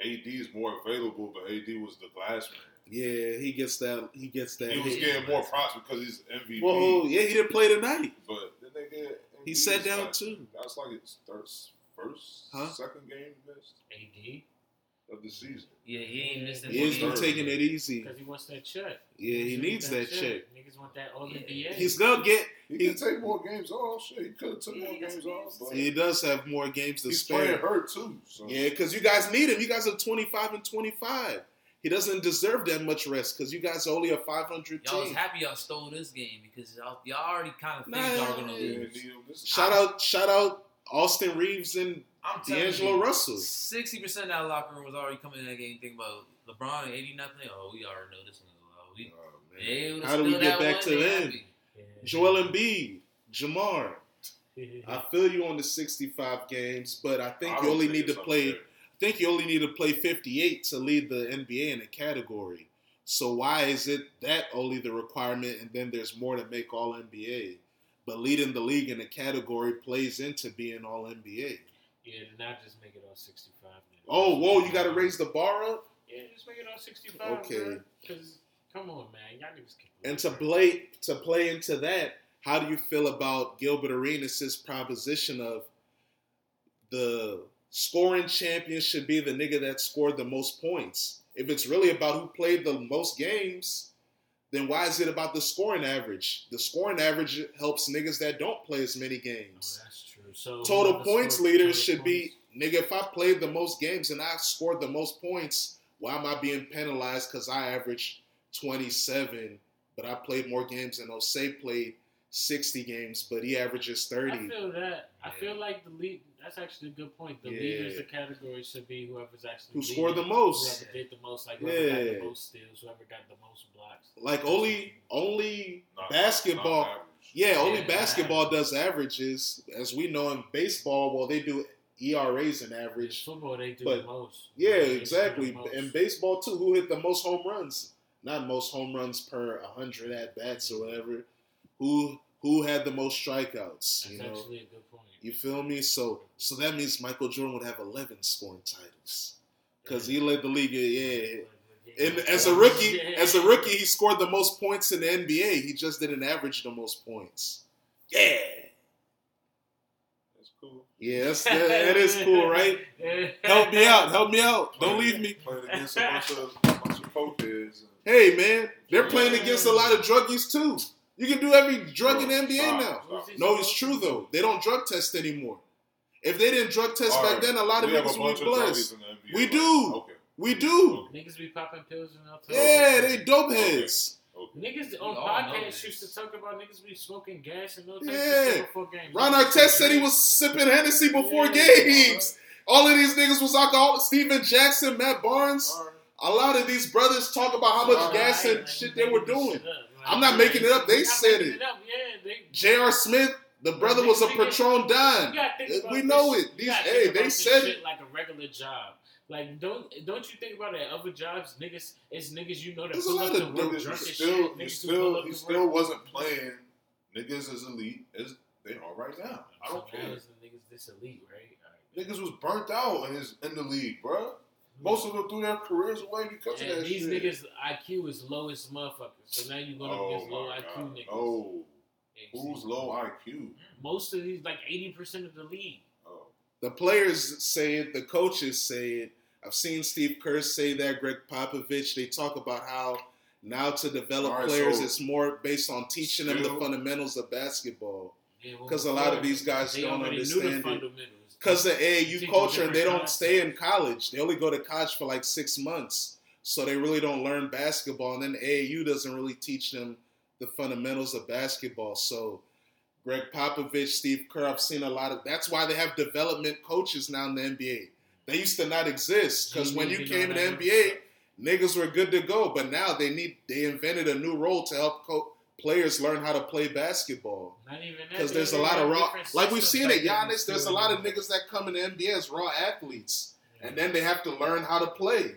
Speaker 2: AD is more available, but AD was the glass man.
Speaker 1: Yeah, he gets that. He gets that.
Speaker 2: He was
Speaker 1: hit.
Speaker 2: getting more props because he's MVP.
Speaker 1: Whoa, yeah, he didn't play tonight.
Speaker 2: But the nigga,
Speaker 1: He
Speaker 2: Embiid
Speaker 1: sat down
Speaker 2: like,
Speaker 1: too.
Speaker 2: That's like his third, first,
Speaker 1: Huh?
Speaker 2: second game missed
Speaker 4: AD
Speaker 2: of the season.
Speaker 3: Yeah, he ain't missing.
Speaker 1: He has
Speaker 2: Third.
Speaker 1: been taking it easy.
Speaker 4: because he wants that check.
Speaker 1: Yeah, he
Speaker 4: Niggas
Speaker 1: needs
Speaker 4: want
Speaker 1: that check.
Speaker 4: Niggas want that All
Speaker 3: Yeah.
Speaker 4: NBA.
Speaker 1: He's gonna get.
Speaker 2: He,
Speaker 1: He-
Speaker 2: can take more games off. Shit, he could have took
Speaker 3: Yeah,
Speaker 2: more
Speaker 3: he
Speaker 2: games off. But
Speaker 1: He does have more games to
Speaker 2: he's playing
Speaker 1: spare.
Speaker 2: hurt too. So.
Speaker 1: Yeah, because you guys need him. You guys are twenty five and twenty five. He doesn't deserve that much rest because you guys are only a five hundred
Speaker 3: Y'all was happy y'all stole this game because y'all, y'all already kind of think
Speaker 1: Nah,
Speaker 3: y'all gonna
Speaker 2: Yeah,
Speaker 3: lose.
Speaker 2: need him. This is-
Speaker 1: Shout out, shout out, Austin Reaves and
Speaker 3: I'm
Speaker 1: D'Angelo
Speaker 3: you,
Speaker 1: Russell.
Speaker 3: Sixty percent of that locker room was already coming in that game thinking about LeBron and eighty nothing. Oh, we already know this one. Oh, we,
Speaker 2: Oh, man.
Speaker 3: they would've
Speaker 1: How do we get back to them?
Speaker 3: happy.
Speaker 4: Yeah.
Speaker 1: Joel Embiid, Jamar. I feel you on the sixty five games, but I think
Speaker 2: I
Speaker 1: you only
Speaker 2: think
Speaker 1: need to play.
Speaker 2: unfair.
Speaker 1: I think you only need to play 58 to lead the NBA in a category. So why is it that only the requirement and then there's more to make all NBA? But leading the league in a category plays into being all NBA.
Speaker 4: Yeah, not just make it all 65. man.
Speaker 1: Oh, whoa, you got to raise the bar up?
Speaker 4: Yeah, just make it all 65.
Speaker 1: Okay.
Speaker 4: Because, come on, man. Y'all niggas can
Speaker 1: And to play to play into that, how do you feel about Gilbert Arenas' proposition of the scoring champion should be the nigga that scored the most points? If it's really about who played the most games, then why is it about the scoring average? The scoring average helps niggas that don't play as many
Speaker 4: Oh,
Speaker 1: games.
Speaker 4: that's true. So
Speaker 1: Total
Speaker 4: uh,
Speaker 1: points leaders
Speaker 4: total
Speaker 1: should be nigga. If I played the most games and I scored the most points, why am I being penalized because I averaged 27, but I played more games than Osei played 60 games, but he averages 30.
Speaker 4: I feel that. I feel like the lead. That's actually a good point. The
Speaker 1: Yeah.
Speaker 4: leaders, the category should be whoever's actually
Speaker 1: Who
Speaker 4: leading,
Speaker 1: scored the most.
Speaker 4: Whoever did the most, like whoever got the most steals, whoever got the most blocks.
Speaker 1: Like only only
Speaker 2: Not-
Speaker 1: basketball.
Speaker 2: not.
Speaker 1: Yeah, only
Speaker 3: Yeah,
Speaker 1: basketball does averages. As we know in baseball, well, they do ERAs and
Speaker 4: In
Speaker 1: average.
Speaker 4: football, they do
Speaker 1: But-
Speaker 4: the most.
Speaker 1: Yeah,
Speaker 4: They
Speaker 1: exactly.
Speaker 4: most.
Speaker 1: And baseball too, who hit the most home runs? Not most home runs per 100 at bats or whatever. Who who had the most strikeouts?
Speaker 4: That's
Speaker 1: You know,
Speaker 4: actually a good point.
Speaker 1: You feel me? So so that means Michael Jordan would have 11 scoring titles because he led the league. Yeah. And as a rookie, as a rookie, he scored the most points in the NBA. He just didn't average the most points. Yeah,
Speaker 2: That's cool.
Speaker 1: yeah, that's, that, that is cool, right? Help me out, help me out. Don't leave me.
Speaker 2: Playing against a bunch of, a bunch of
Speaker 1: Hey man, they're playing against a lot of druggies too. You can do every drug in the NBA
Speaker 2: Stop,
Speaker 1: now.
Speaker 2: stop.
Speaker 1: No, it's true though. They don't drug test anymore. If they didn't drug test
Speaker 2: All
Speaker 1: back
Speaker 2: right,
Speaker 1: then, a lot of
Speaker 2: we have
Speaker 1: niggas
Speaker 2: a
Speaker 1: would be blessed.
Speaker 2: druggies in the NBA,
Speaker 1: We do.
Speaker 2: Okay.
Speaker 1: We do.
Speaker 4: Niggas be popping pills and all types of
Speaker 1: Yeah,
Speaker 4: shit.
Speaker 1: they dope heads.
Speaker 2: Okay.
Speaker 4: Niggas on
Speaker 3: We all know
Speaker 4: podcasts
Speaker 3: this.
Speaker 4: used to talk about niggas be smoking gas and no type
Speaker 1: Yeah.
Speaker 4: shit before games.
Speaker 1: Ron
Speaker 4: Niggas
Speaker 1: Artest said he was sipping Hennessy before
Speaker 4: Yeah.
Speaker 1: games. All of these niggas was alcoholic. Stephen Jackson, Matt Barnes.
Speaker 2: All right.
Speaker 1: A lot of these brothers talk about how much
Speaker 2: Alright,
Speaker 1: gas and
Speaker 4: Like,
Speaker 1: shit
Speaker 4: we
Speaker 1: they were
Speaker 4: making this
Speaker 1: doing.
Speaker 4: Shit up. Like,
Speaker 1: I'm not making it up. They said it.
Speaker 4: Yeah, they.
Speaker 1: J.R. Smith, the brother was a Patron
Speaker 4: You
Speaker 1: Don.
Speaker 4: gotta
Speaker 1: We
Speaker 4: this-
Speaker 1: know it. These, hey, they said it.
Speaker 4: like a regular job. Like don't don't you think about it? Other jobs, niggas, it's niggas you know that
Speaker 1: There's a
Speaker 4: pull
Speaker 1: lot
Speaker 4: up to
Speaker 1: of
Speaker 4: work
Speaker 2: Niggas
Speaker 4: drunk as
Speaker 2: still,
Speaker 4: shit.
Speaker 2: he still, he still wasn't playing niggas as elite as they are right now. I don't care.
Speaker 4: now it's the niggas this elite, right?
Speaker 2: Niggas was burnt out in his in the league, bro. Most of them threw their careers away because of
Speaker 4: And
Speaker 2: that
Speaker 4: these
Speaker 2: shit.
Speaker 4: niggas IQ is low as motherfuckers. So now you're going
Speaker 2: oh
Speaker 4: against low
Speaker 2: my
Speaker 4: IQ niggas.
Speaker 2: Oh, who's low IQ?
Speaker 4: Most of these, like eighty percent of the league.
Speaker 2: Oh,
Speaker 1: The players say it, the coaches say it. I've seen Steve Kerr say that, Gregg Popovich. They talk about how now to develop
Speaker 2: right,
Speaker 1: players,
Speaker 2: so-
Speaker 1: it's more based on teaching them the fundamentals of basketball.
Speaker 4: Yeah, well,
Speaker 1: a lot of these guys don't understand it. Because the AAU culture, they don't stay in college. They only go to college for like six months. So they really don't learn basketball. And then AAU doesn't really teach them the fundamentals of basketball. So Gregg Popovich, Steve Kerr, I've seen a lot of that's why they have development coaches now in the NBA. They used to not exist. Because when you came in the NBA, niggas were good to go. But now they need they invented a new role to help co- players learn how to play basketball.
Speaker 4: Not even that.
Speaker 1: Because there's a lot of raw, like we've seen it,
Speaker 4: that
Speaker 1: Giannis. There's a lot of niggas that come in the NBA as raw athletes,
Speaker 4: Yeah.
Speaker 1: and then they have to learn how to play.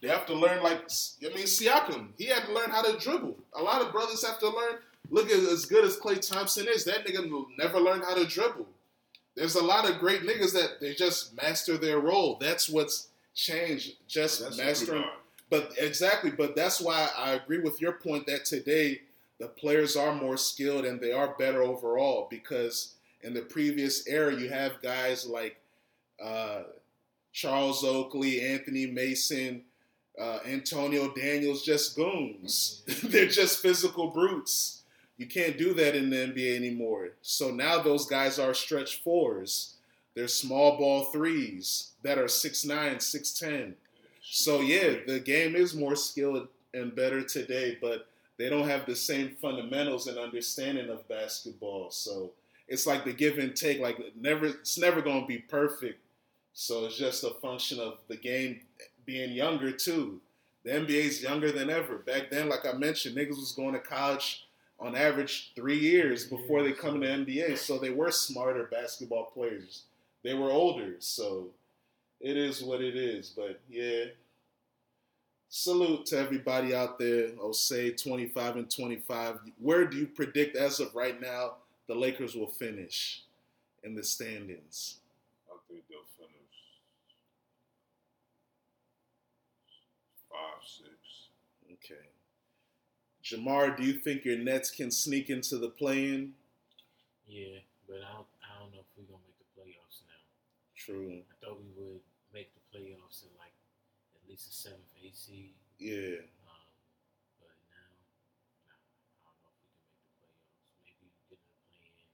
Speaker 1: They have to learn, like I mean, Siakam. He had to learn how to dribble. A lot of brothers have to learn. Look at as good as Klay Thompson is. That nigga will never learn how to dribble. There's a lot of great niggas that they just master their role. That's what's changed. Just
Speaker 2: that's
Speaker 1: mastering but exactly, but that's why I agree with your point that today the players are more skilled and they are better overall because in the previous era you have guys like uh, Charles Oakley, Anthony Mason, uh, Antonio Daniels, just goons. They're just physical brutes. You can't do that in the NBA anymore. So now those guys are stretch fours. They're small ball threes that are 6'9", 6'10". So yeah, the game is more skilled and better today, but they don't have the same fundamentals and understanding of basketball. So it's like the give and take. Like never, it's never going to be perfect. So it's just a function of the game being younger too. The NBA is younger than ever. Back then, like I mentioned, niggas was going to college on average three years before they come to the NBA. So they were smarter basketball players. They were older. So it is what it is. But yeah, salute to everybody out there. I'll say 25 and 25. Where do you predict as of right now the Lakers will finish in the standings?
Speaker 2: I think they'll finish five, six.
Speaker 1: Okay. Jamar, do you think your Nets can sneak into the play-in?
Speaker 4: Yeah, but I don't, I don't know if we're gonna make the playoffs now.
Speaker 1: True.
Speaker 4: I thought we would make the playoffs in like at least a seventh,
Speaker 1: Yeah.
Speaker 4: Um, but now, nah, I don't know if we can make the playoffs. Maybe get in the play-in.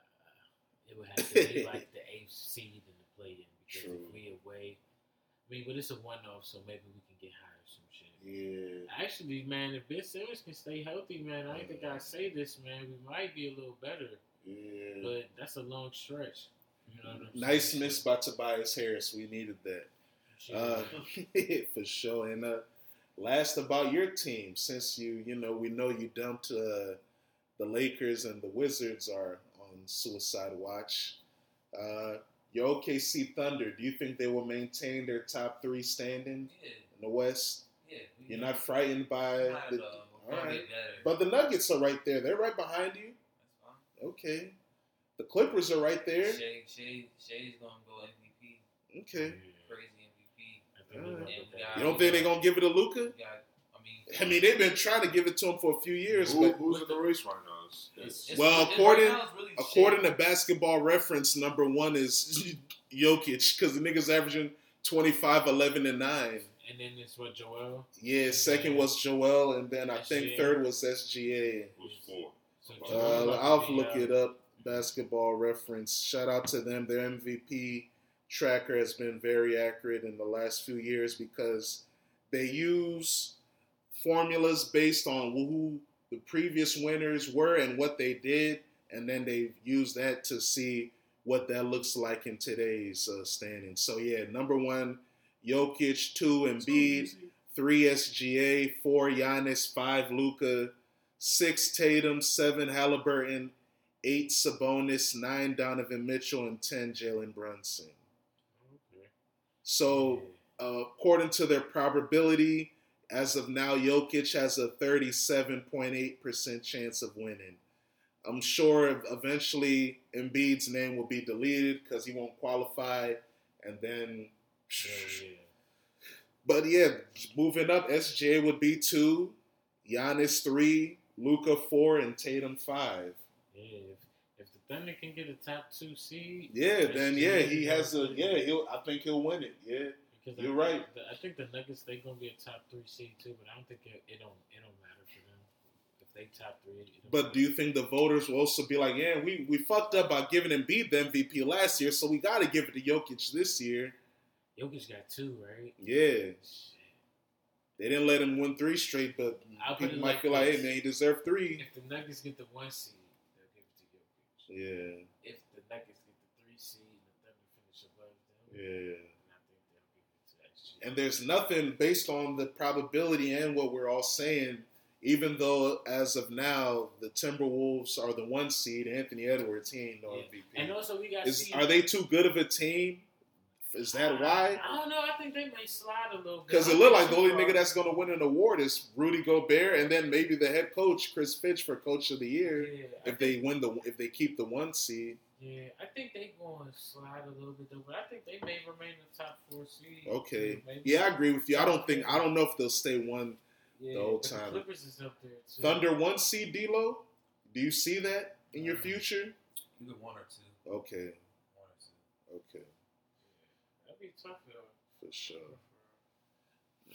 Speaker 4: Uh, it would have to be like the eighth seed in the play-in because
Speaker 1: True.
Speaker 4: if we away, I mean, but it's a one-off, so maybe we can get higher some shit.
Speaker 1: Yeah.
Speaker 4: Actually, man, if Ben Simmons can stay healthy, man, I think I say this, man. We might be a little better,
Speaker 1: Yeah.
Speaker 4: but that's a long stretch. You know what I'm
Speaker 1: Nice miss by Tobias Harris. We needed that.
Speaker 4: Shit.
Speaker 1: Uh, for sure. And uh, last about your team, since you you know we know you dumped uh, the Lakers and the Wizards are on suicide watch. Uh, your OKC Thunder, do you think they will maintain their top three standing
Speaker 3: Yeah,
Speaker 1: in the West?
Speaker 3: yeah.
Speaker 1: You're
Speaker 3: can-
Speaker 1: not frightened by
Speaker 3: we're not,
Speaker 1: the,
Speaker 3: uh, we're
Speaker 1: all
Speaker 3: gonna
Speaker 1: right. but the Nuggets are right there. They're right behind you.
Speaker 3: That's fine.
Speaker 1: Okay. The Clippers are right there.
Speaker 3: Shai, Shai, Shai's gonna go MVP,
Speaker 1: Okay. You don't think they're gonna give it to Luka?
Speaker 3: We I mean,
Speaker 1: I mean, they've been trying to give it to him for a few years,
Speaker 2: Who,
Speaker 1: but
Speaker 2: who's in the race right now? It's,
Speaker 3: it's,
Speaker 2: it's,
Speaker 3: it's,
Speaker 1: Well,
Speaker 3: it's-
Speaker 1: according-
Speaker 3: right it's really
Speaker 1: according
Speaker 3: Shai.
Speaker 1: to Basketball Reference, number one is Jokic because the nigga's averaging 25, 11, and nine.
Speaker 4: And then it's what Joel.
Speaker 1: Yeah, second was Joel, and then I think third was SGA.
Speaker 2: was four.
Speaker 4: So
Speaker 2: Uh,
Speaker 4: Joel
Speaker 1: Uh,
Speaker 4: about
Speaker 1: I'll look
Speaker 4: uh,
Speaker 1: it up. Basketball Reference. Shout out to them. Their MVP tracker has been very accurate in the last few years because they use formulas based on who the previous winners were and what they did, and then they use that to see what that looks like in today's uh, standing. So yeah, number one, Jokic, two Embiid, three SGA, four Giannis, five Luka, six Tatum, seven Halliburton, eight Sabonis, nine Donovan Mitchell, and ten Jalen Brunson. So uh, according to their probability, as of now, Jokic has a 37.8% chance of winning. I'm sure eventually Embiid's name will be deleted because he won't qualify, and then
Speaker 4: Yeah, yeah.
Speaker 1: But yeah, moving up, SJ would be two, Giannis three, Luka four, and Tatum five.
Speaker 4: Yeah, if, if the Thunder can get a top two seed,
Speaker 1: Yeah, then yeah, he has a yeah. He'll I think he'll win it. Yeah,
Speaker 4: Because
Speaker 1: You're
Speaker 4: think
Speaker 1: right.
Speaker 4: I think the Nuggets they're gonna be a top three seed too, but I don't think it, it don't it don't matter for them if they top three.
Speaker 1: But do you think the voters will also be like, yeah, we we fucked up by giving Embiid the MVP last year, so we got to give it to Jokic this year?
Speaker 4: Jokic got two, right?
Speaker 1: Yeah,
Speaker 4: Shit.
Speaker 1: they didn't let him win three straight, but
Speaker 4: I'll
Speaker 1: people might
Speaker 4: like
Speaker 1: feel like, hey man, he deserved three.
Speaker 4: If the Nuggets get the one seed, they'll give it to Jokic.
Speaker 1: Yeah,
Speaker 4: If the Nuggets get the three seed and the Thunder finish above them,
Speaker 1: yeah.
Speaker 4: then I think they'll give it to SGA.
Speaker 1: And there's nothing based on the probability and what we're all saying. Even though, as of now, the Timberwolves are the one seed, Anthony Edwards, he ain't no
Speaker 4: Yeah.
Speaker 1: MVP.
Speaker 4: and also we got
Speaker 1: Is,
Speaker 4: see,
Speaker 1: are they too good of a team? Is that why?
Speaker 4: I don't know. I think they may slide a little bit.
Speaker 1: Because it
Speaker 4: don't
Speaker 1: looked like the only
Speaker 4: far.
Speaker 1: nigga that's going to win an award is Rudy Gobert, and then maybe the head coach Chris Finch for Coach of the Year
Speaker 4: Yeah, I
Speaker 1: if they win the if they keep the one seed.
Speaker 4: Yeah, I think they going to slide a little bit though, but I think they may remain the top four seed.
Speaker 1: Okay,
Speaker 4: maybe.
Speaker 1: yeah, I agree with you. I don't think I don't know if they'll stay one
Speaker 4: yeah,
Speaker 1: the whole
Speaker 4: but
Speaker 1: time.
Speaker 4: The Clippers is up there too.
Speaker 1: Thunder one seed. D'Lo, do you see that in your
Speaker 3: Mm.
Speaker 1: future?
Speaker 3: Either one or two.
Speaker 1: Okay,
Speaker 3: One or two.
Speaker 1: okay,
Speaker 4: That'd be tough though.
Speaker 1: For sure.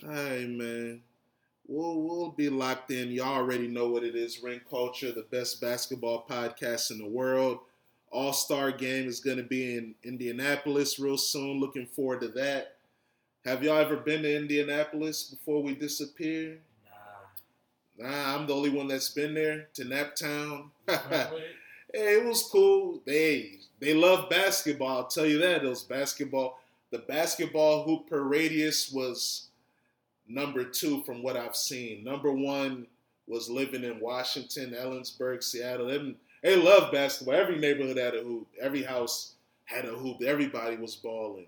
Speaker 1: All right, man. We'll we'll be locked in. Y'all already know what it is. Ring Culture, the best basketball podcast in the world. All Star Game is going to be in Indianapolis real soon. Looking forward to that. Have y'all ever been to Indianapolis before we disappear?
Speaker 3: Nah.
Speaker 1: Nah, I'm the only one that's been there to Naptown.
Speaker 4: It?
Speaker 1: Hey, it was cool. They they love basketball. I'll tell you that. Those basketball, the basketball hoop per radius was number two from what I've seen. Number one was living in Washington, Ellensburg, Seattle. They, they love basketball. Every neighborhood had a hoop. Every house had a hoop. Everybody was balling.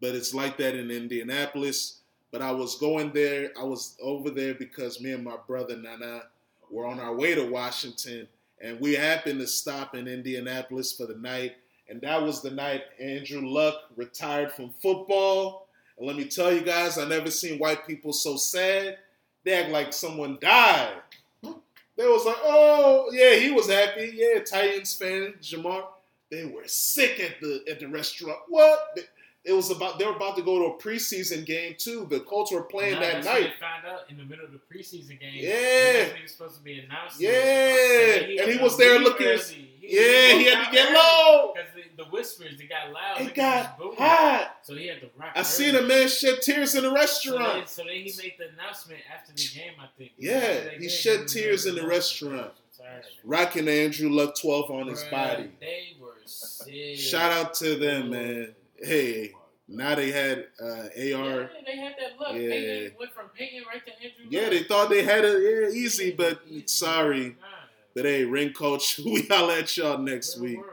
Speaker 1: But it's like that in Indianapolis. But I was going there. I was over there because me and my brother Nana were on our way to Washington and we happened to stop in Indianapolis for the night. And that was the night Andrew Luck retired from football. And let me tell you guys, I never seen white people so sad. They act like someone died. They was like, oh yeah, he was happy. Yeah, Titans fan, Jamar. They were sick at the at the restaurant. What? It was about they were about to go to a preseason game too. The Colts were playing
Speaker 4: Nah,
Speaker 1: that night.
Speaker 4: Found out in the middle of the preseason game.
Speaker 1: Yeah.
Speaker 4: he was supposed to be announced.
Speaker 1: Yeah.
Speaker 4: then
Speaker 1: And he was there looking-
Speaker 4: early.
Speaker 1: Yeah, he had to get low.
Speaker 4: because the, the whispers it got loud.
Speaker 1: It got hot.
Speaker 4: So he had to rock.
Speaker 1: I
Speaker 4: early.
Speaker 1: seen a man shed tears in the
Speaker 4: So then,
Speaker 1: restaurant.
Speaker 4: so then he made the announcement after the game. I think.
Speaker 1: Yeah, he shed tears in the
Speaker 4: announcing
Speaker 1: restaurant.
Speaker 4: he.
Speaker 1: Rocking Andrew Luck 12 on his body.
Speaker 4: They were sick.
Speaker 1: Shout out to them, man. Hey, now they had uh,
Speaker 4: Yeah,
Speaker 1: AR.
Speaker 4: they had that look.
Speaker 1: Yeah.
Speaker 4: Peyton went from Peyton right to Andrew.
Speaker 1: Yeah,
Speaker 4: Luck.
Speaker 1: they thought they had it yeah, easy, but
Speaker 4: Easy.
Speaker 1: sorry.
Speaker 4: Nah.
Speaker 1: But hey, ring coach, we all at y'all next
Speaker 4: Real
Speaker 1: week.
Speaker 4: world.